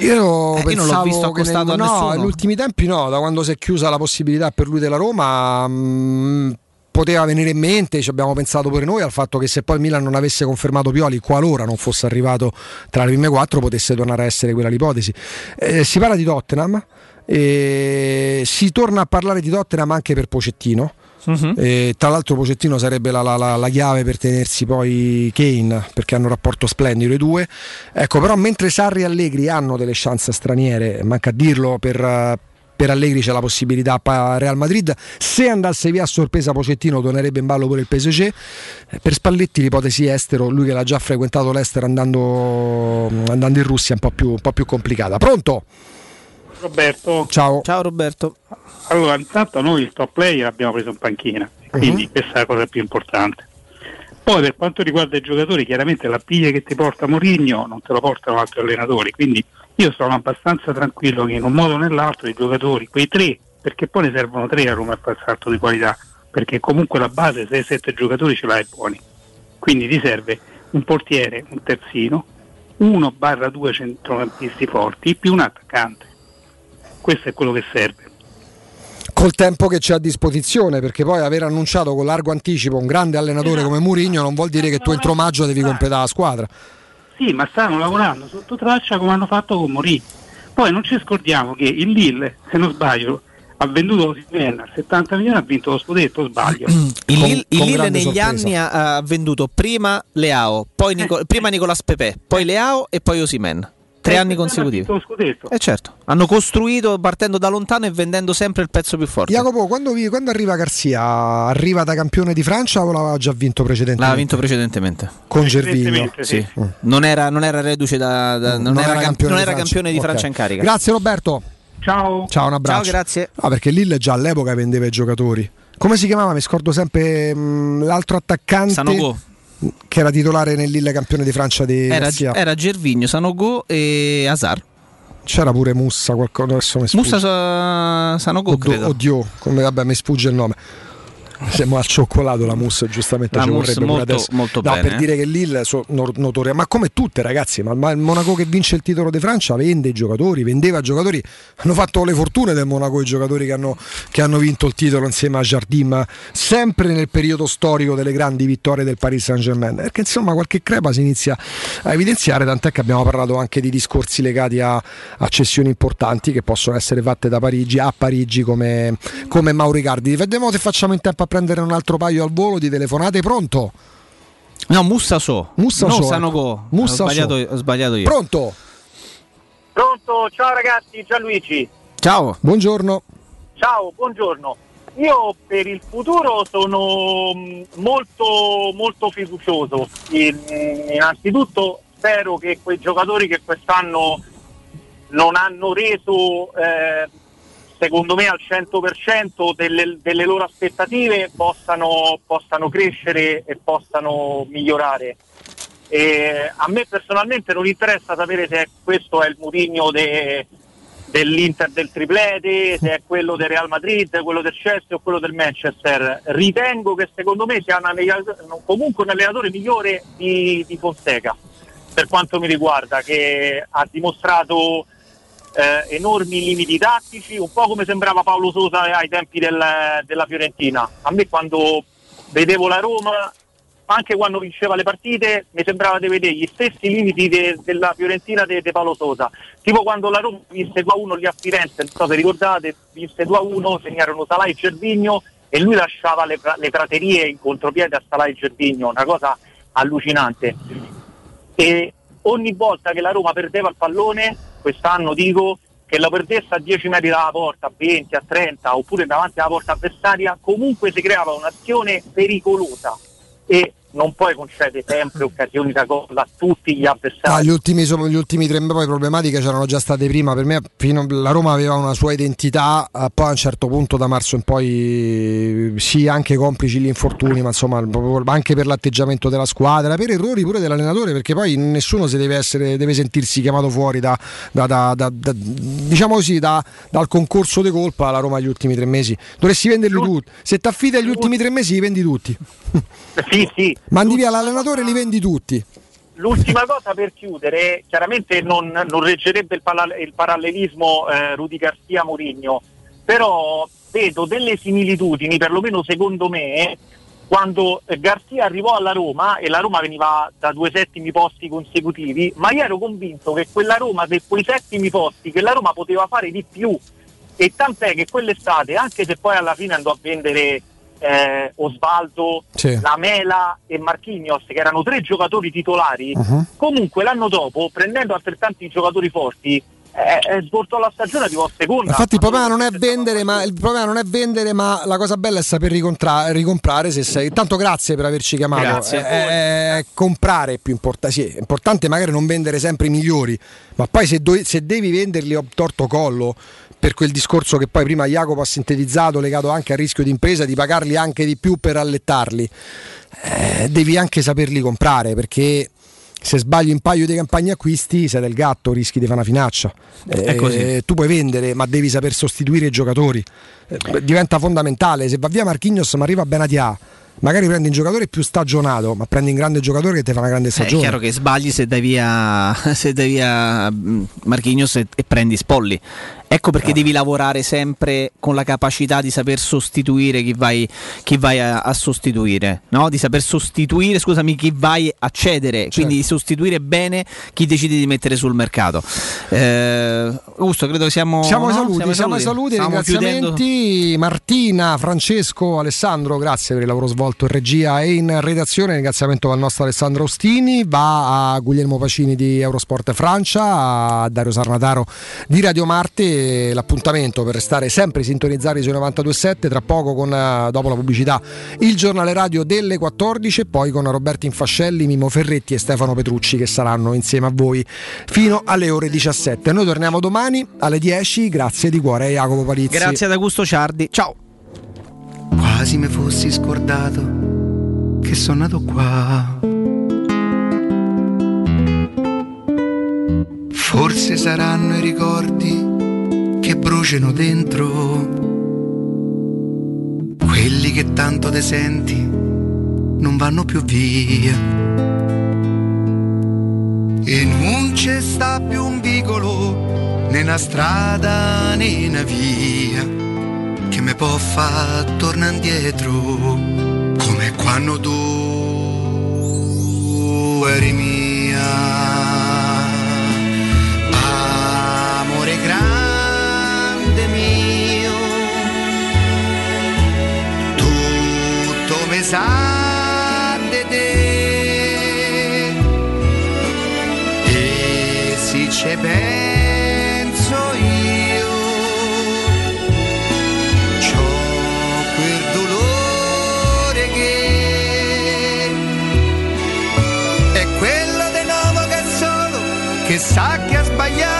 Io, Eh, io non l'ho visto accostato nel- a no, nessuno. negli ultimi tempi no, da quando si è chiusa la possibilità per lui della Roma. mh, Poteva venire in mente, ci abbiamo pensato pure noi al fatto che se poi il Milan non avesse confermato Pioli, qualora non fosse arrivato tra le prime quattro, potesse tornare a essere quella l'ipotesi. Eh, si parla di Tottenham, e si torna a parlare di Tottenham anche per Pocettino. E tra l'altro Pocettino sarebbe la, la- la- la chiave per tenersi poi Kane perché hanno un rapporto splendido i due ecco però mentre Sarri e Allegri hanno delle chance straniere manca a dirlo per, eh, per Allegri c'è la possibilità a Real Madrid se andasse via a sorpresa Pocettino tornerebbe in ballo pure il PSG Eh, per Spalletti l'ipotesi estero lui che l'ha già frequentato l'estero andando, andando in Russia è un po' più, un po' più complicata pronto? Roberto. Ciao. Ciao Roberto. Allora, intanto noi il top player l'abbiamo preso in panchina, quindi Mhm. questa è la cosa più importante. Poi per quanto riguarda i giocatori, chiaramente la piglia che ti porta Mourinho non te lo portano altri allenatori, quindi io sono abbastanza tranquillo che in un modo o nell'altro i giocatori, quei tre, perché poi ne servono tre a Roma per fare salto di qualità, perché comunque la base 6-7 giocatori ce l'hai buoni. Quindi ti serve un portiere, un terzino, uno barra due centrocampisti forti più un attaccante. Questo è quello che serve. col tempo che c'è a disposizione, perché poi aver annunciato con largo anticipo un grande allenatore come Mourinho non vuol dire che tu entro maggio devi completare la squadra. Sì, ma stanno lavorando sotto traccia come hanno fatto con Mourinho. Poi non ci scordiamo che il Lille, se non sbaglio, ha venduto Osimhen a 70 milioni ha vinto lo scudetto, sbaglio. Il, Con- Lille- il con Lille negli sorpresa. anni ha, ha venduto prima Leao, poi Nico- prima Nicolas Pepe, poi Leao e poi Osimen. Tre anni consecutivi. scudetto. Eh certo, hanno costruito partendo da lontano e vendendo sempre il pezzo più forte. Jacopo, quando, vi- quando arriva Garzia, arriva da campione di Francia o l'aveva già vinto precedentemente? L'ha vinto precedentemente. Con Gervigno. Sì. Non, era, non era reduce da, da- non, era, camp- non era campione di Ok. Francia in carica. Grazie Roberto. Ciao. Ciao, un abbraccio. Ciao, grazie. Ah, perché Lille già all'epoca vendeva i giocatori. Come si chiamava? Mi scordo sempre mh, l'altro attaccante Sanogo. Che era titolare nel Lille campione di Francia di Era, Garzia. era Gervigno, Sanogo e Hazard. C'era pure Mussa, qualcosa adesso mi sfugge. Musa Sa- Sanogo, Oddio, credo. oddio, come, vabbè, mi sfugge il nome. Siamo al cioccolato la mousse, giustamente La ci mousse vorrebbe molto- adesso. molto no, bene, per dire che Lille so, no- notoria, ma come tutte ragazzi, ma, ma il Monaco che vince il titolo di Francia vende i giocatori, vendeva giocatori, hanno fatto le fortune del Monaco i giocatori che hanno, che hanno vinto il titolo insieme a Jardim, ma sempre nel periodo storico delle grandi vittorie del Paris Saint Germain, perché insomma qualche crepa si inizia a evidenziare, tant'è che abbiamo parlato anche di discorsi legati a, a cessioni importanti che possono essere fatte da Parigi a Parigi come, come Mauricardi. Vediamo se facciamo in tempo a prendere un altro paio al volo di telefonate. Pronto? No, Mussa So. Mussa no, So, Sanogo. ecco. Mussa ho, sbagliato, So. ho sbagliato io. Pronto? Pronto, ciao ragazzi, Gianluigi. Ciao. Buongiorno. Ciao, buongiorno. Io per il futuro sono mh, molto, molto fiducioso. In- innanzitutto spero che quei giocatori che quest'anno non hanno reso, eh, secondo me, al 100% delle, delle loro aspettative possano, possano crescere e possano migliorare. E a me personalmente non interessa sapere se questo è il Mourinho de- dell'Inter del triplete, se è quello del Real Madrid, quello del Chelsea o quello del Manchester. Ritengo che secondo me sia un comunque un allenatore migliore di, di Fonseca, per quanto mi riguarda, che ha dimostrato eh, enormi limiti tattici, un po' come sembrava Paolo Sosa ai tempi del- della Fiorentina. A me quando vedevo la Roma anche quando vinceva le partite mi sembrava di vedere gli stessi limiti de- della Fiorentina di Paolo Sosa tipo quando la Roma vinse 2-1 lì a Firenze non so se ricordate vinse 2-1 segnarono Salà e Cervigno e lui lasciava le, le praterie in contropiede a Salà e Cervigno una cosa allucinante e ogni volta che la Roma perdeva il pallone quest'anno dico che la perdesse a 10 metri dalla porta, a 20, a 30 oppure davanti alla porta avversaria comunque si creava un'azione pericolosa. E non puoi concedere sempre occasioni da gol a tutti gli avversari. Ah, gli, ultimi, gli ultimi tre poi problematiche c'erano già state prima. Per me fino- la Roma aveva una sua identità, eh, poi a un certo punto da marzo in poi sì, anche complici gli infortuni, ma insomma anche per l'atteggiamento della squadra, per errori pure dell'allenatore, perché poi nessuno si deve, essere, deve sentirsi chiamato fuori da, da- da- da- diciamo così, da- dal concorso di colpa la Roma gli ultimi tre mesi. Dovresti venderli tutti. Se ti affidi agli ultimi tre mesi li vendi tutti. Sì, sì. Mandi via l'allenatore e li vendi tutti. L'ultima cosa per chiudere, chiaramente non, non reggerebbe il, pala- il parallelismo eh, Rudy Garcia Mourinho, però vedo delle similitudini, perlomeno secondo me, quando Garcia arrivò alla Roma e la Roma veniva da due settimi posti consecutivi, ma io ero convinto che quella Roma, per quei settimi posti, che la Roma poteva fare di più. E tant'è che quell'estate, anche se poi alla fine andò a vendere eh, Osvaldo, Sì. Lamela e Marchignos, che erano tre giocatori titolari, Uh-huh. comunque l'anno dopo, prendendo altrettanti giocatori forti, eh, eh, svoltò la stagione arrivò seconda. Infatti il problema non è vendere, ma il problema non è vendere, ma la cosa bella è saper ricontra- ricomprare se sei. Tanto grazie per averci chiamato. Grazie. Eh, eh, comprare è più importante. Sì, è importante magari non vendere sempre i migliori, ma poi se, doi- se devi venderli a torto collo per quel discorso che poi prima Jacopo ha sintetizzato, legato anche al rischio di impresa, di pagarli anche di più per allettarli, eh, devi anche saperli comprare perché se sbagli un paio di campagne acquisti sei del gatto, rischi di fare una finaccia. È così. Eh, tu puoi vendere, ma devi saper sostituire i giocatori. Eh, diventa fondamentale. Se va via Marchignos, ma arriva Benatia. Magari prendi un giocatore più stagionato, ma prendi un grande giocatore che ti fa una grande Eh, È stagione. chiaro che sbagli se dai via, se dai via mm, Marchignos e, e prendi Spolli. Ecco perché devi lavorare sempre con la capacità di saper sostituire chi vai, chi vai a, a sostituire, no? di saper sostituire, scusami, chi vai a cedere, quindi di sostituire bene chi decidi di mettere sul mercato. Eh, Augusto, credo che siamo, Siamo no? saluti, siamo ai saluti, Stiamo ringraziamenti. Martina, Francesco, Alessandro, grazie per il lavoro svolto in regia e in redazione, ringraziamento al nostro Alessandro Ostini, va a Guglielmo Pacini di Eurosport Francia, a Dario Sarnataro di Radio Marte, l'appuntamento per restare sempre sintonizzati sui 92.7, tra poco con, eh, dopo la pubblicità, il giornale radio delle 14 e poi con Roberto Infascelli, Mimo Ferretti e Stefano Petrucci che saranno insieme a voi fino alle ore 17. Noi torniamo domani alle 10, grazie di cuore Jacopo Palizzi. Grazie ad Augusto Ciardi, ciao! Quasi mi fossi scordato che sono nato qua. Forse saranno i ricordi che bruciano dentro, quelli che tanto te senti non vanno più via. E non c'è sta più un vicolo, né una strada né una via che mi può far tornare indietro come quando tu eri mia. Di te e se ci penso io c'ho quel dolore che è quello di nuovo che solo che sa che ha sbagliato